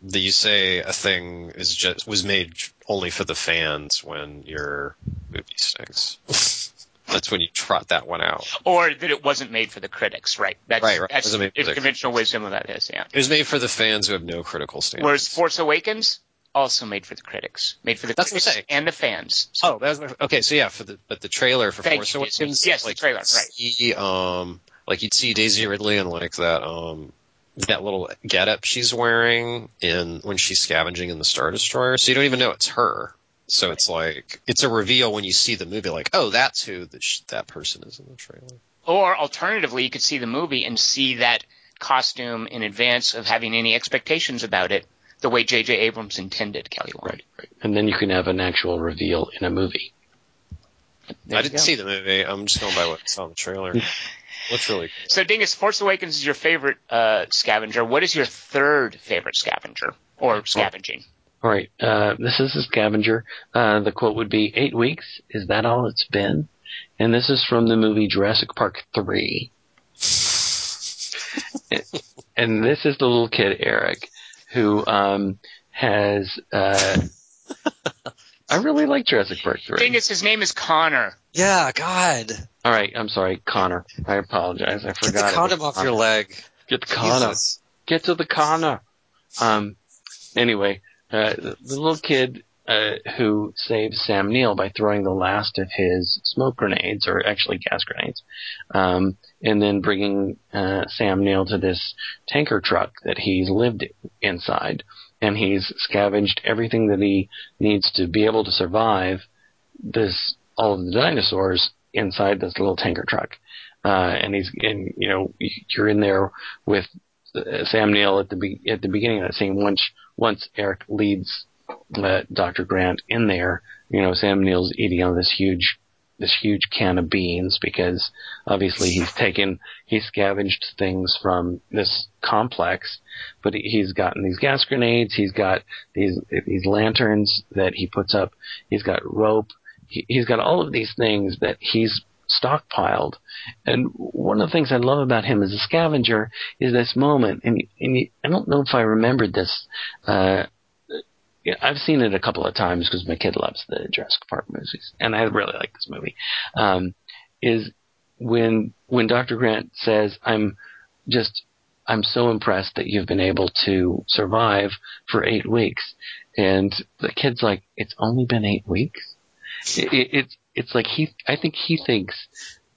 S3: that you say a thing is just was made only for the fans when your movie stinks. That's when you trot that one out.
S1: Or that it wasn't made for the critics, right? That's,
S3: Right, right.
S1: That's
S3: Wasn't made for
S1: it's
S3: the-
S1: conventional wisdom about this, yeah.
S3: It was made for the fans who have no critical standards.
S1: Whereas Force Awakens, also made for the critics. Made for the
S3: That's
S1: critics and the fans. So
S3: Oh, that was, okay. So yeah, for the but the trailer for
S1: Thank
S3: Force. Awakens,
S1: Yes, the
S3: like,
S1: trailer,
S3: you'd See, um, like you'd see Daisy Ridley and like that, um, that little getup she's wearing in when she's scavenging in the Star Destroyer. So you don't even know it's her. So it's like it's a reveal when you see the movie, like, oh, that's who sh- that person is in the trailer.
S1: Or alternatively, you could see the movie and see that costume in advance of having any expectations about it, the way J.J. Abrams intended, Kelly Wand.
S2: Right, right. And then you can have an actual reveal in a movie.
S1: There
S3: I didn't
S1: go.
S3: see the movie. I'm just going by what I saw in the trailer. Looks really cool.
S1: So, Dingus, Force Awakens is your favorite uh, scavenger. What is your third favorite scavenger or scavenging?
S2: All right, uh, this is a scavenger. Uh, the quote would be, eight weeks, is that all it's been? And this is from the movie Jurassic Park 3. and this is the little kid, Eric, who, um, has, uh, I really like Jurassic Park 3.
S1: Dingus, his name is Connor.
S3: Yeah, God,
S2: All right, I'm sorry, Connor. I apologize. I forgot.
S3: get
S2: forgot.
S3: the
S2: it
S3: condom off
S2: Connor.
S3: your leg.
S2: Get the Connor.
S3: Jesus.
S2: get to the Connor. Um, anyway, uh, the, the little kid uh, who saves Sam Neill by throwing the last of his smoke grenades, or actually gas grenades, um, and then bringing uh, Sam Neill to this tanker truck that he's lived inside, and he's scavenged everything that he needs to be able to survive this all of the dinosaurs inside this little tanker truck. Uh, and he's, and you know, you're in there with uh, Sam Neill at the be- at the beginning of that scene. Once once Eric leads uh, Doctor Grant in there, you know Sam Neill's eating on this huge this huge can of beans because obviously he's taken he scavenged things from this complex, but he's gotten these gas grenades, he's got these these lanterns that he puts up, he's got rope, he, he's got all of these things that he's stockpiled. And one of the things I love about him as a scavenger is this moment, and, and I don't know if I remembered this. Uh, yeah, I've seen it a couple of times because my kid loves the Jurassic Park movies, and I really like this movie. Um, is when when Dr. Grant says, "I'm just I'm so impressed that you've been able to survive for eight weeks," and the kid's like, "It's only been eight weeks." It, it, it's it's like he I think he thinks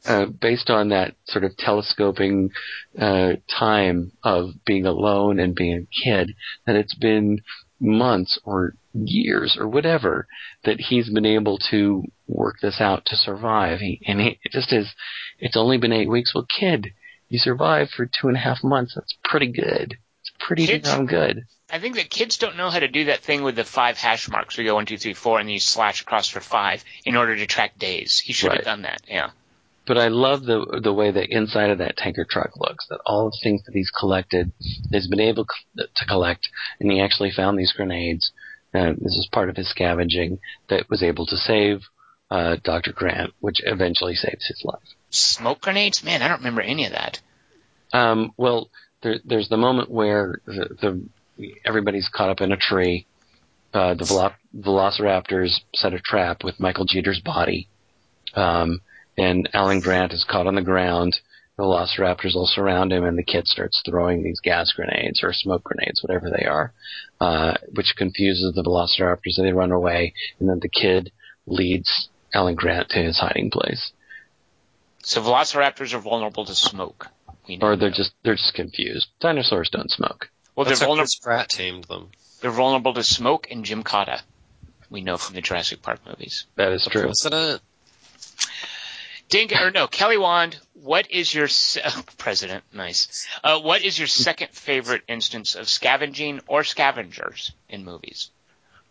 S2: uh, based on that sort of telescoping uh, time of being alone and being a kid that it's been months or years or whatever that he's been able to work this out to survive. He, and he it just is. It's only been eight weeks. Well, kid, you survived for two and a half months. That's pretty good. It's pretty
S1: Kids-
S2: damn good.
S1: I think that kids don't know how to do that thing with the five hash marks. We go one, two, three, four, and then you slash across for five in order to track days. He should
S2: Right.
S1: have done that. Yeah.
S2: But I love the the way the inside of that tanker truck looks. That all the things that he's collected, he's been able to collect, and he actually found these grenades. Uh, this is part of his scavenging that was able to save uh, Dr. Grant, which eventually saves his life.
S1: Smoke grenades? Man, I don't remember any of that.
S2: Um, well, there, there's the moment where the, the everybody's caught up in a tree. Uh, the velo- Velociraptors set a trap with Michael Jeter's body, um, and Alan Grant is caught on the ground. The Velociraptors all surround him, and the kid starts throwing these gas grenades or smoke grenades, whatever they are, uh, which confuses the Velociraptors, and they run away. And then the kid leads Alan Grant to his hiding place,
S1: So velociraptors are vulnerable to smoke.
S2: Or they're
S1: that.
S2: just they're just confused. Dinosaurs don't smoke.
S1: well, they're vulnerable.
S3: Chris Pratt tamed them.
S1: They're vulnerable to smoke and Jim Cotta. We know from the Jurassic Park movies.
S2: That is true.
S3: President.
S1: Dink or no, Kelly Wand. What is your se- president? Nice. Uh, what is your second favorite instance of scavenging or scavengers in movies?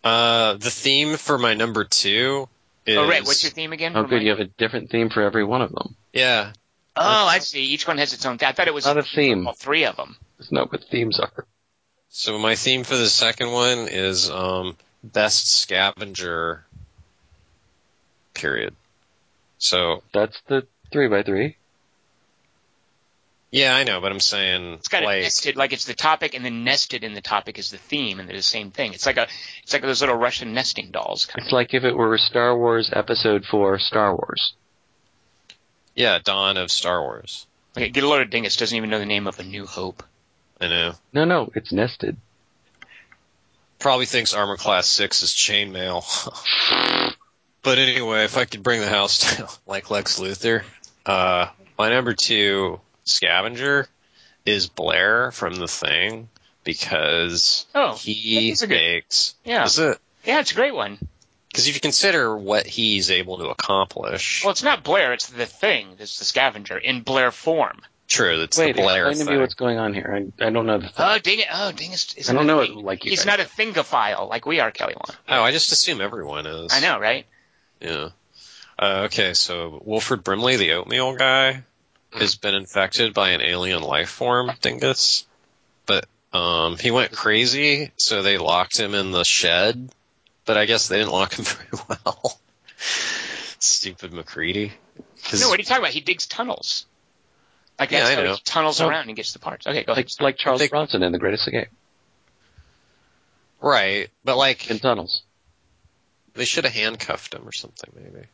S3: Uh, the theme for my number two is.
S1: Oh, right. What's your theme again?
S2: Oh, good. You have a different theme for every one of them.
S3: Yeah.
S1: Oh, I see. Each one has its own. I thought it was
S2: Not a theme.
S1: All three of them.
S2: That's not what themes are.
S3: So my theme for the second one is um, best scavenger. period. So
S2: That's the three by three.
S3: yeah, I know, but I'm saying
S1: It's got
S3: like
S1: it nested, like it's the topic, and then nested in the topic is the theme, and they're the same thing. It's like a, it's like those little Russian nesting dolls. Kind
S2: It's like if it were Star Wars Episode Four, Star Wars.
S3: yeah, Dawn of Star Wars.
S1: of. Okay, get a load of dingus doesn't even know the name of A New Hope.
S3: I know.
S2: No, no, it's nested.
S3: Probably thinks Armor Class Six is chainmail. but anyway, if I could bring the house down like Lex Luthor, uh, my number two scavenger is Blair from The Thing because
S1: Oh,
S3: he
S1: that's a good-
S3: makes.
S1: Yeah,
S3: Is it?
S1: yeah, it's a great one.
S3: Because if you consider what he's able to accomplish,
S1: Well, it's not Blair; it's the thing. It's the scavenger in Blair form.
S3: true, that's
S2: Wait,
S3: the Blair
S2: explain to
S3: thing.
S2: me what's going on here. I, I don't know the thing.
S1: Oh, dang it! Oh, dingus!
S2: I
S1: isn't
S2: don't
S1: a
S2: know
S1: thing.
S2: it like you
S1: He's
S2: guys.
S1: not a thingophile like we are, Kelly Wand.
S3: oh, I just assume everyone is.
S1: I know, right?
S3: Yeah. Uh, okay, so Wilford Brimley, the oatmeal guy, has been infected by an alien life form, dingus. But um, he went crazy, so they locked him in the shed. But I guess they didn't lock him very well. Stupid MacReady. 'Cause-
S1: No, what are you talking about? He digs tunnels. Like
S3: Yeah,
S1: that's
S3: I
S1: how
S3: know.
S1: he tunnels
S2: Oh.
S1: around and gets the parts. Okay, go ahead.
S2: Like like Charles
S3: think-
S2: Bronson in The Greatest Escape
S3: right, but like
S2: in tunnels.
S3: They should have handcuffed him or something, maybe.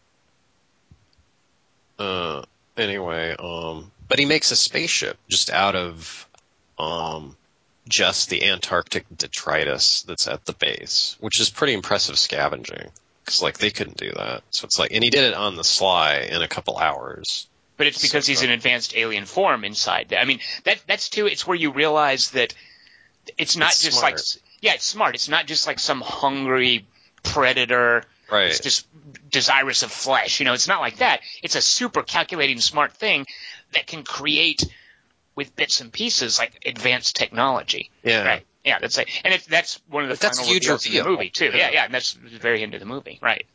S3: Uh, anyway, um, but he makes a spaceship just out of, um, just the Antarctic detritus that's at the base, which is pretty impressive scavenging. Cause like they couldn't do that. So it's like, and he did it on the sly in a couple hours.
S1: But it's because he's an advanced alien form inside. I mean, that that's too. It's where you realize that it's not
S3: It's
S1: just
S3: smart.
S1: like yeah, it's smart. It's not just like some hungry predator.
S3: Right.
S1: It's just desirous of flesh. You know, it's not like that. It's a super calculating, smart thing that can create with bits and pieces like advanced technology.
S3: yeah.
S1: Right. Yeah, that's it. And it, that's one of the
S3: But that's
S1: final
S3: huge
S1: reveals in the movie too.
S3: Yeah.
S1: Yeah, yeah, and that's the very end of the movie. Right.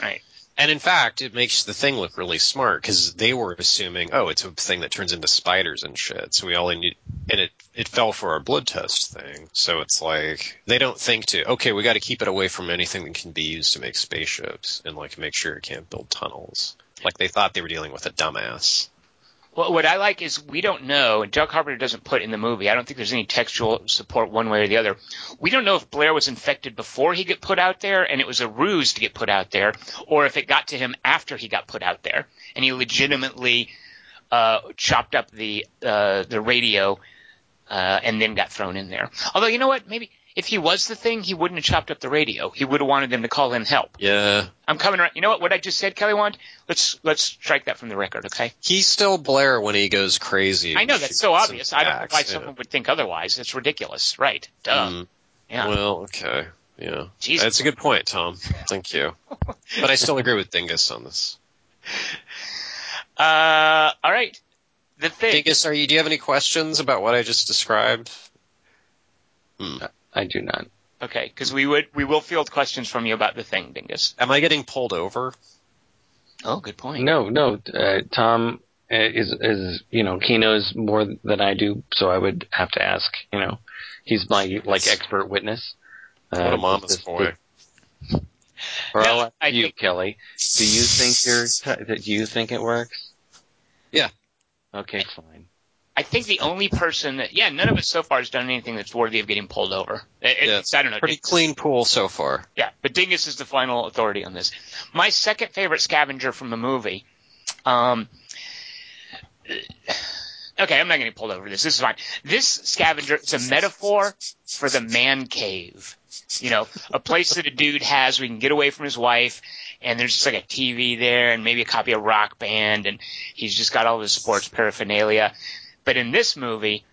S1: Right.
S3: And in fact, it makes the thing look really smart because they were assuming, oh, it's a thing that turns into spiders and shit. So we all need, and it it fell for our blood test thing. So it's like they don't think to, okay, we got to keep it away from anything that can be used to make spaceships and like make sure it can't build tunnels. Like they thought they were dealing with a dumbass.
S1: Well, what I like is we don't know, and Doug Carpenter doesn't put in the movie. I don't think there's any textual support one way or the other. We don't know if Blair was infected before he got put out there, and it was a ruse to get put out there, or if it got to him after he got put out there, and he legitimately uh, chopped up the uh, the radio uh, and then got thrown in there. Although you know what, maybe if he was the thing, he wouldn't have chopped up the radio. He would have wanted them to call in help.
S3: Yeah.
S1: I'm coming around. You know what? What I just said, Kelly Wand? Let's let's strike that from the record, okay?
S3: He's still Blair when he goes crazy.
S1: I know that's so
S3: some
S1: obvious. I don't know
S3: backs,
S1: why
S3: yeah.
S1: someone would think otherwise. It's ridiculous, right? Duh.
S3: Mm,
S1: yeah.
S3: Well, okay. Yeah.
S1: Jesus.
S3: That's a good point, Tom. Thank you. but I still agree with Dingus on this.
S1: Uh, all right. The thing.
S3: Dingus, are you? Do you have any questions about what I just described? Hmm.
S2: I do not.
S1: Okay, because we would we will field questions from you about the thing, Dingus.
S3: Am I getting pulled over?
S1: Oh, good point.
S2: No, no. Uh, Tom uh, is is you know he knows more than I do, so I would have to ask. You know, he's my like expert witness. Uh,
S3: What a mama's
S2: this-
S3: boy.
S2: Or
S1: No,
S2: I'll ask
S1: I
S2: you,
S1: think-
S2: Kelly. Do you think you're? T- that you think it works?
S3: Yeah.
S2: Okay, fine.
S1: I think the only person that yeah, none of us so far has done anything that's worthy of getting pulled over. It,
S3: Yeah,
S1: it's, I don't know.
S3: Pretty
S1: Dingus-
S3: clean pool so far.
S1: Yeah, but Dingus is the final authority on this. My second favorite scavenger from the movie. Um, okay, I'm not getting pulled over this. This is fine. This scavenger is a metaphor for the man cave. You know, a place that a dude has where he can get away from his wife, and there's just like a TV there, and maybe a copy of Rock Band, and he's just got all his sports paraphernalia. But in this movie,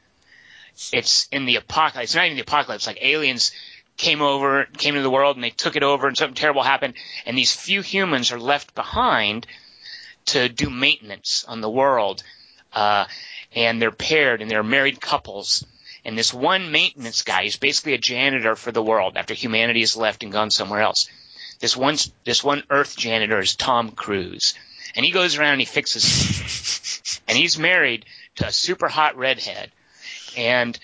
S1: it's in the apocalypse. It's not even the apocalypse. Like aliens came over, came into the world, and they took it over, and something terrible happened. And these few humans are left behind to do maintenance on the world. Uh, and they're paired, and they're married couples. And this one maintenance guy is basically a janitor for the world after humanity has left and gone somewhere else. This one, this one Earth janitor is Tom Cruise, and he goes around and he fixes, and he's married to a super hot redhead, and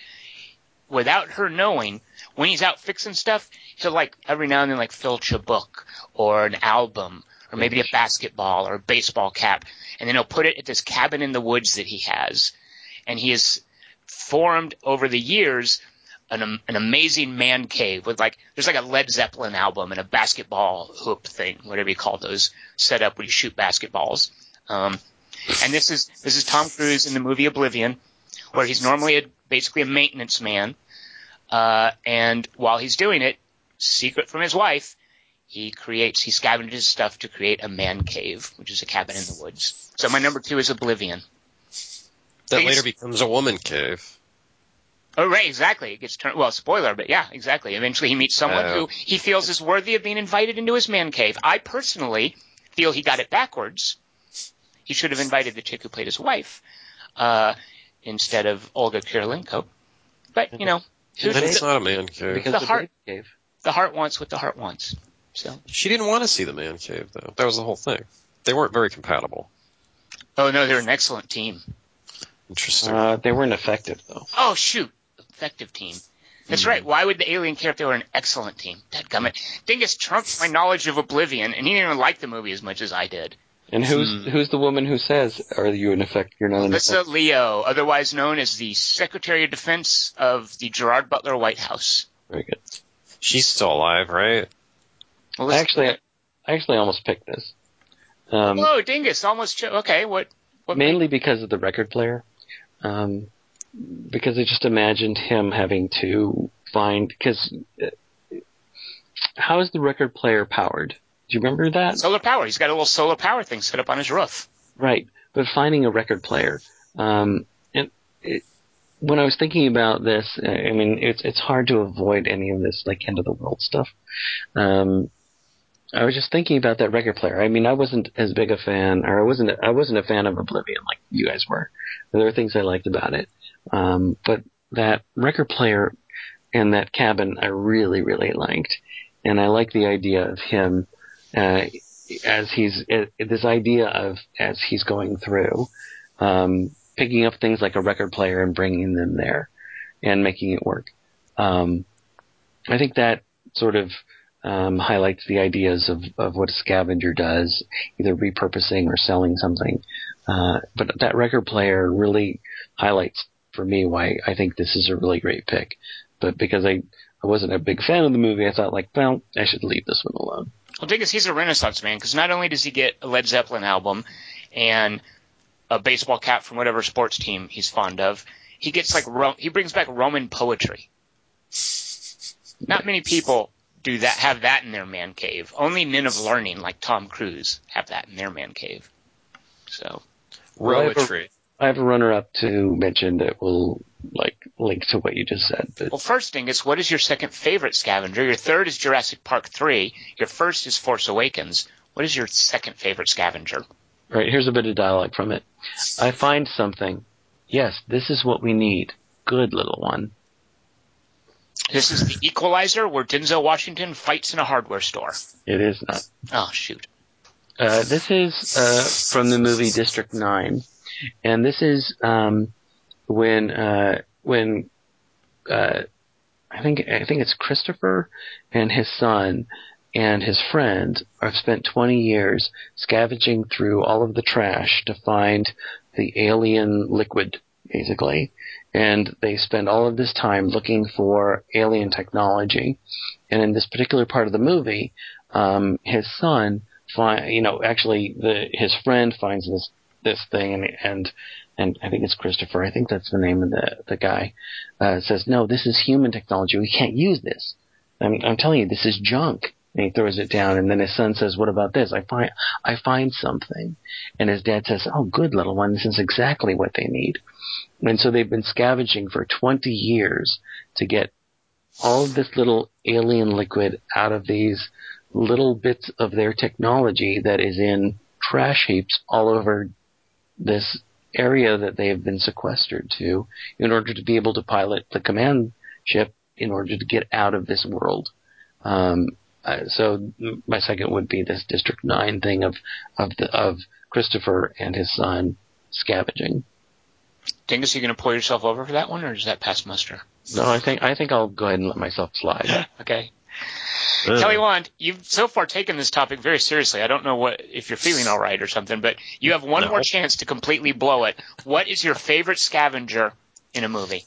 S1: without her knowing, when he's out fixing stuff, he'll like every now and then like filch a book or an album or maybe a basketball or a baseball cap, and then he'll put it at this cabin in the woods that he has, and he has formed over the years an, an amazing man cave with like there's like a Led Zeppelin album and a basketball hoop thing, whatever you call those, set up where you shoot basketballs. Um, and this is this is Tom Cruise in the movie Oblivion, where he's normally a, basically a maintenance man, uh, and while he's doing it, secret from his wife, he creates he scavenges stuff to create a man cave, which is a cabin in the woods. So my number two is Oblivion.
S3: That later becomes a woman cave.
S1: Oh, right, exactly. It gets turned, well, spoiler, but yeah, exactly. Eventually he meets someone
S3: Oh.
S1: who he feels is worthy of being invited into his man cave. I personally feel he got it backwards. He should have invited the chick who played his wife, uh, instead of Olga Kurylenko. But, you know, who's
S3: Then it's
S1: the,
S3: not a man cave.
S2: Because
S1: The
S2: the,
S1: heart-
S2: baby cave.
S1: the heart wants what the heart wants. So,
S3: She didn't want to see the man cave though. That was the whole thing. They weren't very compatible.
S1: oh no, they're an excellent team.
S3: Interesting.
S2: Uh, they weren't effective though.
S1: Oh shoot, effective team. That's right. Why would the alien care if they were an excellent team? Dadgummit. Dingus trumped my knowledge of Oblivion, and he didn't even like the movie as much as I did.
S2: And who's who's the woman who says, "Are you in effect? You're not an
S1: Alyssa
S2: effect."
S1: Leo, otherwise known as the Secretary of Defense of the Gerard Butler White House.
S2: Very good.
S3: She's still alive, right?
S1: Alyssa-
S2: Actually, I actually almost picked this. Um,
S1: whoa, Dingus, almost. Cho- okay, what? what
S2: mainly because of the record player. Um, because I just imagined him having to find because how is the record player powered? Do you remember that?
S1: solar power. He's got a little solar power thing set up on his roof.
S2: Right, but finding a record player, um, and it, when I was thinking about this, I mean, it's it's hard to avoid any of this like end of the world stuff. Um, I was just thinking about that record player. I mean, I wasn't as big a fan, or I wasn't I wasn't a fan of Oblivion like you guys were. There were things I liked about it, um, but that record player and that cabin I really really liked, and I like the idea of him. Uh, as he's uh, this idea of as he's going through, um, picking up things like a record player and bringing them there, and making it work. Um, I think that sort of um, highlights the ideas of, of what a scavenger does, either repurposing or selling something. Uh, but that record player really highlights for me why I think this is a really great pick. But because I, I wasn't a big fan of the movie, I thought like, well, I should leave this one alone.
S1: Well, Dingus, he's a Renaissance man because not only does he get a Led Zeppelin album and a baseball cap from whatever sports team he's fond of, he gets like Ro- he brings back Roman poetry. Not many people do that have that in their man cave. Only men of learning like Tom Cruise have that in their man cave. So
S2: Well, I have a-
S3: Poetry.
S2: I have a runner-up to mention that will like link to what you just said. But
S1: Well, first, Dingus, what is your second favorite scavenger? Your third is Jurassic Park 3. Your first is Force Awakens. What is your second favorite scavenger?
S2: All right, here's a bit of dialogue from it. I find something. Yes, this is what we need. Good little one.
S1: This is the Equalizer, where Denzel Washington fights in a hardware store.
S2: It is not.
S1: Oh, shoot.
S2: Uh, this is uh, from the movie District Nine, and this is um, when uh, when uh, I think I think it's Christopher and his son and his friend have spent 20 years scavenging through all of the trash to find the alien liquid, basically. And they spend all of this time looking for alien technology. And in this particular part of the movie, um, his son find, you know, actually the, his friend finds this, this thing and, and, and I think it's Christopher. I think that's the name of the, the guy, uh, says, no, this is human technology. We can't use this. I'm, I'm telling you, this is junk. And he throws it down, and then his son says, "What about this? I find, I find something." And his dad says, "Oh, good little one. This is exactly what they need." And so they've been scavenging for 20 years to get all of this little alien liquid out of these little bits of their technology that is in trash heaps all over this area that they have been sequestered to in order to be able to pilot the command ship in order to get out of this world. Um, uh, so my second would be this District Nine thing of of the of Christopher and his son scavenging.
S1: Dingus, are you going to pull yourself over for that one, or does that pass muster?
S2: No, I think I think I'll go ahead and let myself slide.
S1: Okay. Kelly Wand, you've so far taken this topic very seriously. I don't know what if you're feeling all right or something, but you have one
S3: No.
S1: more chance to completely blow it. What is your favorite scavenger in a movie?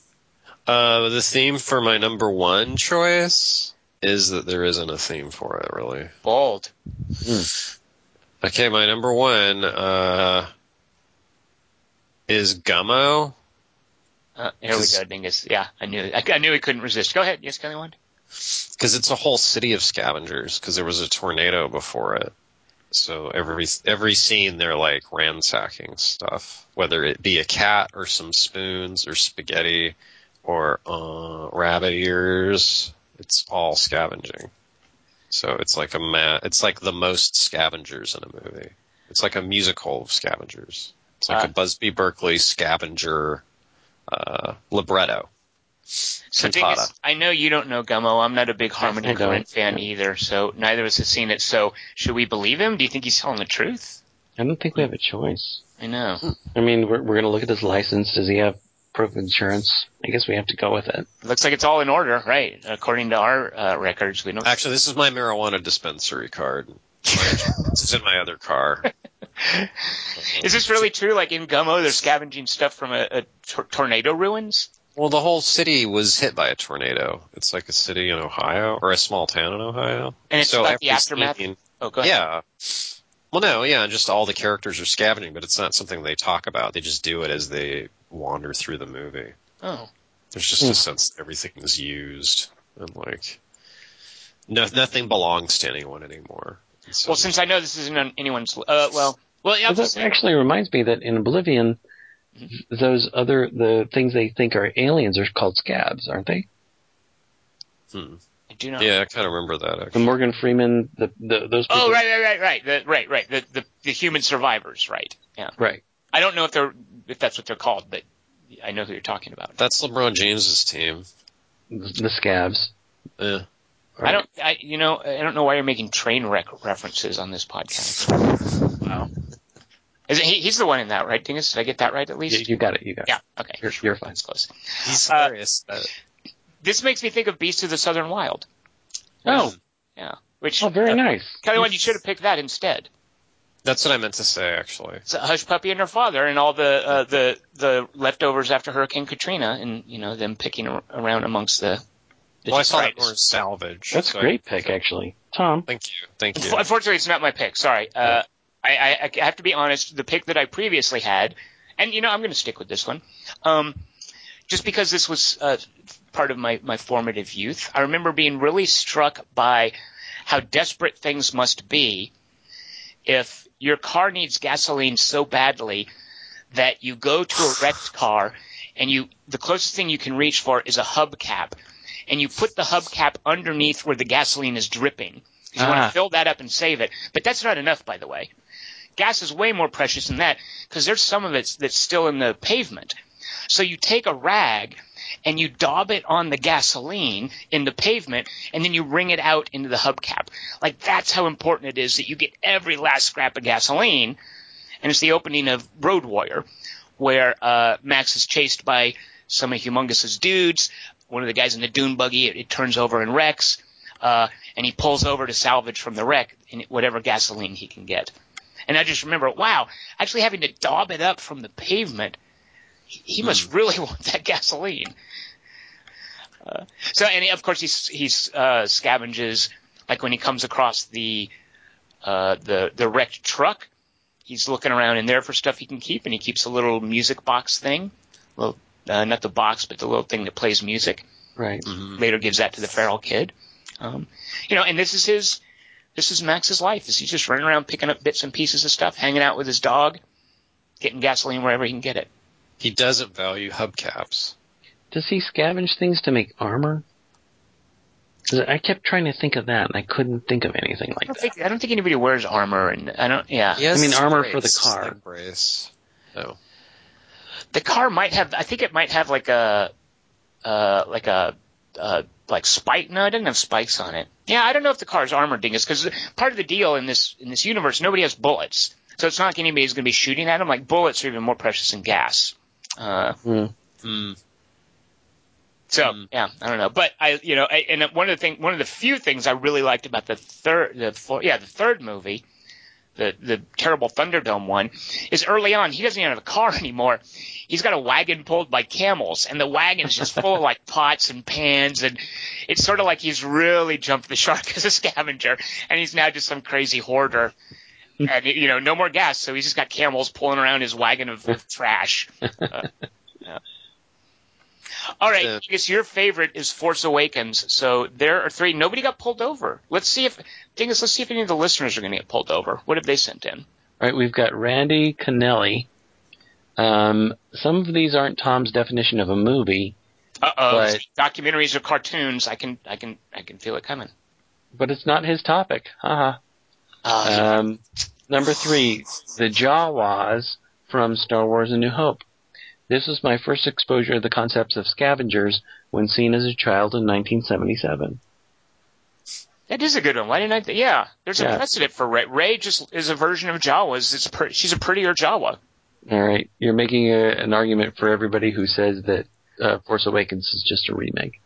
S3: Uh, the theme for my number one choice is that there isn't a theme for it, really.
S1: Bold.
S3: Okay, my number one uh, is Gummo.
S1: Uh, here we go, Dingus. Yeah, I knew I, I knew he couldn't resist. Go ahead. Yes, Kelly Wand.
S3: Because it's a whole city of scavengers because there was a tornado before it. So every every scene they're like ransacking stuff, whether it be a cat or some spoons or spaghetti or uh, rabbit ears. It's all scavenging. So it's like a ma- it's like the most scavengers in a movie. It's like a musical of scavengers. It's like
S1: Uh,
S3: a Busby Berkeley scavenger uh, libretto.
S1: So
S3: Cantata.
S1: Dingus, I know you don't know Gummo. I'm not a big Harmony
S2: I.
S1: Korine fan either, so neither of us have seen it. So should we believe him? Do you think he's telling the truth?
S2: I don't think we have a choice.
S1: I know.
S2: I mean, we're, we're going to look at his license. Does he have proof of insurance? I guess we have to go with it.
S1: Looks like it's all in order, right? According to our uh, records, we don't.
S3: Actually, this is my marijuana dispensary card. this is in my other car.
S1: Is this really true? Like in Gummo, they're scavenging stuff from a, a tor- tornado ruins.
S3: Well, the whole city was hit by a tornado. It's like a city in Ohio or a small town in Ohio.
S1: And it's
S3: so
S1: about the aftermath?
S3: scene-
S1: Oh, go ahead.
S3: yeah. Well, no, yeah, just all the characters are scavenging, but it's not something they talk about. They just do it as they wander through the movie.
S1: Oh,
S3: There's just a sense that everything is used and like no, nothing belongs to anyone anymore. So
S1: well, since I know this isn't on anyone's. Uh, well, well, yeah.
S2: Well, that actually reminds me that in Oblivion, those other the things they think are aliens are called Scavs, aren't they?
S3: hmm.
S1: I do not.
S3: yeah, I kind of remember that.
S2: The Morgan Freeman, the, the those people.
S1: Oh, right, right, right, right, the, right, right. The, the the human survivors, right? Yeah.
S2: right.
S1: I don't know if they're if that's what they're called, but I know who you're talking about.
S3: That's LeBron James's team.
S2: The, the Scavs.
S3: Yeah.
S1: I don't. I you know I don't know why you're making train wreck references on this podcast. Wow. Is it, he, he's the one in that, right, Dingus? Did I get that right at
S2: You,
S1: least?
S2: you got it. You got it.
S1: yeah. Okay.
S2: You're, you're fine.
S1: That's close.
S3: He's
S1: Uh,
S3: hilarious. Uh,
S1: This makes me think of Beast of the Southern Wild.
S2: Oh,
S1: Yeah. Which
S2: oh, very
S1: uh,
S2: nice.
S1: Kelly, one you should have picked that instead.
S3: that's what I meant to say, actually.
S1: It's a Hushpuppy and her father, and all the uh, the the leftovers after Hurricane Katrina, and you know them picking ar- around amongst the. the
S3: Well, I saw that
S1: detritus.
S3: more salvage.
S2: That's
S3: so
S2: a great pick, actually. Tom.
S3: Thank you. Thank you.
S1: Unfortunately, it's not my pick. Sorry. Uh, I, I, I have to be honest. The pick that I previously had, and you know, I'm going to stick with this one, um, just because this was uh, part of my my formative youth. I remember being really struck by how desperate things must be if your car needs gasoline so badly that you go to a wrecked car and you the closest thing you can reach for is a hubcap and you put the hubcap underneath where the gasoline is dripping you want
S2: Ah.
S1: to fill that up and save it but that's not enough by the way gas is way more precious than that because there's some of it that's still in the pavement so you take a rag and you daub it on the gasoline in the pavement and then you wring it out into the hubcap. Like that's how important it is that you get every last scrap of gasoline. And it's the opening of Road Warrior where uh, Max is chased by some of Humungus's dudes. One of the guys in the dune buggy, it, it turns over and wrecks. Uh, and he pulls over to salvage from the wreck whatever gasoline he can get. And I just remember, wow, actually having to daub it up from the pavement he he must really want that gasoline. Uh, so, and of course, he's he's uh, scavenges like when he comes across the uh, the the wrecked truck. He's looking around in there for stuff he can keep, and he keeps a little music box thing. Well, uh, not the box, but the little thing that plays music.
S2: Right.
S3: Mhm.
S1: Later gives that to the feral kid. Um, you know, and this is his this is Max's life. Is he's just running around picking up bits and pieces of stuff, hanging out with his dog, getting gasoline wherever he can get it.
S3: He doesn't value hubcaps.
S2: Does he scavenge things to make armor? I kept trying to think of that, and I couldn't think of anything like
S1: don't
S2: that.
S1: think I don't think anybody wears armor, and I don't. Yeah,
S2: I mean, armor
S3: brace,
S2: for the car.
S3: brace. No.
S1: the car might have. I think it might have like a, uh, like a, uh, like spike. No, it doesn't have spikes on it. Yeah, I don't know if the car's armored dingus because part of the deal in this in this universe, nobody has bullets, so it's not like anybody's going to be shooting at them. Like bullets are even more precious than gas. Uh.
S2: Hmm.
S1: So
S3: Mm.
S1: yeah, I don't know, but I, you know, I, and one of the thing, one of the few things I really liked about the third, the four, yeah, the third movie, the the terrible Thunderdome one, is early on he doesn't even have a car anymore. He's got a wagon pulled by camels, and the wagon's just full of like pots and pans, and it's sort of like he's really jumped the shark as a scavenger, and he's now just some crazy hoarder. And you know, no more gas, so he's just got camels pulling around his wagon of, of trash. Uh, yeah. All right,
S3: Yeah.
S1: I guess your favorite is Force Awakens. So there are three. Nobody got pulled over. Let's see if Dingus. Let's see if any of the listeners are going to get pulled over. What have they sent in?
S2: All right, we've got Randy Canelli. Um, some of these aren't Tom's definition of a movie,
S1: Uh oh,
S2: But-
S1: documentaries or cartoons. I can, I can, I can feel it coming.
S2: but it's not his topic. Haha.
S1: Uh,
S2: Um, number three, the Jawas from Star Wars: A New Hope. This was my first exposure to the concepts of scavengers when seen as a child in 1977.
S1: that is a good one. Why didn't I? Th- yeah, there's a precedent for Rey. Rey just is a version of Jawas. It's per- she's a prettier Jawa.
S2: All right, you're making a, an argument for everybody who says that uh, Force Awakens is just a remake.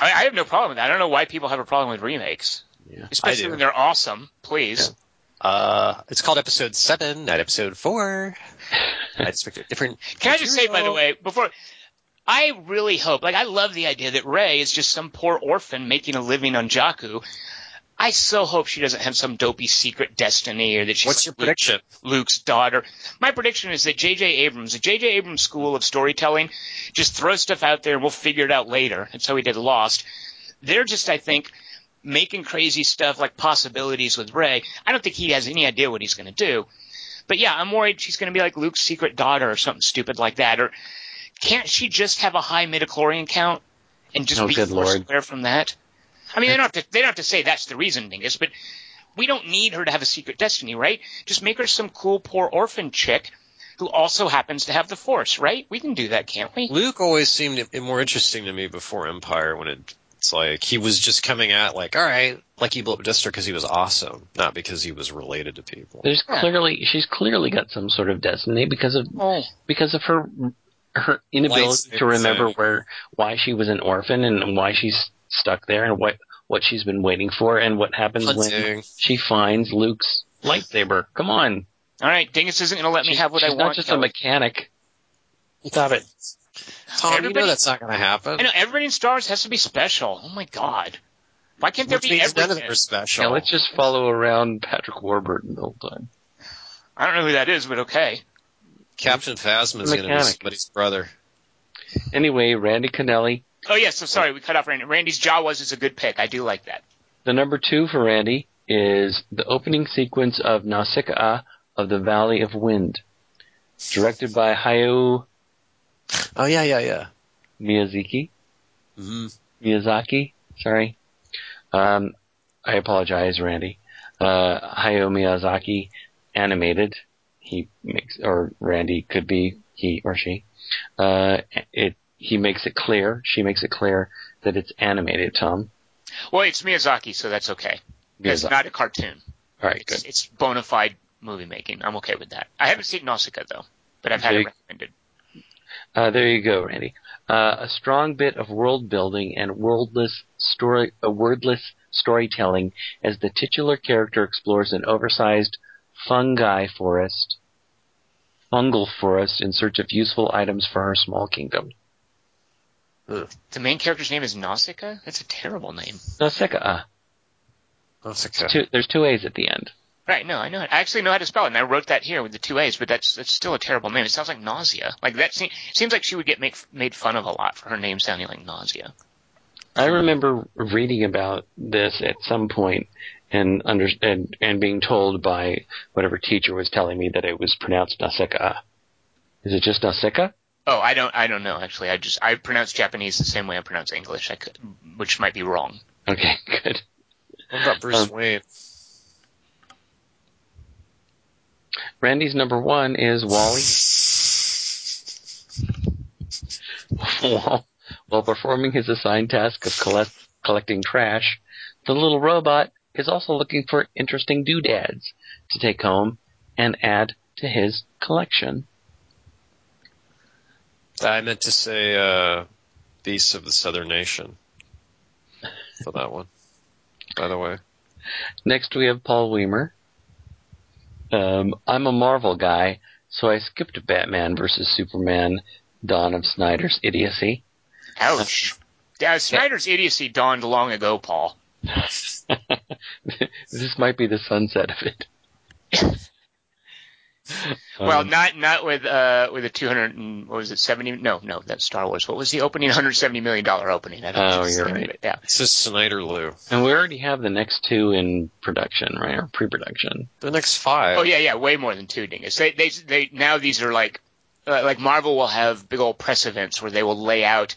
S1: I, I have no problem with that. I don't know why people have a problem with remakes,
S2: Yeah.
S1: especially when they're awesome. Please.
S3: Uh, it's called episode seven, not episode four. I expected different.
S1: Can I just say, by the way, before I really hope, like, I love the idea that Rey is just some poor orphan making a living on Jakku. I so hope she doesn't have some dopey secret destiny or that she's
S3: What's your
S1: like Luke-
S3: prediction?
S1: Luke's daughter. My prediction is that J.J. Abrams, the J.J. Abrams School of Storytelling, just throws stuff out there and we'll figure it out later. That's how we did Lost. They're just, I think, making crazy stuff like possibilities with Rey. I don't think he has any idea what he's going to do. But yeah, I'm worried she's going to be like Luke's secret daughter or something stupid like that. Or can't she just have a high midichlorian count and just
S2: Oh,
S1: be
S2: good
S1: forced
S2: Lord.
S1: aware from that? I mean, they don't have to. They don't have to say that's the reason, Dingus. But we don't need her to have a secret destiny, right? Just make her some cool poor orphan chick who also happens to have the Force, right? We can do that, can't we?
S3: Luke always seemed more interesting to me before Empire when it, it's like he was just coming at like, all right, like he blew up Dister because he was awesome, not because he was related to people.
S2: There's
S1: Yeah.
S2: clearly she's clearly got some sort of destiny because of
S1: Oh,
S2: because of her her inability
S3: Lightsaber
S2: to remember
S3: thing.
S2: where why she was an orphan and why she's stuck there and what what she's been waiting for and what happens when
S3: Hunting.
S2: she finds Luke's lightsaber. Come on,
S1: all right. Dingus isn't going to let me have what I
S2: she's
S1: want.
S2: not just a
S1: Kelly.
S2: mechanic. Stop it.
S3: Tom, you know that's not going to happen.
S1: I know everybody in Star Wars has to be special. Oh my god. Why can't there
S3: Which
S1: be
S3: means none of
S1: everything?
S3: them are special.
S2: Yeah, let's just follow around Patrick Warburton the whole time.
S1: I don't know who that is, but okay.
S3: Captain Phasma's going to be
S2: Mechanic.
S3: somebody's brother.
S2: Anyway, Randy Canelli.
S1: Oh yes, I'm sorry, we cut off Randy. Randy's Jawas is a good pick. I do like that.
S2: The number two for Randy is the opening sequence of Nausicaa of the Valley of Wind, directed by Hayao
S3: Oh yeah, yeah, yeah.
S2: Miyazaki.
S3: hmm
S2: Miyazaki. Sorry. Um, I apologize, Randy. Uh, Hayao Miyazaki animated. He makes, or Randy could be he or she. Uh, it, he makes it clear, she makes it clear that it's animated, Tom.
S1: Well, it's Miyazaki, so that's okay. It's not a cartoon.
S2: Alright,
S1: It's,
S2: good.
S1: it's bona fide movie making. I'm okay with that. I haven't seen Nausicaa though, but I've had
S2: Big-
S1: it recommended.
S2: Uh, there you go, Randy. Uh, a strong bit of world building and wordless story, a wordless storytelling as the titular character explores an oversized fungi forest, fungal forest in search of useful items for her small kingdom.
S1: The main character's name is Nausicaa. That's a terrible name.
S2: Nausicaa.
S3: Nausicaa.
S2: Two, there's two A's at the end.
S1: Right? No, I know. It. I actually know how to spell it, and I wrote that here with the two A's. But that's that's still a terrible name. It sounds like nausea. Like that se- seems like she would get make, made fun of a lot for her name sounding like nausea.
S2: I remember reading about this at some point and under and, and being told by whatever teacher was telling me that it was pronounced Nausicaa. Is it just Nausicaa?
S1: Oh, I don't. I don't know. Actually, I just I pronounce Japanese the same way I pronounce English. I could, which might be wrong.
S2: Okay, good.
S3: What about Bruce
S2: Um,
S3: Wayne?
S2: Randy's number one is WALL-E. while, performing his assigned task of collect, collecting trash, the little robot is also looking for interesting doodads to take home and add to his collection.
S3: I meant to say uh, Beasts of the Southern Nation for that one. By the way,
S2: Next we have Paul Weimer. Um, I'm a Marvel guy, so I skipped Batman versus Superman, Dawn of Snyder's idiocy.
S1: Ouch. Yeah, Snyder's idiocy dawned long ago, Paul.
S2: this might be the sunset of it.
S1: Well,
S2: Um,
S1: not not with uh with a two hundred and what was it seventy? No, no, that's Star Wars. What was the opening? One hundred seventy million dollar opening. I don't
S2: Oh,
S1: know.
S2: you're right.
S1: Yeah.
S3: it's just Snyder Lou.
S2: and we already have the next two in production, right? Or pre-production.
S3: The next five.
S1: Oh yeah, yeah, way more than two dingus. They they they now these are like uh, like Marvel will have big old press events where they will lay out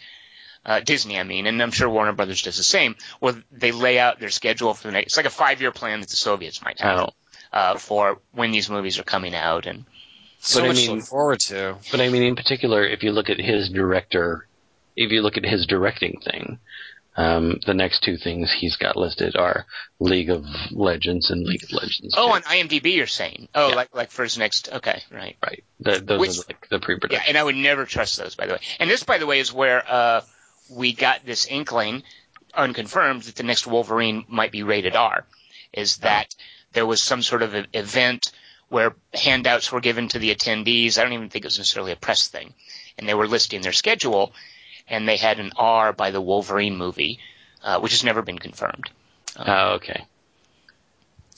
S1: uh, Disney, I mean, and I'm sure Warner Brothers does the same. Where they lay out their schedule for the next. It's like a five year plan that the Soviets might have
S2: Oh,
S1: uh, for when these movies are coming out and.
S3: so
S2: but I
S3: much to
S2: mean-
S3: look forward to.
S2: but I mean, in particular, if you look at his director, if you look at his directing thing, um, the next two things he's got listed are League of Legends and League of Legends.
S1: Oh,
S2: 2.
S1: on IMDb you're saying? Oh,
S2: Yeah.
S1: like like for his next. Okay, right.
S2: right. Th those
S1: Which-
S2: are like the pre-production.
S1: Yeah, and I would never trust those, by the way. And this, by the way, is where uh, we got this inkling, unconfirmed, that the next Wolverine might be rated R. Is that there was some sort of event where handouts were given to the attendees. I don't even think it was necessarily a press thing, and they were listing their schedule, and they had an R by the Wolverine movie, uh, which has never been confirmed.
S2: Oh, okay.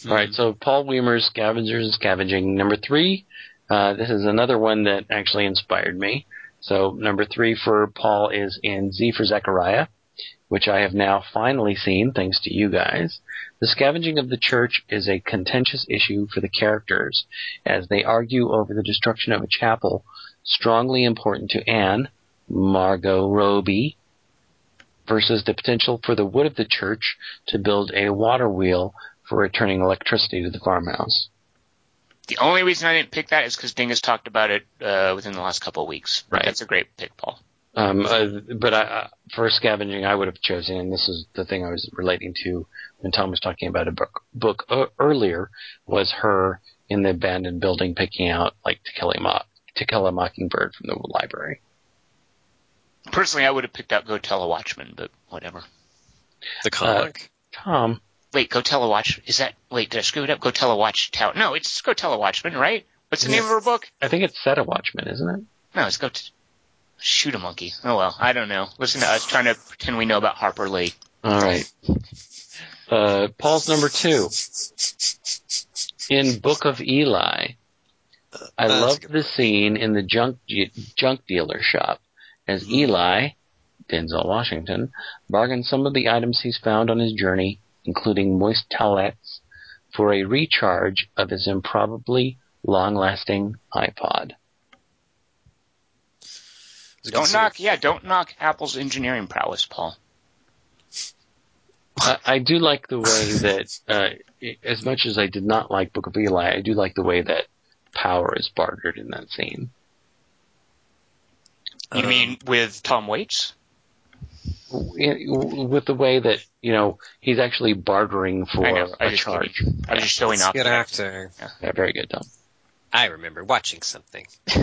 S2: All right, so Paul Weimer's Scavengers and Scavenging. Number three, uh, this is another one that actually inspired me. So number three for Paul is in Z for Zachariah, which I have now finally seen thanks to you guys. The scavenging of the church is a contentious issue for the characters as they argue over the destruction of a chapel strongly important to Anne, Margot Robbie, versus the potential for the wood of the church to build a water wheel for returning electricity to the farmhouse.
S1: The only reason I didn't pick that is because Dingus talked about it uh, within the last couple of weeks.
S2: Right.
S1: That's a great pick, Paul.
S2: Um, uh, but I, uh, for scavenging, I would have chosen, and this is the thing I was relating to when Tom was talking about a book, book uh, earlier, was her in the abandoned building picking out like To Kill a, Mo- to Kill a Mockingbird from the library.
S1: Personally, I would have picked out Go Tell a Watchman, but whatever.
S3: The comic.
S2: Tom,
S1: Wait, Go Tell a Watch. Is that? Wait, did I screw it up? Go Tell a Watch Tower. No, it's Go Tell a Watchman, right? What's the name of her book?
S2: I think it's Set a Watchman, isn't it?
S1: No, it's Go. T- Shoot a monkey. Oh well, I don't know. Listen to us trying to pretend we know about Harper Lee.
S2: All right. Uh, Paul's number two. In Book of Eli, I
S3: That's
S2: love the scene in the junk junk dealer shop as Eli, Denzel Washington, bargains some of the items he's found on his journey, including moist towelettes, for a recharge of his improbably long-lasting iPod.
S3: It's a good
S1: Don't knock. Yeah, don't knock Apple's engineering prowess, Paul.
S2: I, I do like the way that, uh, as much as I did not like Book of Eli, I do like the way that power is bartered in that scene.
S1: You
S3: Um,
S1: mean with Tom Waits?
S2: with the way that you know he's actually bartering for
S1: I know. I
S2: a
S1: just
S2: charge.
S1: I was just showing
S3: It's
S1: off.
S3: good
S1: that.
S3: acting.
S2: Yeah, very good, Tom.
S3: I remember watching something.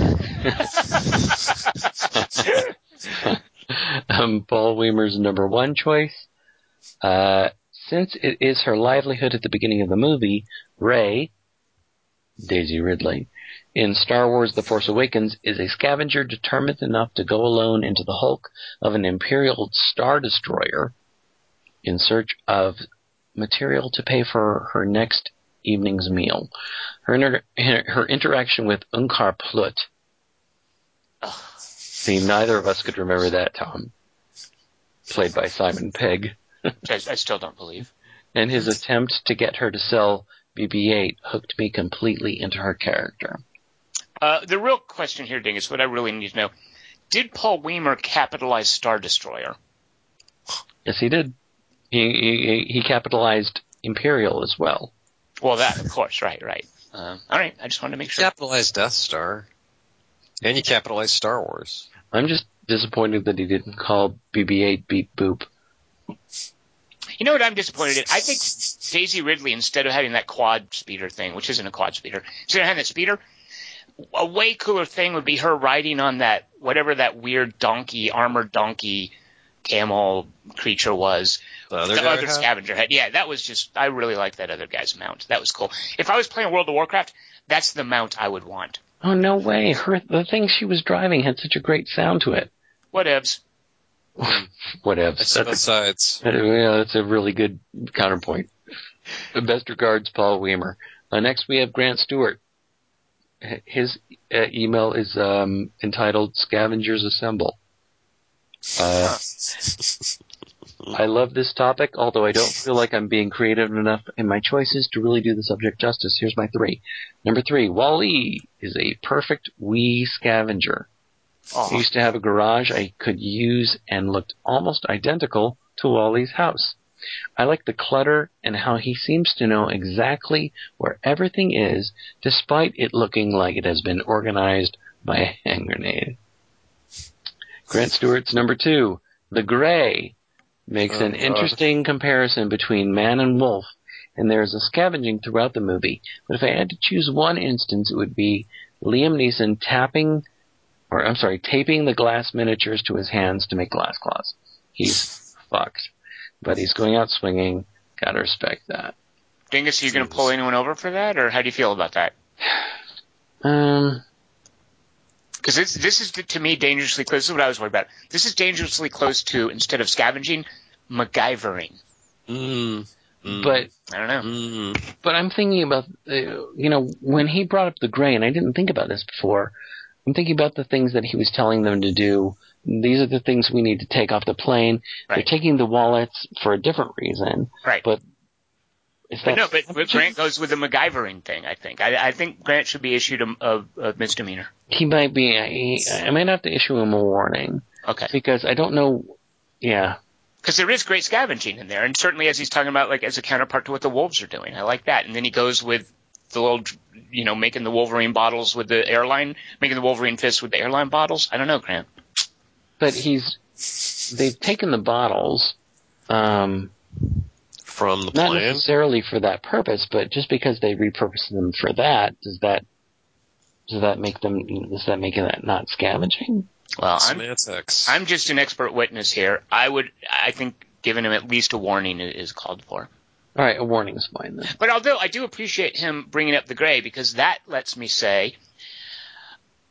S2: um, Paul Weimer's number one choice. Uh, since it is her livelihood at the beginning of the movie, Rey, Daisy Ridley, in Star Wars The Force Awakens is a scavenger determined enough to go alone into the hulk of an Imperial Star Destroyer in search of material to pay for her next evening's meal. Her, inter- her interaction with Unkar Plut. See, neither of us could remember that, Tom. Played by Simon Pegg.
S1: Which I, I still don't believe.
S2: And his attempt to get her to sell BB-8 hooked me completely into her character.
S1: Uh, the real question here, Dingus, what I really need to know: Did Paul Weimer capitalize Star Destroyer?
S2: Yes, he did. He, he, he capitalized Imperial as well.
S1: Well, that of course, right, right. Uh, all right, I just wanted to make sure.
S3: Capitalized Death Star. And you capitalized Star Wars.
S2: I'm just disappointed that he didn't call BB-8 Beep Boop.
S1: You know what I'm disappointed in? I think Daisy Ridley, instead of having that quad speeder thing, which isn't a quad speeder, instead of having that speeder, a way cooler thing would be her riding on that whatever that weird donkey, armored donkey camel creature was.
S3: The other
S1: the
S3: guy
S1: other scavenger head. Yeah, that was just I really liked that other guy's mount. That was cool. If I was playing World of Warcraft, that's the mount I would want.
S2: Oh no way! Her the thing she was driving had such a great sound to it.
S1: Whatevs.
S2: Whatever. That's, uh, yeah, that's a really good counterpoint. Best regards, Paul Weimer. Uh, next, we have Grant Stewart. His uh, email is um, entitled "Scavengers Assemble." Uh, I love this topic, although I don't feel like I'm being creative enough in my choices to really do the subject justice. Here's my three. Number three, WALL-E is a perfect wee scavenger. I used to have a garage I could use and looked almost identical to WALL-E's house. I like the clutter and how he seems to know exactly where everything is, despite it looking like it has been organized by a hand grenade. Grant Stewart's number two, The Grey, makes
S3: Oh,
S2: an
S3: God.
S2: interesting comparison between man and wolf, and there is a scavenging throughout the movie. But if I had to choose one instance, it would be Liam Neeson tapping or I'm sorry, taping the glass miniatures to his hands to make glass claws. He's fucked, but he's going out swinging. Gotta respect that.
S1: Dingus, are you going to pull anyone over for that, or how do you feel about that?
S2: Um,
S1: Because this, this is to me dangerously close. This is what I was worried about. This is dangerously close to instead of scavenging, MacGyvering.
S3: Mm, mm,
S2: but
S1: I don't know.
S3: mm,
S2: but I'm thinking about uh, you know when he brought up the gray, and I didn't think about this before. I'm thinking about the things that he was telling them to do. These are the things we need to take off the plane. They're taking the wallets for a different reason.
S1: Right.
S2: But is
S1: But no, but, but Grant goes with the MacGyvering thing. I think. I, I think Grant should be issued a, a, a misdemeanor.
S2: he might be? Uh, I, I might have to issue him a warning
S1: Okay.
S2: because I don't know. Yeah,
S1: Because there is great scavenging in there, and certainly as he's talking about, like as a counterpart to what the wolves are doing, I like that. And then he goes with the little, you know, making the Wolverine bottles with the airline, making the Wolverine fists with the airline bottles. I don't know, Grant.
S2: but he's they've taken the bottles um
S3: from the
S2: not
S3: plane.
S2: necessarily for that purpose but just because they repurpose them for that does that does that make them does that make that not scavenging
S1: Well, I'm
S3: Semantics.
S1: I'm just an expert witness here. I would, I think, giving him at least a warning is called for.
S2: All right a warning is fine then
S1: But although I do appreciate him bringing up the gray because that lets me say,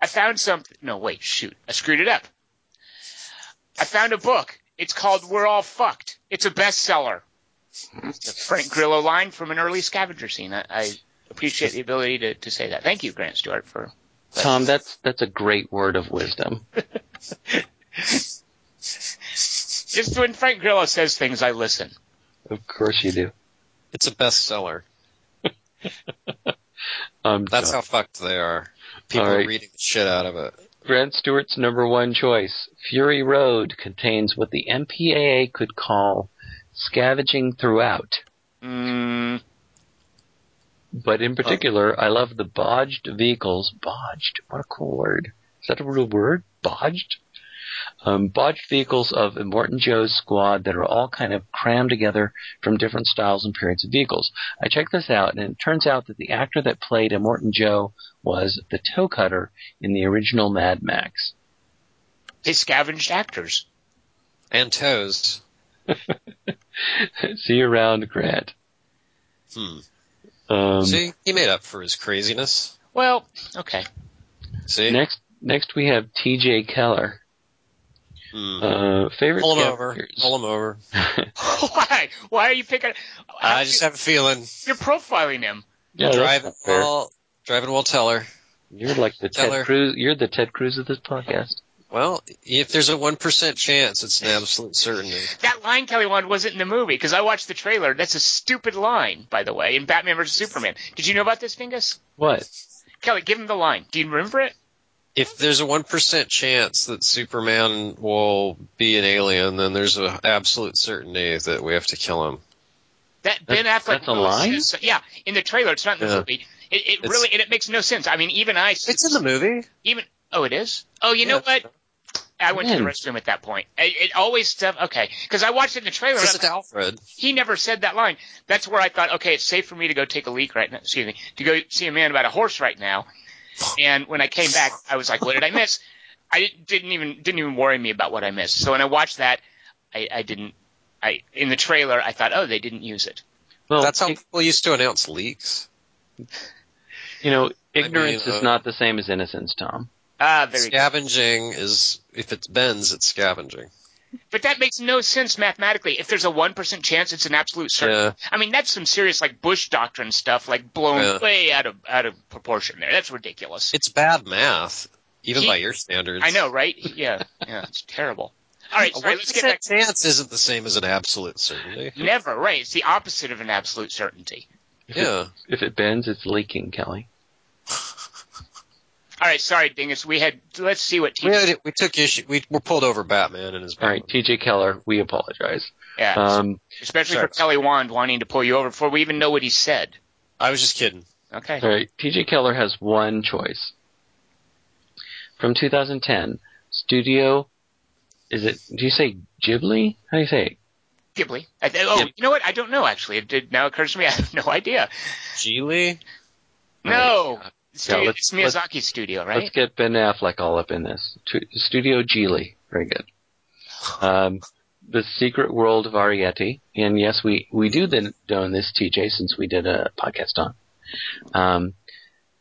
S1: I found something. No, wait, shoot, I screwed it up. I found a book. It's called "We're All Fucked." It's a bestseller. It's a Frank Grillo line from an early scavenger scene. I, I appreciate the ability to, to say that. Thank you, Grant Stewart, for
S2: tom that's that's a great word of wisdom
S1: just when Frank Grillo says things, I listen.
S2: of course you do
S3: it's a bestseller.
S2: um
S3: That's how fucked they are. People
S2: right.
S3: are reading the shit out of it.
S2: Grant Stewart's number one choice, Fury Road, contains what the MPAA could call scavenging throughout.
S1: Mm,
S2: But in particular, I love the bodged vehicles. Bodged? What a cool word. Is that a real word? Bodged? Um, bodged vehicles of Immortan Joe's squad that are all kind of crammed together from different styles and periods of vehicles. I checked this out, and it turns out that the actor that played Immortan Joe was the toe cutter in the original Mad Max.
S1: they scavenged actors.
S3: And toes.
S2: See you around, Grant.
S3: Hmm.
S2: Um,
S3: See, he made up for his craziness.
S1: Well, okay.
S3: See?
S2: next, next we have T.J. Keller.
S3: Hmm.
S2: Uh, favorite
S3: Pull him over.
S2: characters.
S3: Pull him over.
S1: Why? Why are you picking?
S3: I just have a feeling.
S1: You're profiling him.
S2: Yeah,
S3: driving
S2: not fair.
S3: while driving while teller.
S2: You're like the
S3: Keller.
S2: Ted Cruz. You're the Ted Cruz of this podcast.
S3: Well, if there's a one percent chance, it's an absolute certainty.
S1: That line Kelly wanted wasn't in the movie because I watched the trailer. That's a stupid line, by the way, in Batman vs Superman. Did you know about this, Dingus?
S2: What?
S1: Kelly, give him the line. Do you remember it?
S3: If there's a one percent chance that Superman will be an alien, then there's an absolute certainty that we have to kill him.
S1: That Ben
S2: That's-
S1: Affleck.
S2: that's a line?
S1: says- yeah, in the trailer. It's not in the
S3: Yeah.
S1: movie. It, it really and it makes no sense. I mean, even I.
S3: It's in the movie.
S1: Even oh, it is. Oh, you know what? I went to the restroom at that point. It, it always stuff. Okay, because I watched it in the trailer. and
S3: Because
S1: I'm
S3: it's
S1: like,
S3: Alfred.
S1: he never said that line. That's where I thought, okay, it's safe for me to go take a leak right now. Excuse me, to go see a man about a horse right now. And when I came back, I was like, what did I miss? I didn't- didn't even didn't even worry me about what I missed. So when I watched that, I, I didn't. I in the trailer I thought, oh, they didn't use it.
S2: Well,
S3: That's how
S2: it-
S3: people used to announce leaks.
S2: you know,
S3: I
S2: ignorance
S3: mean,
S2: is
S3: uh,
S2: not the same as innocence, Tom.
S1: Ah, very good.
S3: Scavenging is if it bends, it's scavenging.
S1: But that makes no sense mathematically. If there's a one percent chance, it's an absolute certainty.
S3: Yeah.
S1: I mean, that's some serious like Bush doctrine stuff, like blown
S3: Yeah.
S1: way out of out of proportion. There, that's ridiculous.
S3: It's bad math, even
S1: He-
S3: by your standards.
S1: I know, right? Yeah, yeah, it's terrible. All right,
S3: A
S1: sorry,
S3: one
S1: let's get back.
S3: percent chance isn't the same as an absolute certainty.
S1: Never, right? It's the opposite of an absolute certainty.
S2: If
S3: Yeah.
S2: It, if it bends, it's leaking, Kelly.
S1: All right, sorry, Dingus. We had. Let's see what.
S3: We, had, we took issue. We were pulled over Batman and his.
S2: All right, T.J. Keller, we apologize.
S1: yeah,
S2: Um,
S1: especially
S3: sorry.
S1: for Kelly Wand wanting to pull you over before we even know what he said.
S3: I was just kidding.
S1: Okay.
S2: all right, T.J. Keller has one choice. From 2010, Studio, is it, do you say Ghibli? How do you say it?
S1: Ghibli. I th- oh,
S2: Ghib-
S1: you know what? I don't know actually. It did, now occurs to me. I have no idea.
S3: Geely.
S1: No,
S2: Right.
S1: Studio,
S2: let's-
S1: it's Miyazaki's studio, right?
S2: Let's get Ben Affleck all up in this. Studio Ghibli. Very good. Um, the Secret World of Arrietty. And yes, we, we do then know this, TJ, since we did a podcast on. Um,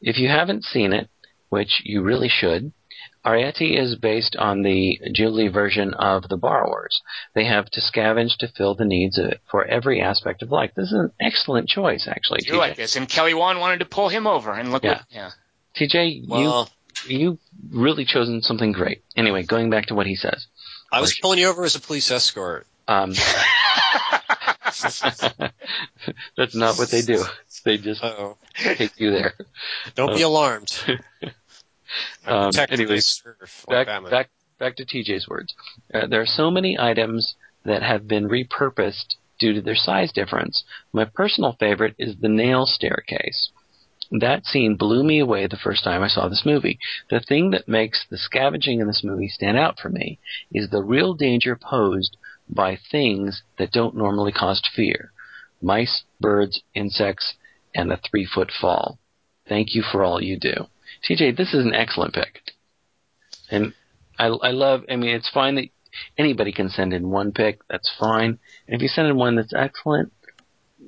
S2: if you haven't seen it, which you really should, Arrietty is based on the Ghibli version of The Borrowers. They have to scavenge to fill the needs of it for every aspect of life. This is an excellent choice, actually.
S1: You like
S2: TJ.
S1: this, and Kelly Wand wanted to pull him over, and look
S2: Yeah.
S1: what. Yeah.
S2: TJ, you
S3: Well,
S2: you really chosen something great. Anyway, going back to what he says.
S3: I was pulling you over as a police escort.
S2: Um, that's not what they do. They just
S3: Oh,
S2: take you there.
S3: don't be alarmed.
S2: Um, anyways, back back back to TJ's words. Uh, there are so many items that have been repurposed due to their size difference. My personal favorite is the nail staircase. That scene blew me away the first time I saw this movie. The thing that makes the scavenging in this movie stand out for me is the real danger posed by things that don't normally cause fear. Mice, birds, insects, and a three foot fall. Thank you for all you do. TJ, this is an excellent pick. And I, I love, I mean, it's fine that anybody can send in one pick. That's fine. And if you send in one that's excellent,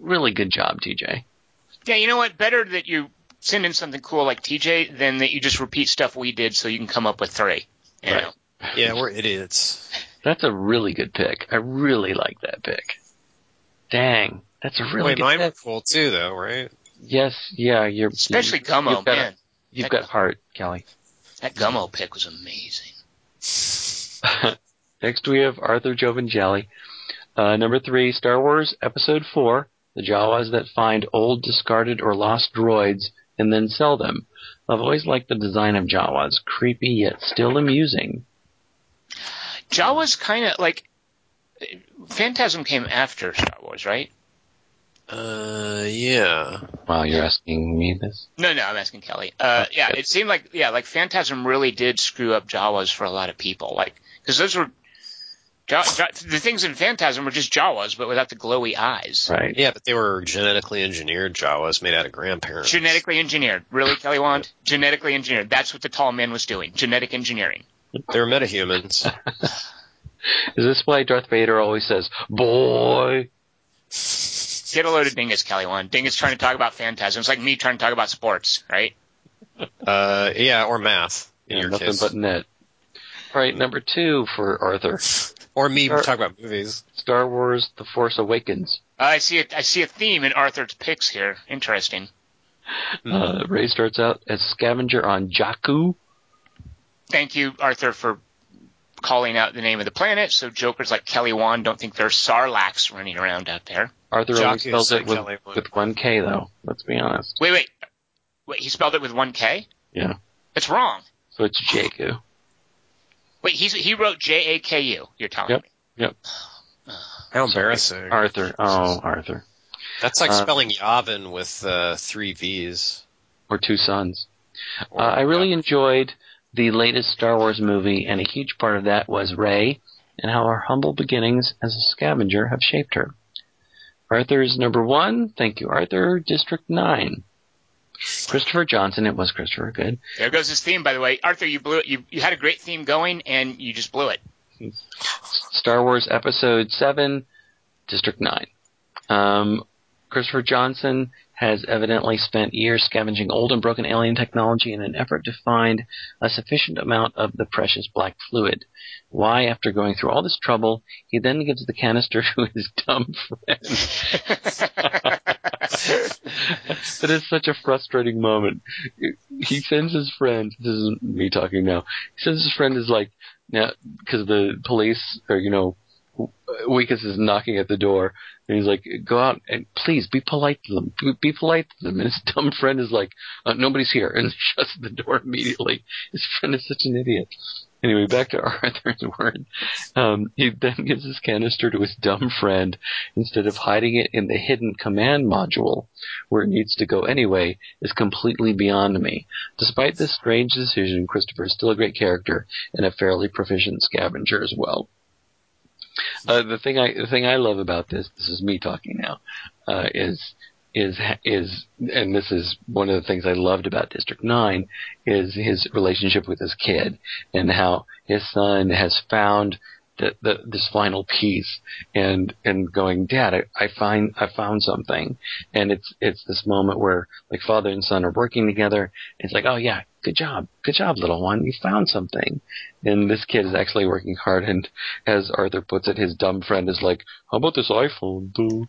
S2: really good job, TJ.
S1: Yeah, you know what? Better that you send in something cool like TJ than that you just repeat stuff we did so you can come up with three. You
S2: Right.
S1: know?
S3: Yeah, we're idiots.
S2: That's a really good pick. I really like that pick. Dang. That's a really
S3: Wait,
S2: good
S3: mine were
S2: pick.
S3: cool too, though, right?
S2: Yes, yeah, you're
S1: Especially
S2: you-
S1: Gummo,
S2: you've
S1: man.
S2: You've got heart, Kelly.
S1: That Gummo pick was amazing.
S2: Next we have Arthur Jovingelli. Uh, number three, Star Wars Episode 4, the Jawas that find old, discarded, or lost droids and then sell them. I've always liked the design of Jawas, creepy yet still amusing.
S1: Jawa's kind of like Phantasm came after Star Wars, right?
S3: Uh, yeah.
S2: Wow, you're asking me this?
S1: No, no, I'm asking Kelly. Uh, yeah, it seemed like yeah, like Phantasm really did screw up Jawas for a lot of people, like because those were Ja- Ja- the things in Phantasm were just Jawas, but without the glowy eyes.
S2: Right.
S3: Yeah, but they were genetically engineered Jawas made out of grandparents.
S1: Genetically engineered, really, Kelly Wand? Genetically engineered. That's what the tall man was doing. Genetic engineering.
S3: They were metahumans.
S2: Is this why Darth Vader always says, boy?
S1: Get a load of Dingus, Kelly Wand. Dingus trying to talk about Phantasm. It's like me trying to talk about sports, right?
S3: uh, yeah, or math in
S2: Yeah,
S3: your
S2: nothing
S3: case.
S2: but net. All right, number two for Arthur.
S3: or me
S2: Or-
S3: talking about movies.
S2: Star Wars The Force Awakens.
S1: Uh, I see a, I see a theme in Arthur's picks here. Interesting.
S2: Uh, Rey starts out as scavenger on Jakku.
S1: Thank you, Arthur, for calling out the name of the planet, so jokers like Kelly Wand don't think there's Sarlaccs running around out there.
S2: Arthur only spells it with,
S3: one.
S2: with one K though. Let's be honest.
S1: Wait, wait. Wait, he spelled it with one K?
S2: Yeah.
S1: It's wrong.
S2: So it's Jakku.
S1: Wait, he's, he wrote J A K U. You're telling
S2: Yep.
S1: me.
S2: Yep.
S3: How embarrassing.
S2: Arthur. Oh, Arthur.
S3: That's like
S2: Uh,
S3: spelling Yavin with uh, three V's.
S2: Or two sons.
S3: Or-
S2: Uh, I really enjoyed the latest Star Wars movie, and a huge part of that was Rey and how her humble beginnings as a scavenger have shaped her. Arthur's number one. Thank you, Arthur. District 9. Christopher Johnson. It was Christopher. Good.
S1: There goes his theme, by the way. Arthur, you blew it. You, you had a great theme going, and you just blew it.
S2: Star Wars Episode 7, District 9. Um, Christopher Johnson has evidently spent years scavenging old and broken alien technology in an effort to find a sufficient amount of the precious black fluid. Why, after going through all this trouble, he then gives the canister to his dumb friend. It is such a frustrating moment. He sends his friend. This is me talking now. He sends his friend is like, now because the police or you know, Wikus is knocking at the door, and he's like, "Go out and please be polite to them. Be, be polite to them." And his dumb friend is like, uh, "Nobody's here," and shuts the door immediately. His friend is such an idiot. Anyway, back to Arthur's word. Um, he then gives his canister to his dumb friend instead of hiding it in the hidden command module, where it needs to go anyway, is completely beyond me. Despite this strange decision, Christopher is still a great character and a fairly proficient scavenger as well. Uh, the thing I the thing I love about this this is me talking now uh, is is is and this is one of the things I loved about District Nine is his relationship with his kid and how his son has found the, the this final piece and and going dad I, I find I found something. And it's it's this moment where like father and son are working together. It's like oh yeah good job good job little one. You found something. And this kid is actually working hard and as Arthur puts it his dumb friend is like how about this iPhone dude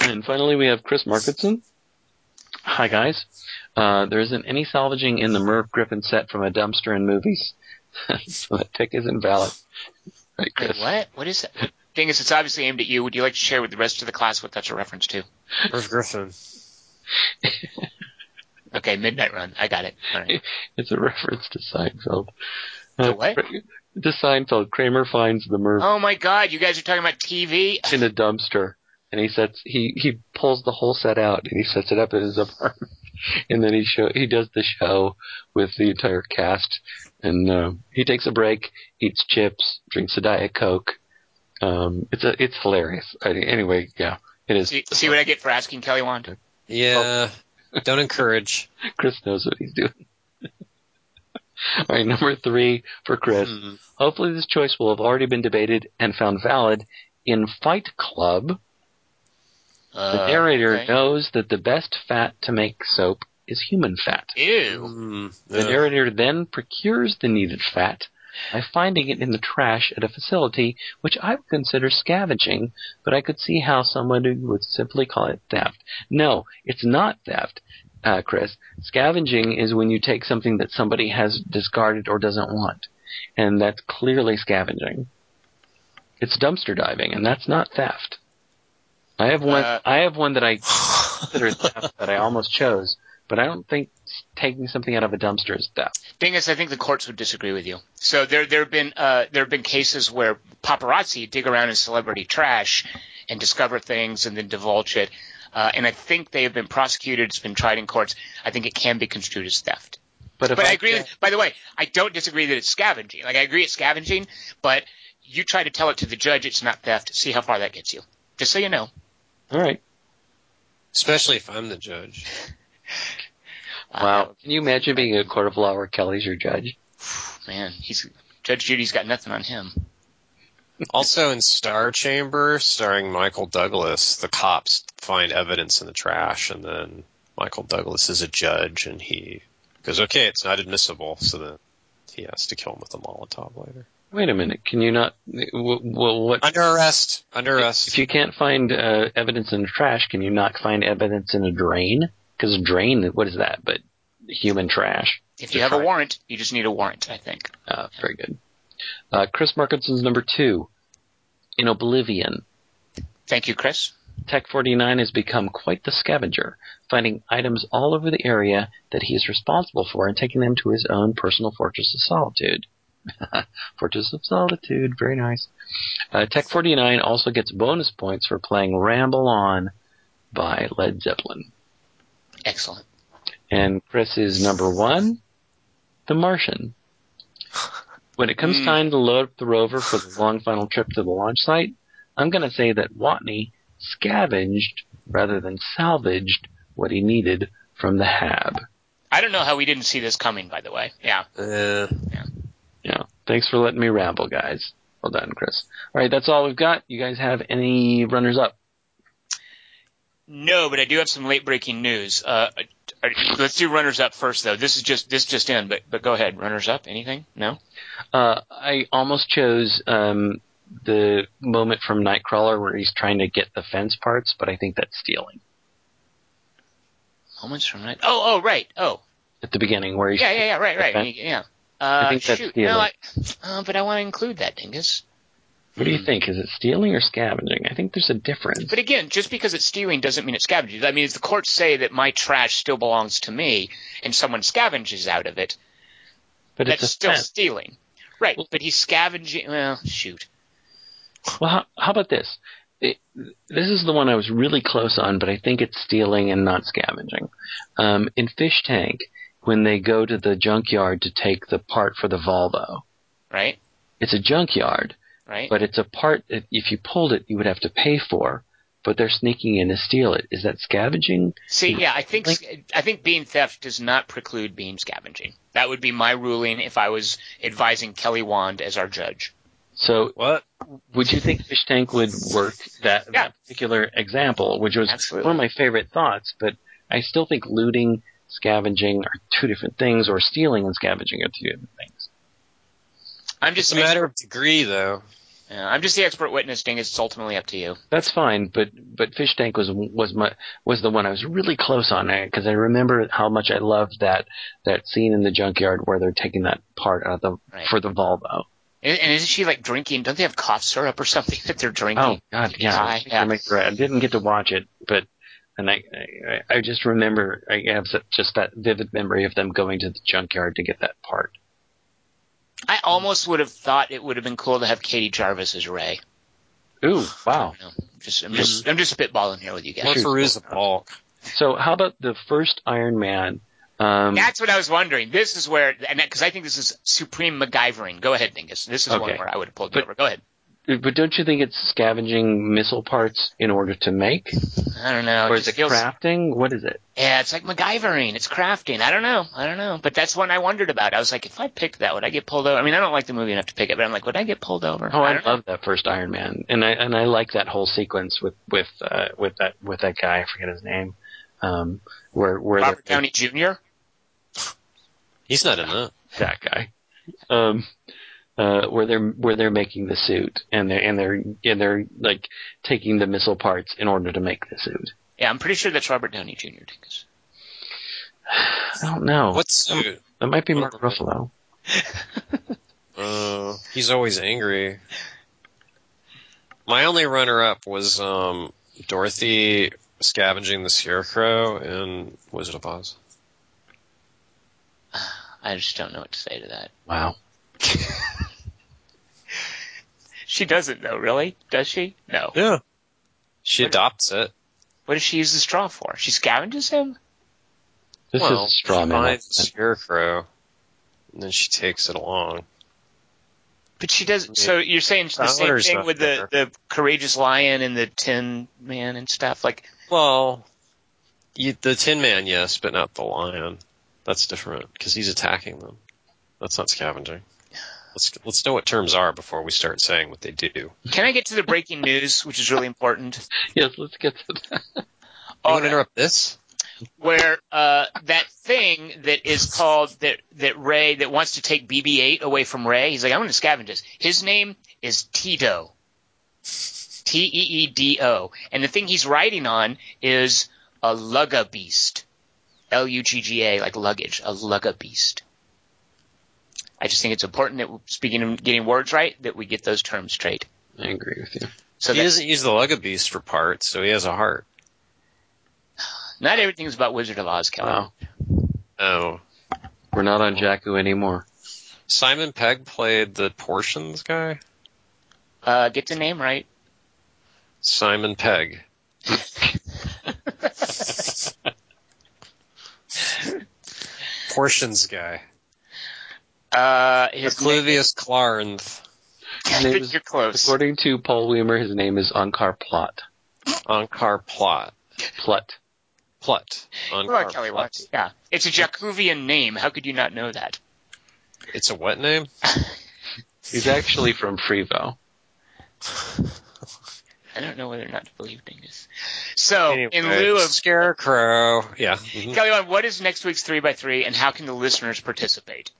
S2: and finally we have Chris Markinson hi guys. Uh, there isn't any salvaging in the Merv Griffin set from a dumpster in movies so that pick is invalid right
S1: Wait, what? What is that? Thing is, it's obviously aimed at you. Would you like to share with the rest of the class what that's a reference to?
S3: Merv Griffin.
S1: Okay, Midnight Run. I got it. All right.
S2: It's a reference to Seinfeld.
S1: To
S2: Uh,
S1: what?
S2: To Seinfeld. Kramer finds the Merv
S1: Oh my God! You guys are talking about TV.
S2: in a dumpster, and he sets he he pulls the whole set out and he sets it up in his apartment, and then he show he does the show with the entire cast, and uh, he takes a break, eats chips, drinks a diet coke. Um, it's a it's hilarious. I, anyway, yeah, it is.
S1: See, see what I get for asking Kelly Wand?
S3: Yeah. Don't encourage.
S2: Chris knows what he's doing. All right, number three for Chris.
S3: Hmm.
S2: Hopefully, this choice will have already been debated and found valid in Fight Club. The
S1: Uh,
S2: narrator
S1: okay.
S2: knows that the best fat to make soap is human fat.
S1: Ew.
S3: Hmm.
S2: The
S3: Yeah.
S2: narrator then procures the needed fat by finding it in the trash at a facility, which I would consider scavenging, but I could see how someone would simply call it theft. No, it's not theft, uh, Chris. Scavenging is when you take something that somebody has discarded or doesn't want, and that's clearly scavenging. It's dumpster diving, and that's not theft. I have one.
S1: Uh,
S2: I have one that I consider theft that I almost chose, but I don't think taking something out of a dumpster is theft.
S1: Thing is, I think the courts would disagree with you. So there, there have been, uh, there have been cases where paparazzi dig around in celebrity trash and discover things and then divulge it. Uh, and I think they have been prosecuted. It's been tried in courts. I think it can be construed as theft.
S2: But
S1: But I,
S2: I
S1: agree. With, by the way, I don't disagree that it's scavenging. Like I agree it's scavenging, but you try to tell it to the judge it's not theft. See how far that gets you. Just so you know.
S2: All right.
S3: Especially if I'm the judge.
S2: Wow.
S1: Uh,
S2: Can you imagine being a court of law where Kelly's your judge?
S1: man, he's Judge Judy's got nothing on him.
S3: Also in Star Chamber, starring Michael Douglas, the cops find evidence in the trash, and then Michael Douglas is a judge, and he goes, "Okay, it's not admissible," so then he has to kill him with a Molotov later.
S2: Wait a minute. Can you not? Well, what?
S3: Under arrest. Under arrest.
S2: If you can't find uh, evidence in the trash, can you not find evidence in a drain? Because a drain, what is that? But human trash.
S1: If you have a warrant, you just need a warrant. I think.
S2: Uh, very good. Uh, Chris Markinson's number two. In Oblivion,
S1: Thank you, Chris.
S2: Tech 49 has become quite the scavenger, finding items all over the area that he is responsible for and taking them to his own personal Fortress of Solitude. Fortress of Solitude, very nice. Uh, Tech 49 also gets bonus points for playing Ramble On by Led Zeppelin.
S1: Excellent.
S2: And Chris is number one, The Martian. When it comes
S1: Hmm.
S2: time to load up the rover for the long final trip to the launch site, I'm going to say that Watney scavenged rather than salvaged what he needed from the Hab.
S1: I don't know how we didn't see this coming. By the way, yeah.
S3: Uh,
S2: Yeah. Thanks for letting me ramble, guys. Well done, Chris. All right, that's all we've got. You guys have any runners up?
S1: No, but I do have some late breaking news. Uh, uh, let's do runners up first, though. This is just this just in, but but go ahead. Runners up. Anything? No.
S2: Uh, I almost chose um, the moment from Nightcrawler where he's trying to get the fence parts, but I think that's stealing
S1: Moments from night. Oh, oh, right. Oh,
S2: at the beginning where he's
S1: yeah, yeah, yeah. Right, right. Yeah. Uh,
S2: think that's
S1: shoot.
S2: stealing.
S1: No, I, uh, but I want to include that, Dingus.
S2: What do you think? Is it stealing or scavenging? I think there's a difference.
S1: But again, just because it's stealing doesn't mean it's scavenging. I mean, if the courts say that my trash still belongs to me and someone scavenges out of it,
S2: But
S1: that's still
S2: fence.
S1: stealing. Right, but he's scavenging. Well, shoot.
S2: Well, how, how about this? It, this is the one I was really close on, but I think it's stealing and not scavenging. Um, in Fish Tank, when they go to the junkyard to take the part for the Volvo,
S1: Right,
S2: it's a junkyard,
S1: right.
S2: but it's a part that if you pulled it, you would have to pay for. But they're sneaking in to steal it. Is that scavenging?
S1: See, yeah, I think
S2: Like-
S1: I think being theft does not preclude being scavenging. That would be my ruling if I was advising Kelly Wand as our judge.
S2: So,
S3: What?
S2: would you think Fish Tank would work that,
S1: Yeah.
S2: that particular example, which was
S1: Absolutely.
S2: one of my favorite thoughts? But I still think looting, scavenging are two different things, or stealing and scavenging are two different things.
S1: I'm just
S3: It's a matter of degree, though.
S1: Yeah, I'm just the expert witness, Dingus. It's ultimately up to you.
S2: That's fine, but but Fish Tank was was my was the one I was really close on eh, because I remember how much I loved that that scene in the junkyard where they're taking that part out of the
S1: Right.
S2: for the Volvo.
S1: And, and isn't she like drinking? Don't they have cough syrup or something that they're drinking?
S2: Oh God, yeah.
S1: Yeah,
S2: I,
S1: yeah.
S2: I didn't get to watch it, but and I I, I just remember I have just that vivid memory of them going to the junkyard to get that part.
S1: I almost would have thought it would have been cool to have Katie Jarvis as Rey.
S2: Ooh, wow.
S1: I don't know. Just, I'm just, I'm just spitballing here with you guys.
S3: Or
S1: guys.
S3: Fairuza Balk.
S2: So how about the first Iron Man? Um,
S1: That's what I was wondering. This is where, and because I think this is supreme MacGyvering. Go ahead, Dingus. This is one where I would have pulled it
S2: But-
S1: over. Go ahead.
S2: But don't you think it's scavenging missile parts in order to make,
S1: I don't know.
S2: or is it
S1: feels-
S2: crafting? What is it?
S1: Yeah, it's like MacGyvering. It's crafting. I don't know. I don't know. But that's one I wondered about. I was like, if I picked that, would I get pulled over? I mean, I don't like the movie enough to pick it, but I'm like, would I get pulled over?
S2: Oh, I,
S1: don't know.
S2: love that first Iron Man, and I and I like that whole sequence with with uh, with that with that guy. I forget his name. Um, where where
S1: Robert
S2: they're-
S1: Downey Jr.
S3: He's not in that.
S2: that guy. Um, uh, where they're where they're making the suit, and they're and they're and they're like taking the missile parts in order to make the suit.
S1: Yeah, I'm pretty sure that's Robert Downey Jr. Dingus.
S2: I don't know.
S3: What suit?
S2: That might be Mark Ruffalo.
S3: Uh, he's always angry. My only runner-up was um, Dorothy scavenging the Scarecrow in Wizard of Oz.
S1: I just don't know what to say to that.
S2: Wow.
S1: She doesn't though, really? Does she? No.
S3: Yeah. She
S1: What-
S3: adopts it.
S1: What does she use the straw for? She scavenges him?
S2: This
S3: well,
S2: is straw man.
S3: finds the Scarecrow, and then she takes it along.
S1: But she does. So you're saying the same thing with the, the courageous lion and the Tin Man and stuff. Like,
S3: Well, you, the Tin Man, yes, but not the lion. That's different because he's attacking them. That's not scavenging. Let's let's know what terms are before we start saying what they do.
S1: can I get to the breaking news, which is really important?
S2: Yes, let's get to that.
S3: You
S1: Oh,
S3: want to interrupt this?
S1: where uh, that thing that is called that that Ray that wants to take BB-8 away from Rey. He's like, I'm going to scavenge this. His name is Teedo. T E E D O, and the thing he's riding on is a Lugga beast. L U G G A, like luggage, a Lugga beast. I just think it's important that speaking of getting words right, that we get those terms straight.
S2: I agree with you.
S1: So
S3: he
S1: that
S3: doesn't use the Lugga Beast for parts, so he has a heart.
S1: not everything is about Wizard of Oz, Kelly.
S2: Wow.
S3: Oh.
S2: We're not on Jakku anymore.
S3: Simon Pegg played the portions guy.
S1: Uh, get the name right.
S3: Simon Pegg. Portions guy.
S1: Uh, his name,
S3: Cluvius Clarnth.
S2: Is-
S1: you're close.
S2: According to Paul Weimer, his name is Onkar Plot.
S3: Onkar Plot.
S2: Plut.
S3: Plut.
S1: Well,
S3: Onkar
S1: Kelly
S3: Plot.
S1: wants. Yeah, it's a Jacovian name. How could you not know that?
S3: It's a what name?
S2: He's actually from Frevo.
S1: I don't know whether or not to believe Dingus. So,
S3: Anyway,
S1: in lieu of
S3: Scarecrow, yeah. mhm.
S1: Kelly, what is next week's three by three, and how can the listeners participate?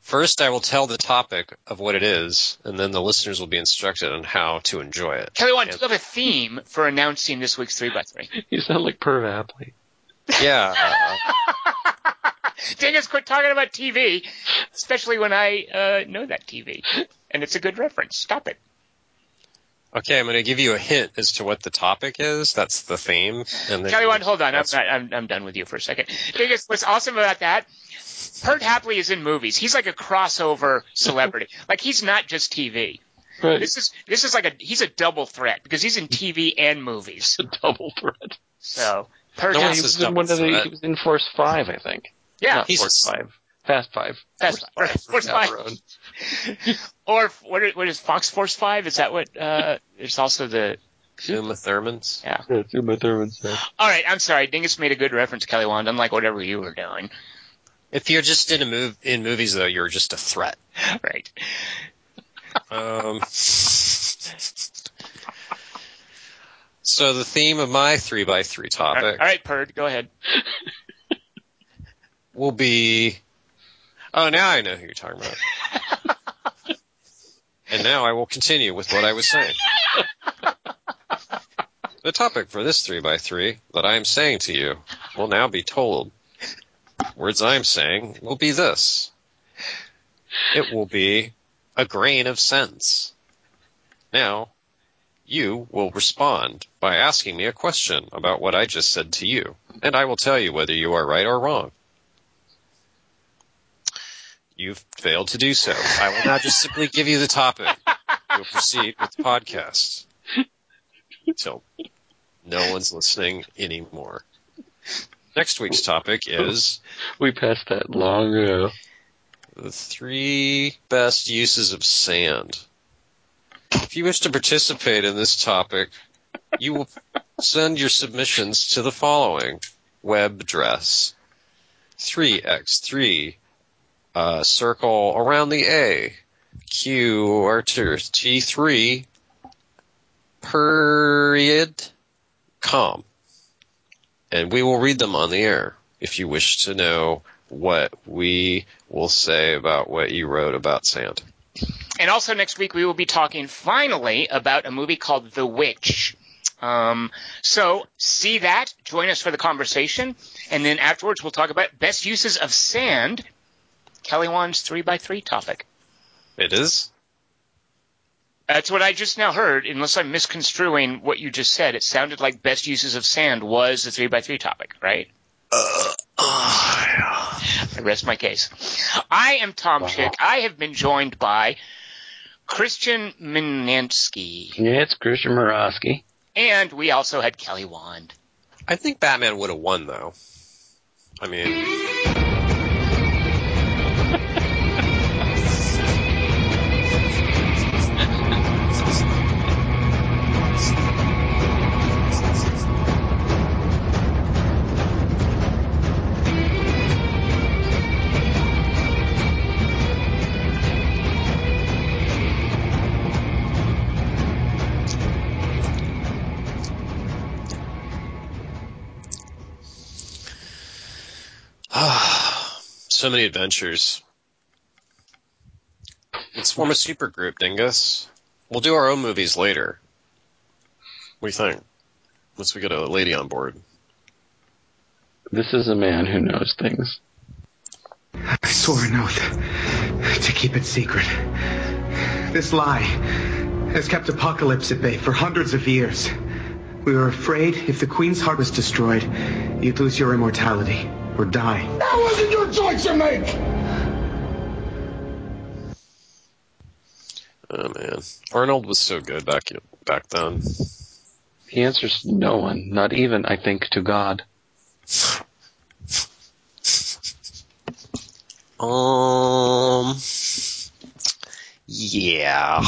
S3: First, I will tell the topic of what it is, and then the listeners will be instructed on how to enjoy it.
S1: Kelly, Wand, do you have a theme for announcing this week's three by three?
S2: You sound like Perv Apley.
S3: Yeah.
S1: Dingus, quit talking about TV, especially when I uh, know that TV, and it's a good reference. Stop it.
S3: Okay, I'm going to give you a hint as to what the topic is. That's the theme. And then
S1: Kelly, Wand, hold on. I'm, not, I'm, I'm done with you for a second. Dingus, what's awesome about that? Kurt Hapley is in movies. He's like a crossover celebrity. like he's not just TV.
S2: Right.
S1: This is this is like a he's a double threat because he's in TV and movies.
S2: a double threat.
S1: So Kurt
S3: No
S2: he
S1: Hapley,
S2: was in one of the. He was in Force Five, I think.
S1: yeah,
S2: Not
S3: He's
S2: Force Five. Fast Five.
S1: Fast
S2: Force
S1: Five. Force Five.
S2: Chaperone.
S1: or what is, what is Fox Force Five? Is that what? Uh, there's also the
S3: Uma Thurman's.
S1: yeah.
S2: Yeah, it's Uma Thurman said.
S1: All right, I'm sorry. Dingus made a good reference, Kelly Wand, unlike whatever you were doing.
S3: If you're just in a move in movies though, you're just a threat.
S1: Right.
S3: Um, so the theme of my three by three topic
S1: all right, Purd, go ahead.
S3: will be. Oh, now I know who you're talking about. and now I will continue with what I was saying. The topic for this three by three that I am saying to you will now be told. Words I am saying will be this. It will be a grain of sense. Now, you will respond by asking me a question about what I just said to you, and I will tell you whether you are right or wrong. You've failed to do so. I will now just simply give you the topic. We'll proceed with the podcast until no one's listening anymore. Next week's topic is
S2: We passed that long ago.
S3: the three best uses of sand. If you wish to participate in this topic, you will send your submissions to the following web address 3x3 uh, circle around the A Q or T3 period com and we will read them on the air if you wish to know what we will say about what you wrote about sand.
S1: And also next week we will be talking finally about a movie called The Witch. Um, so see that, join us for the conversation, and then afterwards we'll talk about best uses of sand. Kelly Wand's three by three topic.
S3: It is?
S1: That's what I just now heard. Unless I'm misconstruing what you just said, it sounded like best uses of sand was the three by three topic, right? I rest my case. I am Tom Chick. I have been joined by Christian Minansky,
S2: Yeah, it's Christian Murawski.
S1: and we also had Kelly Wand.
S3: I think Batman would have won though. I mean, so many adventures. Let's form a super group, Dingus. We'll do our own movies later. What do you think? Once we get a lady on board.
S2: This is a man who knows things.
S5: I swore an oath to keep it secret. This lie has kept Apocalypse at bay for hundreds of years. We were afraid if the Queen's heart was destroyed, you'd lose your immortality or die.
S6: That wasn't your choice to make!
S3: Oh man, Arnold was so good back back then.
S2: He answers to no one, not even, I think, to God.
S3: Um, yeah.